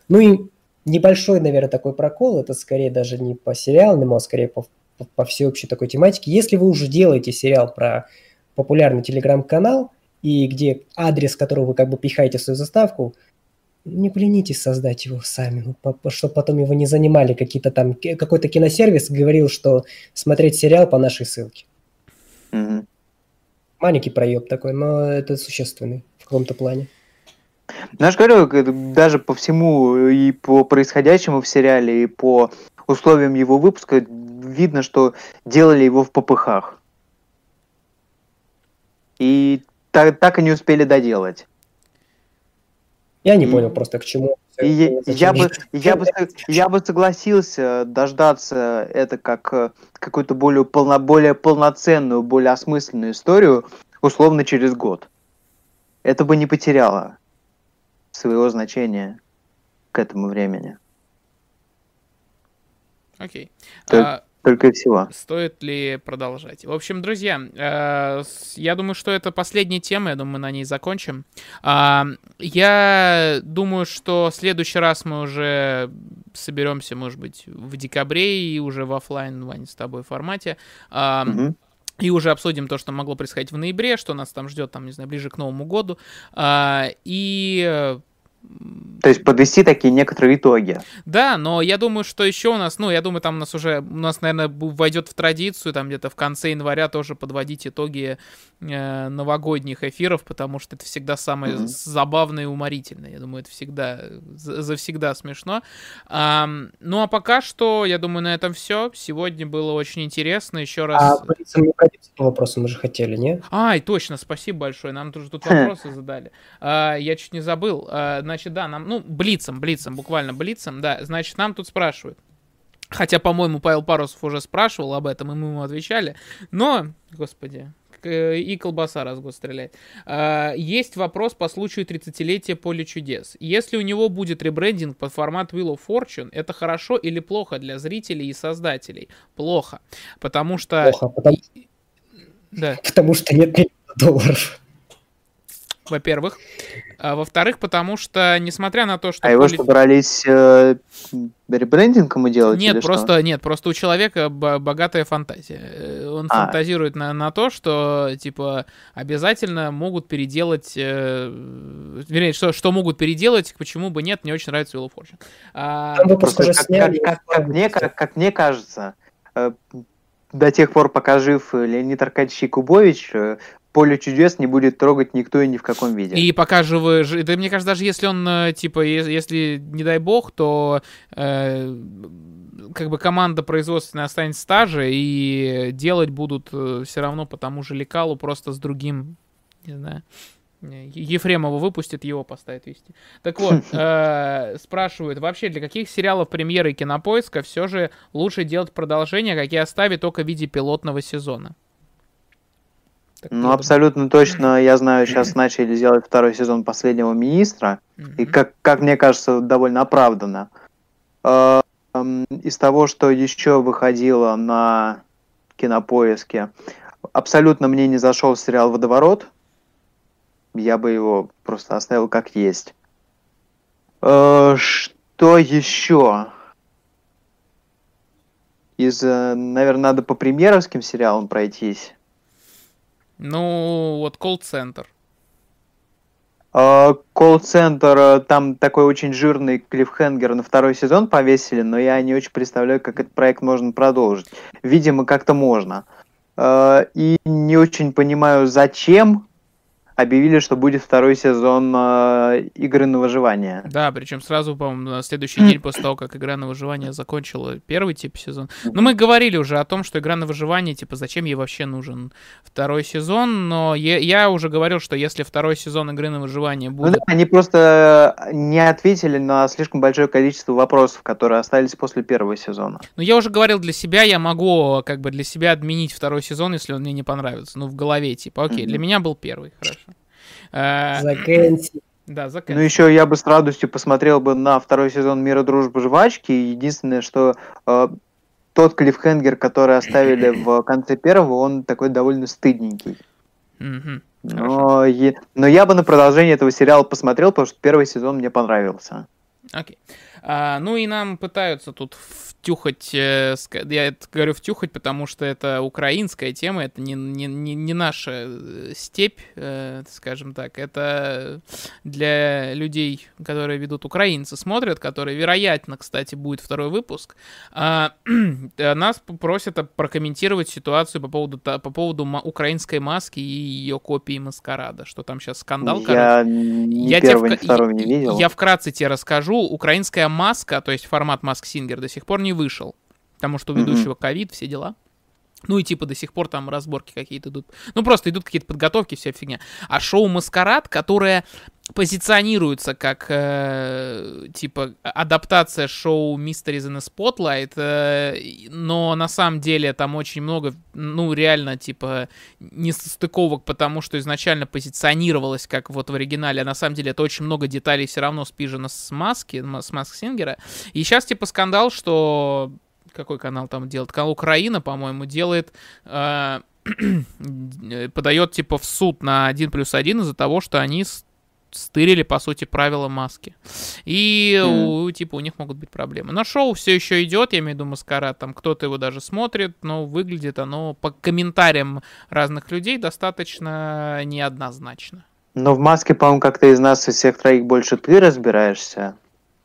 Ну и небольшой, наверное, такой прокол, это скорее даже не по сериалному, а скорее по, по, по всеобщей такой тематике. Если вы уже делаете сериал про популярный телеграм-канал, и где адрес, которого вы как бы пихаете в свою заставку, не поленитесь создать его сами, ну, чтобы потом его не занимали какие-то там, какой-то киносервис говорил, что смотреть сериал по нашей ссылке. Mm-hmm маленький проеб такой, но это существенный в каком-то плане. Ну, я же говорю, даже по всему и по происходящему в сериале, и по условиям его выпуска видно, что делали его в попыхах. И так, так и не успели доделать. Я не и... понял просто к чему. И я, бы, я, бы, я бы согласился дождаться это как э, какую-то более, полно, более полноценную, более осмысленную историю, условно через год. Это бы не потеряло своего значения к этому времени. Окей. Okay. А, только и всего. Стоит ли продолжать? В общем, друзья, э, я думаю, что это последняя тема, я думаю, мы на ней закончим. Э, я думаю, что в следующий раз мы уже соберемся, может быть, в декабре и уже в офлайн, Вань, с тобой формате. Э, угу. И уже обсудим то, что могло происходить в ноябре, что нас там ждет, там, не знаю, ближе к Новому году. А, и то есть подвести такие некоторые итоги. Да, но я думаю, что еще у нас, ну, я думаю, там у нас уже, у нас, наверное, войдет в традицию, там где-то в конце января тоже подводить итоги э, новогодних эфиров, потому что это всегда самое mm-hmm. забавное и уморительное. Я думаю, это всегда, завсегда смешно. А, ну, а пока что, я думаю, на этом все. Сегодня было очень интересно. Еще раз... А, не по вопросу мы же хотели, не? Ай, точно, спасибо большое. Нам тоже тут вопросы задали. А, я чуть не забыл. А, значит, да, нам, ну, блицем, блицем, буквально блицем, да, значит, нам тут спрашивают. Хотя, по-моему, Павел Парусов уже спрашивал об этом, и мы ему отвечали. Но, господи, и колбаса раз в год стреляет. А, есть вопрос по случаю 30-летия Поле чудес. Если у него будет ребрендинг под формат Wheel of Fortune, это хорошо или плохо для зрителей и создателей? Плохо. Потому что... Плохо, потому, да. потому что нет долларов во-первых. А, во-вторых, потому что, несмотря на то, что... А его поли... собрались э, ребрендинг ему делать? Нет, просто, что? нет, просто у человека богатая фантазия. Э, он а. фантазирует на, на то, что, типа, обязательно могут переделать... Э, вернее, что, что могут переделать, почему бы нет, мне очень нравится Wheel of Fortune. А... Просто, как, как, как, как, мне, как, как мне кажется, э, до тех пор, пока жив Леонид Аркадьевич Якубович, э, поле чудес не будет трогать никто и ни в каком виде. И пока живы... Да мне кажется, даже если он, э, типа, если, не дай бог, то э, как бы команда производственная останется та же, и делать будут э, все равно по тому же лекалу, просто с другим, не знаю... Ефремова выпустит, его поставит вести. Так вот, э, спрашивают, вообще для каких сериалов премьеры кинопоиска все же лучше делать продолжение, какие оставить только в виде пилотного сезона? Так, ну, абсолютно точно, я знаю, сейчас начали делать второй сезон «Последнего министра», и, как, как мне кажется, довольно оправданно. Э, из того, что еще выходило на кинопоиске, абсолютно мне не зашел сериал «Водоворот», я бы его просто оставил как есть. Э, что еще? Из, э, наверное, надо по премьеровским сериалам пройтись. Ну, вот колл-центр. А, колл-центр, э, там такой очень жирный клиффхенгер на второй сезон повесили, но я не очень представляю, как этот проект можно продолжить. Видимо, как-то можно. А, и не очень понимаю, зачем объявили, что будет второй сезон э, игры на выживание. Да, причем сразу, по-моему, на следующий день после того, как игра на выживание закончила первый тип сезон. Но мы говорили уже о том, что игра на выживание, типа, зачем ей вообще нужен второй сезон, но я, я уже говорил, что если второй сезон игры на выживание ну будет... Ну, да, они просто не ответили на слишком большое количество вопросов, которые остались после первого сезона. Ну, я уже говорил для себя, я могу как бы для себя отменить второй сезон, если он мне не понравится. Ну, в голове, типа, окей, mm-hmm. для меня был первый, хорошо. Э, Закэнси. Да, заканчивай. Ну, еще я бы с радостью посмотрел бы на второй сезон Мира, дружбы, жвачки. Единственное, что э, тот клиффхенгер, который оставили в конце первого, он такой довольно стыдненький. но, е... но я бы на продолжение этого сериала посмотрел, потому что первый сезон мне понравился. Окей. А, ну и нам пытаются тут втюхать, э, я это говорю втюхать, потому что это украинская тема, это не, не, не, не наша э, степь, э, скажем так, это для людей, которые ведут украинцы, смотрят, которые, вероятно, кстати, будет второй выпуск, а, нас просят прокомментировать ситуацию по поводу, по поводу украинской маски и ее копии маскарада, что там сейчас скандал. Я ни я первого, тебе, ни не видел. Я вкратце тебе расскажу, украинская маска, то есть формат Singer до сих пор не вышел, потому что у ведущего ковид, все дела. Ну и типа до сих пор там разборки какие-то идут. Ну просто идут какие-то подготовки, вся фигня. А шоу Маскарад, которое позиционируется как э, типа адаптация шоу Mysteries in the Spotlight, э, но на самом деле там очень много, ну реально типа несостыковок, потому что изначально позиционировалось как вот в оригинале, а на самом деле это очень много деталей все равно спижено с маски, с Маск Сингера. И сейчас типа скандал, что какой канал там делает? Канал Украина, по-моему, делает... Э, подает типа в суд на 1 плюс 1 из-за того, что они стырили, по сути, правила маски. И, Мгм. у, типа, у них могут быть проблемы. Но шоу все еще идет, я имею в виду Маскарад, там кто-то его даже смотрит, но выглядит оно по комментариям разных людей достаточно неоднозначно. Но в маске, по-моему, как-то из нас, из всех троих, больше ты разбираешься.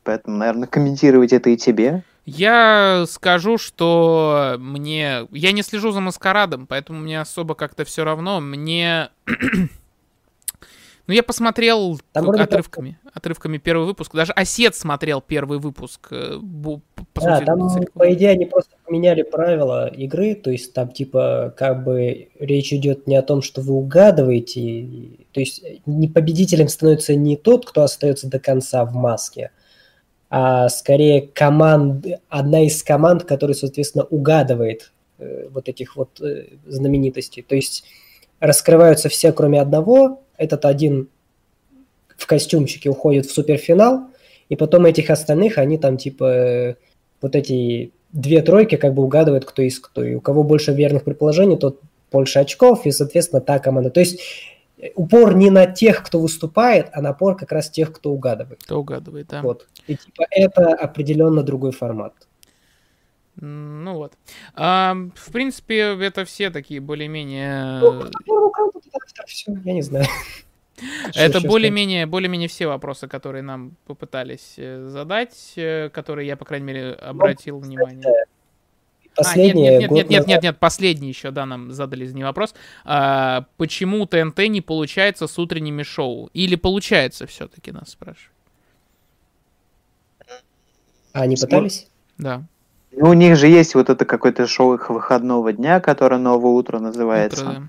Поэтому, наверное, комментировать это и тебе. Я скажу, что мне... Я не слежу за маскарадом, поэтому мне особо как-то все равно. Мне... Ну, я посмотрел Там к- вроде отрывками, отрывками первый выпуск. Даже Осет смотрел первый выпуск. э, по Да, там, целиком. по идее, они просто поменяли правила игры, то есть там, типа, как бы речь идет не о том, что вы угадываете, то есть не победителем становится не тот, кто остается до конца в маске, а скорее команд, одна из команд, которая, соответственно, угадывает э, вот этих вот э, знаменитостей. То есть раскрываются все, кроме одного. Этот один в костюмчике уходит в суперфинал, и потом этих остальных, они там типа вот эти две тройки как бы угадывают, кто из кто. И у кого больше верных предположений, тот больше очков, и, соответственно, та команда. То есть э, упор не на тех, кто выступает, а напор как раз тех, кто угадывает. Кто угадывает, да. Вот. И типа это определенно другой формат. Ну вот. А, в принципе, это все такие более-менее... Ну, ну, я не знаю. Что Это более-менее, более-менее все вопросы, которые нам попытались э, задать, э, которые я, по крайней мере, обратил внимание. сказать? А, нет, нет, нет, нет, нет, нет, нет, последний еще, да, нам задали за ней вопрос. А, почему ТНТ не получается с утренними шоу? Или получается все-таки, нас спрашивают. А, они пытались? Да. Ну, у них же есть вот это какое-то шоу их выходного дня, которое «Новое утро» называется. Утро, да.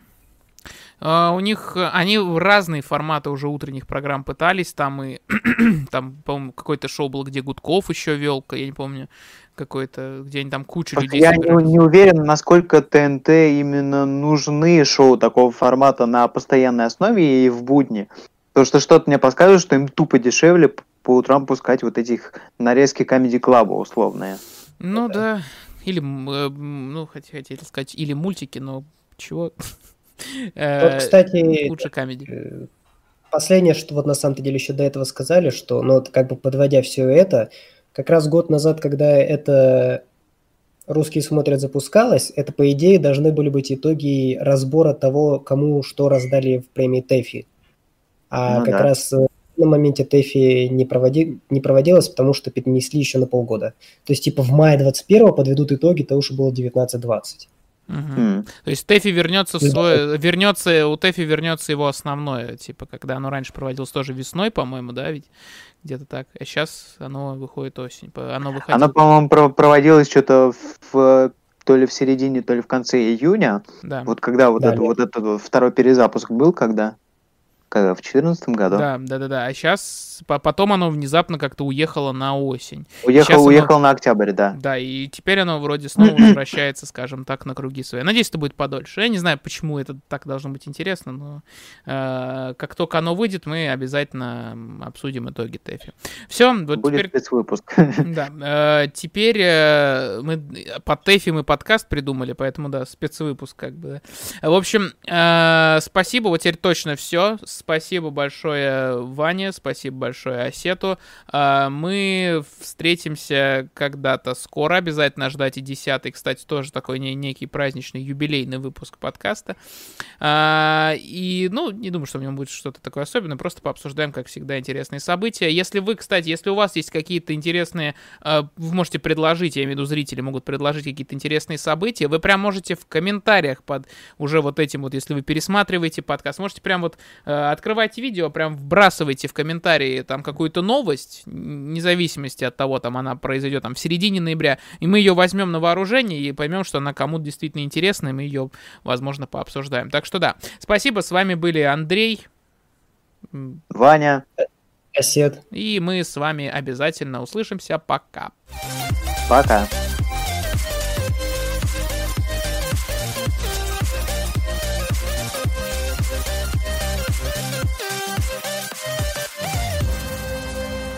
А, у них, они разные форматы уже утренних программ пытались, там и, там, по-моему, какое-то шоу было, где Гудков еще вел, я не помню, какое-то, где они там кучу Просто людей я не, не уверен, насколько ТНТ именно нужны шоу такого формата на постоянной основе и в будни. Потому что что-то мне подсказывает, что им тупо дешевле по утрам пускать вот этих нарезки комедий клаба условные. Ну да. Или, э, ну, хот- хотели сказать, или мультики, но чего? Э, Вот, кстати, Лучше комедий. э, последнее, что вот на самом-то деле еще до этого сказали, что, ну, вот как бы подводя все это, как раз год назад, когда это русские смотрят запускалось, это, по идее, должны были быть итоги разбора того, кому что раздали в премии ТЭФИ. А Ну как да. раз на моменте ТЭФИ не, проводи... не проводилось, потому что перенесли еще на полгода. То есть, типа, в мае 21 подведут итоги того, что было 19-20. Мгм. М. То есть Тэфи вернется в Да. свой, вернется, у Тэфи вернется его основное, типа, когда оно раньше проводилось тоже весной, по-моему, да, ведь где-то так, а сейчас оно выходит осень, оно выходило. Оно, по-моему, про- проводилось что-то в то ли в середине, то ли в конце июня. да. Вот когда вот, Да, это, да. вот этот вот второй перезапуск был, когда? Когда? В 2014 году? Да, да, да, да. А сейчас потом оно внезапно как-то уехало на осень. Уехал, Сейчас оно- на октябрь, да. Да, и теперь оно вроде снова возвращается, скажем так, на круги свои. Надеюсь, это будет подольше. Я не знаю, почему это так должно быть интересно, но э, как только оно выйдет, мы обязательно обсудим итоги Тэфи. Все, вот Будет теперь спецвыпуск. Да, э, теперь э, мы под Тэфи мы подкаст придумали, поэтому да, спецвыпуск как бы. В общем, э, спасибо, вот теперь точно все. Спасибо большое Ване, спасибо большое Осету. Э, мы встретимся когда-то скоро, обязательно ждать и десятый, кстати, тоже такой не- некий праздничный юбилейный выпуск подкаста. А, и, ну, не думаю, что в нем будет что-то такое особенное, просто пообсуждаем, как всегда, интересные события. Если вы, кстати, если у вас есть какие-то интересные, э, вы можете предложить, я имею в виду зрители могут предложить какие-то интересные события, вы прям можете в комментариях под уже вот этим вот, если вы пересматриваете подкаст, можете прям вот открывать видео, прям вбрасывайте в комментарии там какую-то новость, вне зависимости от того, там она произойдет там в середине ноября, и мы ее возьмем на вооружение и поймем, что она кому-то действительно интересна, и мы ее, возможно, пообсуждаем. Так что да, спасибо, с вами были Андрей, Ваня, Кассет. и мы с вами обязательно услышимся. Пока. пока.